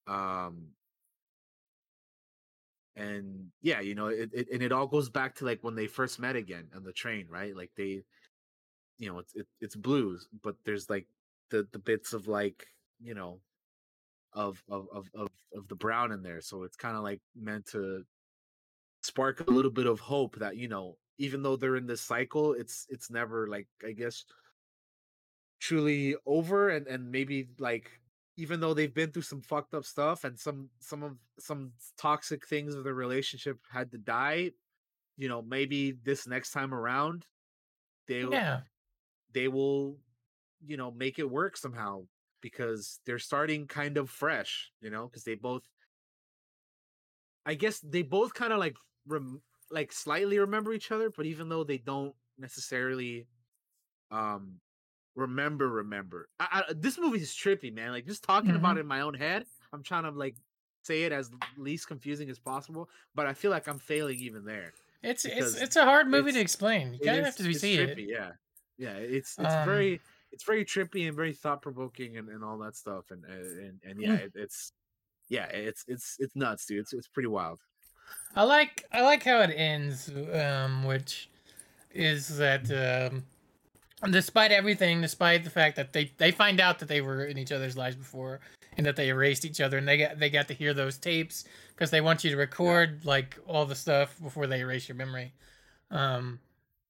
Um and yeah you know it, it and it all goes back to like when they first met again on the train right? Like they you know it's it, it's blues but there's like the the bits of like you know of of of of, of the brown in there. So it's kind of like meant to spark a little bit of hope that you know even though they're in this cycle it's it's never like i guess truly over and and maybe like even though they've been through some fucked up stuff and some some of some toxic things of their relationship had to die you know maybe this next time around they Yeah. they will you know make it work somehow because they're starting kind of fresh you know because they both i guess they both kind of like rem- like slightly remember each other but even though they don't necessarily um remember remember I, I, this movie is trippy man like just talking about Mhm. it in my own head i'm trying to like say it as least confusing as possible but i feel like i'm failing even there It's it's it's a hard movie to explain. You kind of have to see trippy, it. Yeah, yeah. It's it's Um, very it's very trippy and very thought provoking and, and all that stuff. And and and, and yeah, Mm. it, it's yeah, it's it's it's nuts, dude. It's it's pretty wild. I like I like how it ends, um, which is that um, despite everything, despite the fact that they they find out that they were in each other's lives before and that they erased each other, and they got they got to hear those tapes because they want you to record like all the stuff before they erase your memory, um,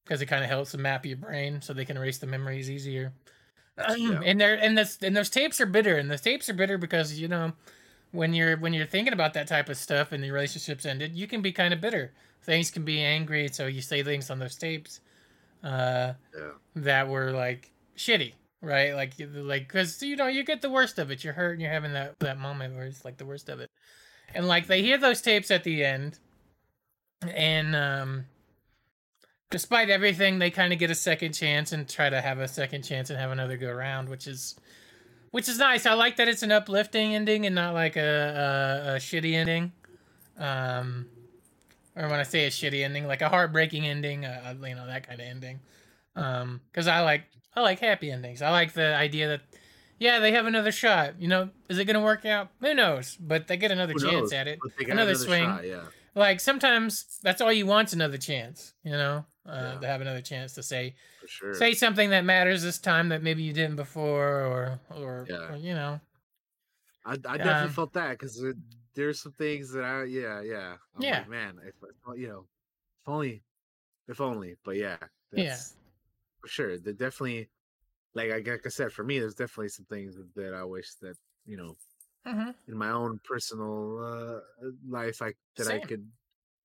because it kind of helps to map your brain so they can erase the memories easier. And they're and this and those tapes are bitter, and the tapes are bitter because you know when you're when you're thinking about that type of stuff and the relationships ended, you can be kind of bitter. Things can be angry, so you say things on those tapes uh, that were like shitty, right? Like like because you know you get the worst of it. You're hurt and you're having that that moment where it's like the worst of it, and like they hear those tapes at the end, and um, despite everything, they kind of get a second chance and try to have a second chance and have another go around, which is which is nice. I like that it's an uplifting ending and not like a a, a shitty ending. Um, or when I say a shitty ending, like a heartbreaking ending, uh, you know that kind of ending. Um, because I like I like happy endings. I like the idea that yeah they have another shot. You know, is it gonna work out? Who knows? But they get another Who chance knows? at it, But they got another, another swing. shot, yeah. Like sometimes that's all you want's another chance. You know, uh, Yeah. to have another chance to say sure. say something that matters this time that maybe you didn't before, or or, Yeah. or, you know. I, I definitely Um, felt that because there's some things that I yeah yeah I'm Yeah. like, man if, you know if only if only but yeah Yeah. for sure they definitely like I like I said for me there's definitely some things that, that I wish that you know Mhm. in my own personal uh life I that I could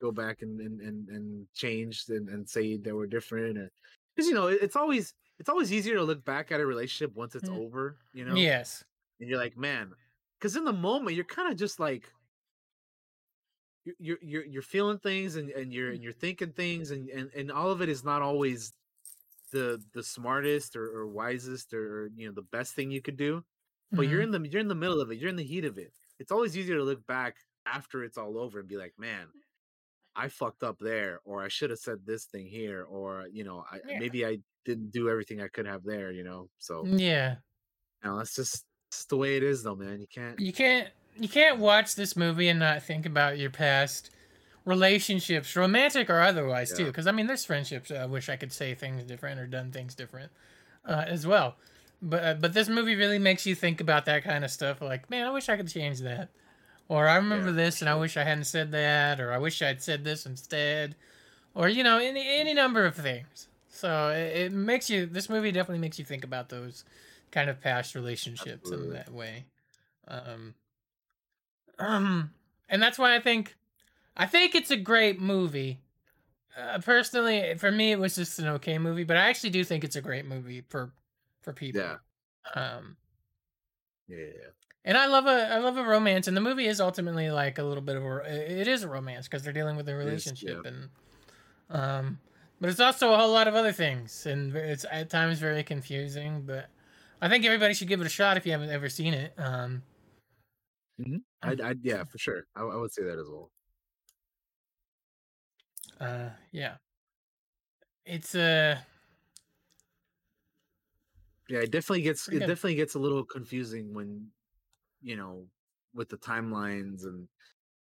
go back and and and, and change and, and say they were different because you know it- it's always it's always easier to look back at a relationship once it's Mm. over you know Yes. and you're like, man, because in the moment you're kind of just like you're you're you're, you're feeling things and, and you're and you're thinking things and, and and all of it is not always the the smartest or, or wisest or, you know the best thing you could do but you're Mhm. in the you're in the middle of it you're in the heat of it it's always easier to look back after it's all over and be like man i fucked up there or i should have said this thing here or you know I, Yeah. maybe i didn't do everything i could have there you know so Yeah. you know, that's just just the way it is though man you can't You can't you can't watch this movie and not think about your past relationships, romantic or otherwise, too. Because I mean, there's friendships. I wish I could say things different or done things different, uh, as well. But uh, but this movie really makes you think about that kind of stuff. Like, man, I wish I could change that, or I remember Yeah, this and I wish I hadn't said that, or I wish I'd said this instead, or you know, any any number of things. So it, it makes you. This movie definitely makes you think about those kind of past relationships in that way. Um, um, and that's why I think, I think it's a great movie. Uh, personally, for me, it was just an okay movie, but I actually do think it's a great movie for, for people. Yeah. Um, Yeah, and I love a I love a romance, and the movie is ultimately like a little bit of a it is a romance because they're dealing with a is, relationship, yeah. and um, but it's also a whole lot of other things, and it's at times very confusing. But I think everybody should give it a shot if you haven't ever seen it. Um, I, I, yeah, for sure. I, I would say that as well. uh, yeah, it's uh, Yeah, it definitely gets it definitely gets a little confusing when, you know, with the timelines and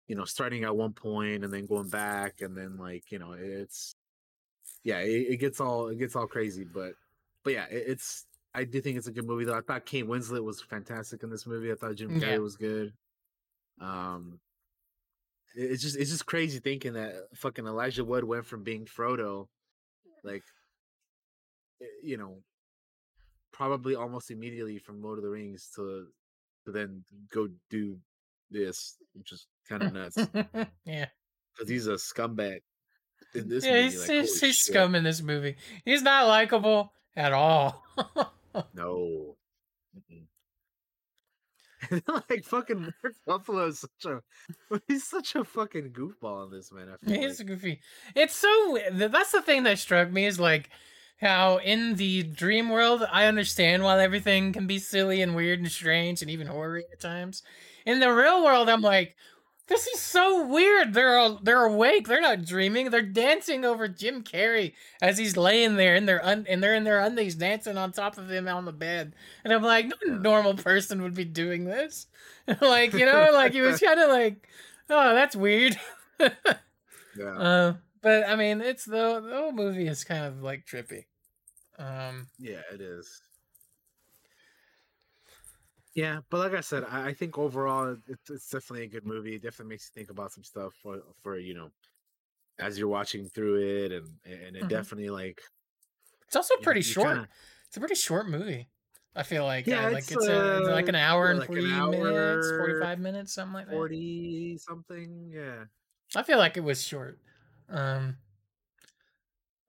you know starting at one point and then going back and then like you know it's yeah it, it gets all it gets all crazy but but yeah it, it's I do think it's a good movie though. I thought Kate Winslet was fantastic in this movie. I thought Jim Carrey Yeah. was good. Um, it's just it's just crazy thinking that fucking Elijah Wood went from being Frodo, like, eh, you know, probably almost immediately from Lord of the Rings to to then go do this, which is kind of nuts yeah. because he's a scumbag in this yeah, movie. he's, like, he's, he's scum in this movie. He's not likable at all. No. Mm-mm. like fucking Mark Ruffalo is such a he's such a fucking goofball in this man. I feel He's like. goofy. It's so that's the thing that struck me is like how in the dream world I understand why everything can be silly and weird and strange and even horror at times. In the real world, I'm like, this is so weird. They're all, they're awake. They're not dreaming. They're dancing over Jim Carrey as he's laying there in their un- and they're in their undies dancing on top of him on the bed. And I'm like, no normal person would be doing this. like you know, like he was kind of like, oh, that's weird. Yeah. Uh, but I mean, it's the the whole movie is kind of like trippy. Um, Yeah, it is. Yeah, but like I said, I, I think overall it's, it's definitely a good movie. It definitely makes you think about some stuff for for you know as you're watching through it, and and it Mhm. definitely like it's also pretty you short. kinda- It's a pretty short movie. I feel like Yeah, uh, like it's, it's, a, it's like an uh, hour and like an forty minutes, forty five minutes, something like that. forty something. Yeah, I feel like it was short. Um,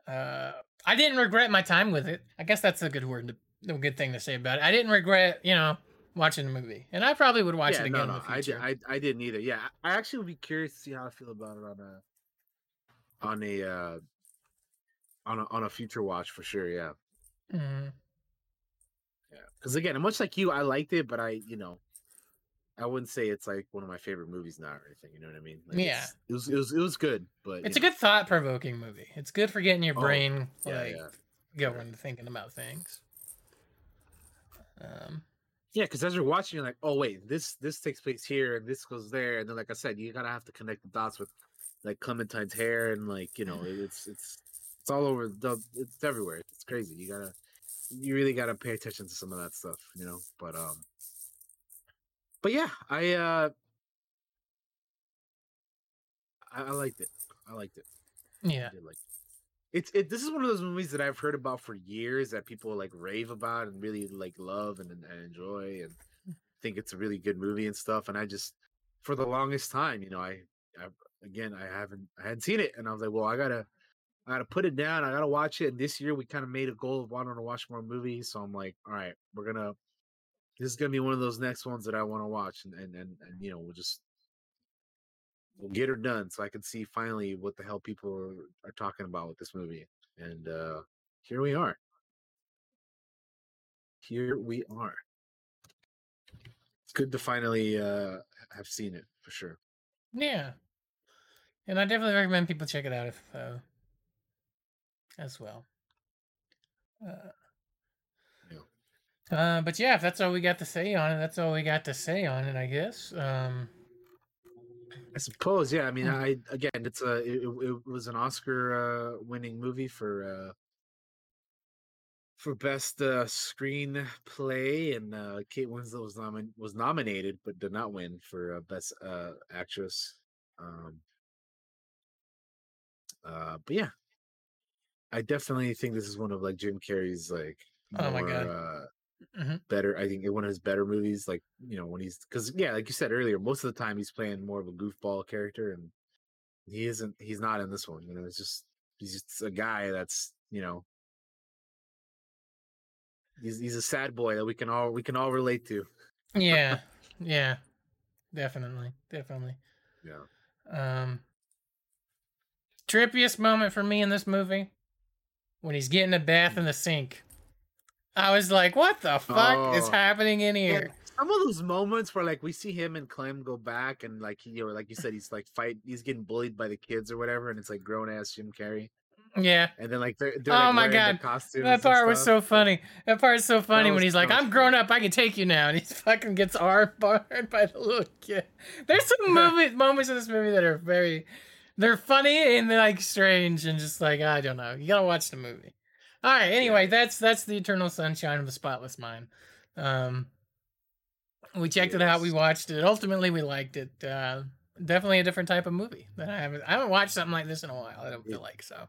uh, I didn't regret my time with it. I guess that's a good word, to, a good thing to say about it. I didn't regret, you know, watching the movie, and I probably would watch yeah, it again no, no, I, did, I I didn't either. Yeah, I actually would be curious to see how I feel about it on a on a uh on a on a future watch for sure. Yeah, Mhm. yeah. Because again, much like you, I liked it, but I you know I wouldn't say it's like one of my favorite movies now or anything. You know what I mean? Like, Yeah. It was it was it was good, but It's a good thought provoking movie. It's good for getting your Oh, brain yeah, like yeah. going to thinking about things. Um, Yeah, because as you're watching, you're like, oh wait, this this takes place here and this goes there, and then like I said, you gotta have to connect the dots with like Clementine's hair and like you know it's it's it's all over the it's everywhere. It's crazy. You gotta you really gotta pay attention to some of that stuff, you know. But um, but yeah, I uh, I, I liked it. I liked it. yeah. I did like it. It's it. This is one of those movies that I've heard about for years that people like rave about and really like love and, and enjoy and hmm. think it's a really good movie and stuff. And I just, for the longest time, you know, I, I again, I haven't, I hadn't seen it, and I was like, well, I gotta, I gotta put it down. I gotta watch it. And this year we kind of made a goal of wanting to watch more movies. So I'm like, all right, we're gonna. This is gonna be one of those next ones that I want to watch, and and and, and you know, we'll just get her done so I can see finally what the hell people are, are talking about with this movie. And uh here we are. Here we are. It's good to finally uh have seen it for sure. Yeah. And I definitely recommend people check it out if uh, as well. Uh, uh, but yeah, if that's all we got to say on it, that's all we got to say on it, I guess. Um, I suppose, yeah. I mean, Hmm. I again, it's a it, it was an Oscar uh, winning movie for uh for best uh, screenplay, and uh, Kate Winslet was nomin- was nominated but did not win for uh, best uh, actress. Um, uh, but yeah, I definitely think this is one of like Jim Carrey's like Oh my God. uh, Mhm. better. I think one of his better movies. Like you know when he's because yeah, like you said earlier, most of the time he's playing more of a goofball character, and he isn't. He's not in this one. You know, it's just he's just a guy that's you know. He's, he's a sad boy that we can all we can all relate to. yeah, yeah, definitely, definitely. Yeah. Um, trippiest moment for me in this movie when he's getting a bath in the sink. I was like, "What the fuck is Oh. happening in Yeah, here?" some of those moments where like we see him and Clem go back and like you or like you said he's like fight he's getting bullied by the kids or whatever and it's like grown ass Jim Carrey Yeah. and then like they're, they're Oh like, my god, that part was so funny. That part is so funny when he's like, "I'm grown up, I can take you now," and he fucking gets arm barred by the little kid. There's some movie moments in this movie that are very, they're funny and they're like strange and just like I don't know. You gotta watch the movie. All right. Anyway, that's that's the Eternal Sunshine of the Spotless Mind. Um, we checked it out. We watched it. Ultimately, we liked it. Uh, definitely a different type of movie that I haven't I haven't watched something like this in a while. I don't feel like so.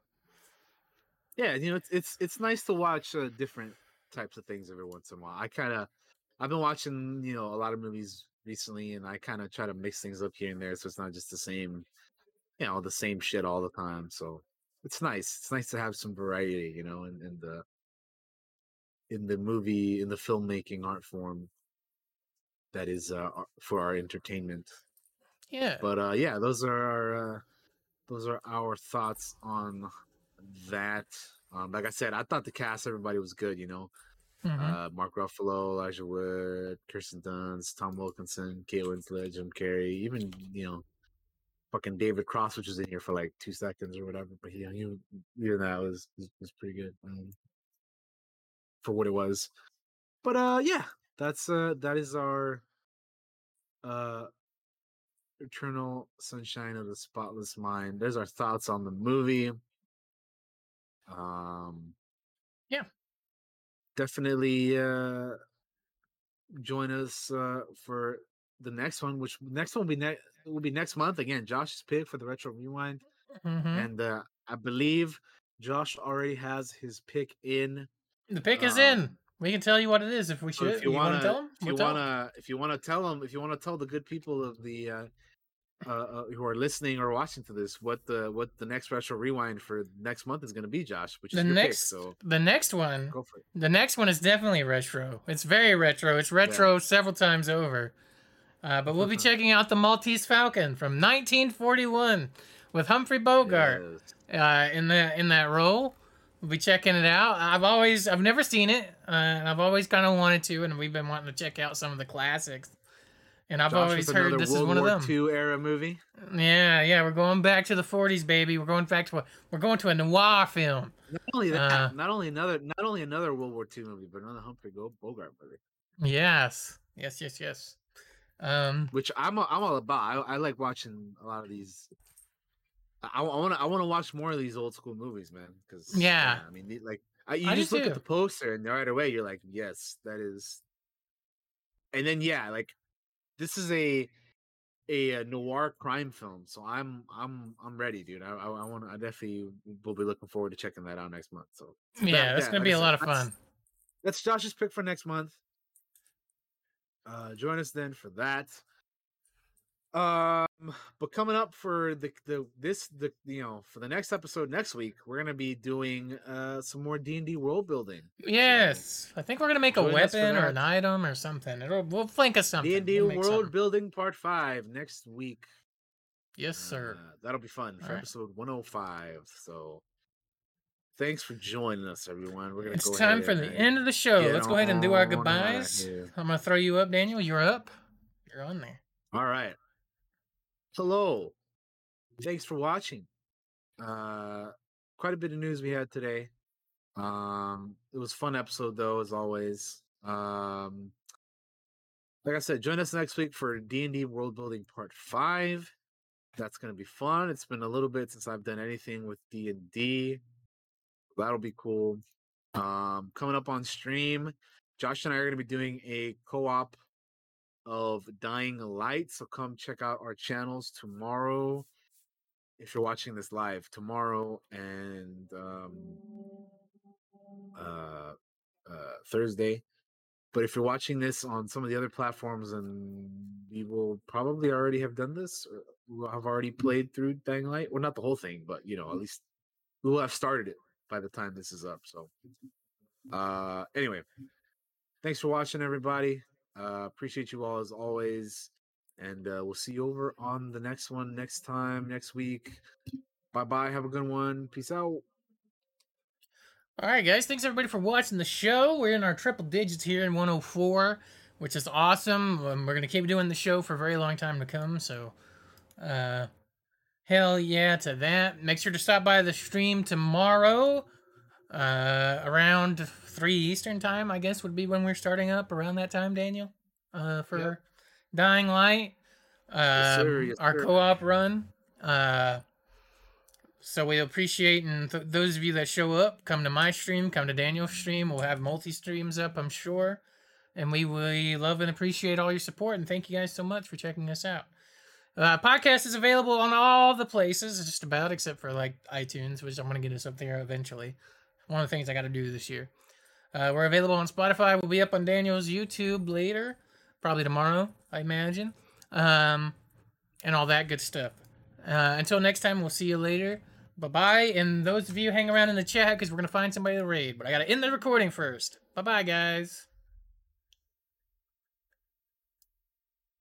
yeah you know it's it's it's nice to watch uh, different types of things every once in a while i kind of i've been watching you know a lot of movies recently and i kind of try to mix things up here and there so it's not just the same you know the same shit all the time so it's nice it's nice to have some variety you know in, in the in the movie in the filmmaking art form that is uh, for our entertainment Yeah. but uh yeah those are our uh, those are our thoughts on that um like i said i thought the cast everybody was good you know Mhm. uh mark ruffalo elijah wood kirsten dunst tom wilkinson kate winslet jim carrey even you know fucking david cross which was in here for like two seconds or whatever but he, he even that was, was was pretty good um, for what it was. But uh yeah that's uh that is our uh eternal sunshine of the spotless mind. There's our thoughts on the movie. Um Yeah. definitely uh join us uh for the next one which next one will be next will be next month again josh's pick for the retro rewind Mhm. and uh i believe josh already has his pick in The pick is um, in. We can tell you what it is if we so should. if you, want wanna, tell them? if you wanna, if you wanna tell them, if you wanna tell the good people of the uh, uh, uh, who are listening or watching to this, what the what the next retro rewind for next month is going to be, Josh, which is the your next, pick. So the next one, go for it. the next one is definitely retro. It's very retro. It's retro several times over. Uh, but we'll be checking out the Maltese Falcon from 1941 with Humphrey Bogart uh, in that in that role. We'll be checking it out. I've always, I've never seen it, uh, and I've always kind of wanted to, and we've been wanting to check out some of the classics. And I've Josh always heard this World is one War of them. II era movie. Yeah, yeah, we're going back to the 40s, baby. We're going back to a, we're going to a noir film. Not only that, Uh, not only another, not only another World War II movie, but another Humphrey Bogart movie. Yes, yes, yes, yes. Um, which I'm a, I'm all about. I, I like watching a lot of these. I want to I want to watch more of these old school movies, man. Because Yeah. I mean, like I, you I just look too. at the poster and right away you're like, yes, that is. And then yeah, like this is a a, uh noir crime film, so I'm I'm I'm ready, dude. I I, I want I definitely will be looking forward to checking that out next month. So yeah, that- that's yeah, gonna be a lot of fun. That's Josh's pick for next month. Uh, join us then for that. Um, but coming up for the the this the you know for the next episode next week, we're gonna be doing uh some more D and D world building. Yes, I think we're gonna make a for weapon or an item or something. It'll we'll flank us something. D and D world something. building part five next week. Yes, sir. Uh, that'll be fun for All right. episode one hundred five. So. Thanks for joining us, everyone. We're gonna It's go time for the and end of the show. get Let's go ahead and do our goodbyes. here. I'm gonna throw you up, Daniel. You're up. You're on there. All right. Hello. Thanks for watching. Uh quite a bit of news we had today. Um it was a fun episode though as always. Um like I said, join us next week for D&D World Building Part 5. That's going to be fun. It's been a little bit since I've done anything with D&D. That'll be cool. Um coming up on stream, Josh and I are going to be doing a co-op of Dying Light. So come check out our channels tomorrow. If you're watching this live tomorrow and um, uh, uh, Thursday. But if you're watching this on some of the other platforms, and we will probably already have done this, or we'll have already played through Dying Light. Well, not the whole thing, but you know, at least we will have started it by the time this is up. So, uh, anyway, thanks for watching, everybody. Uh, appreciate you all as always. And uh, we'll see you over on the next one next time, next week. Bye bye. Have a good one. Peace out. All right, guys. Thanks everybody for watching the show. We're in our triple digits here in 104, which is awesome. Um, we're gonna keep doing the show for a very long time to come. So, uh, hell yeah to that. Make sure to stop by the stream tomorrow, uh, around three Eastern time. I guess would be when we're starting up around that time, Daniel. Uh, for Dying Light. Yes, sir. Um, Yes, our sir. co-op run. Uh, so we appreciate and th- those of you that show up, come to my stream, come to Daniel's stream. We'll have multi streams up, I'm sure. And we we love and appreciate all your support and thank you guys so much for checking us out. Uh, podcast is available on all the places, just about except for like iTunes, which I'm gonna get us up there eventually. One of the things I got to do this year. Uh, we're available on Spotify. We'll be up on Daniel's YouTube later, probably tomorrow, I imagine, um, and all that good stuff. Uh, until next time, we'll see you later. Bye bye. And those of you hang around in the chat because we're gonna find somebody to raid. But I gotta end the recording first. Bye bye, guys.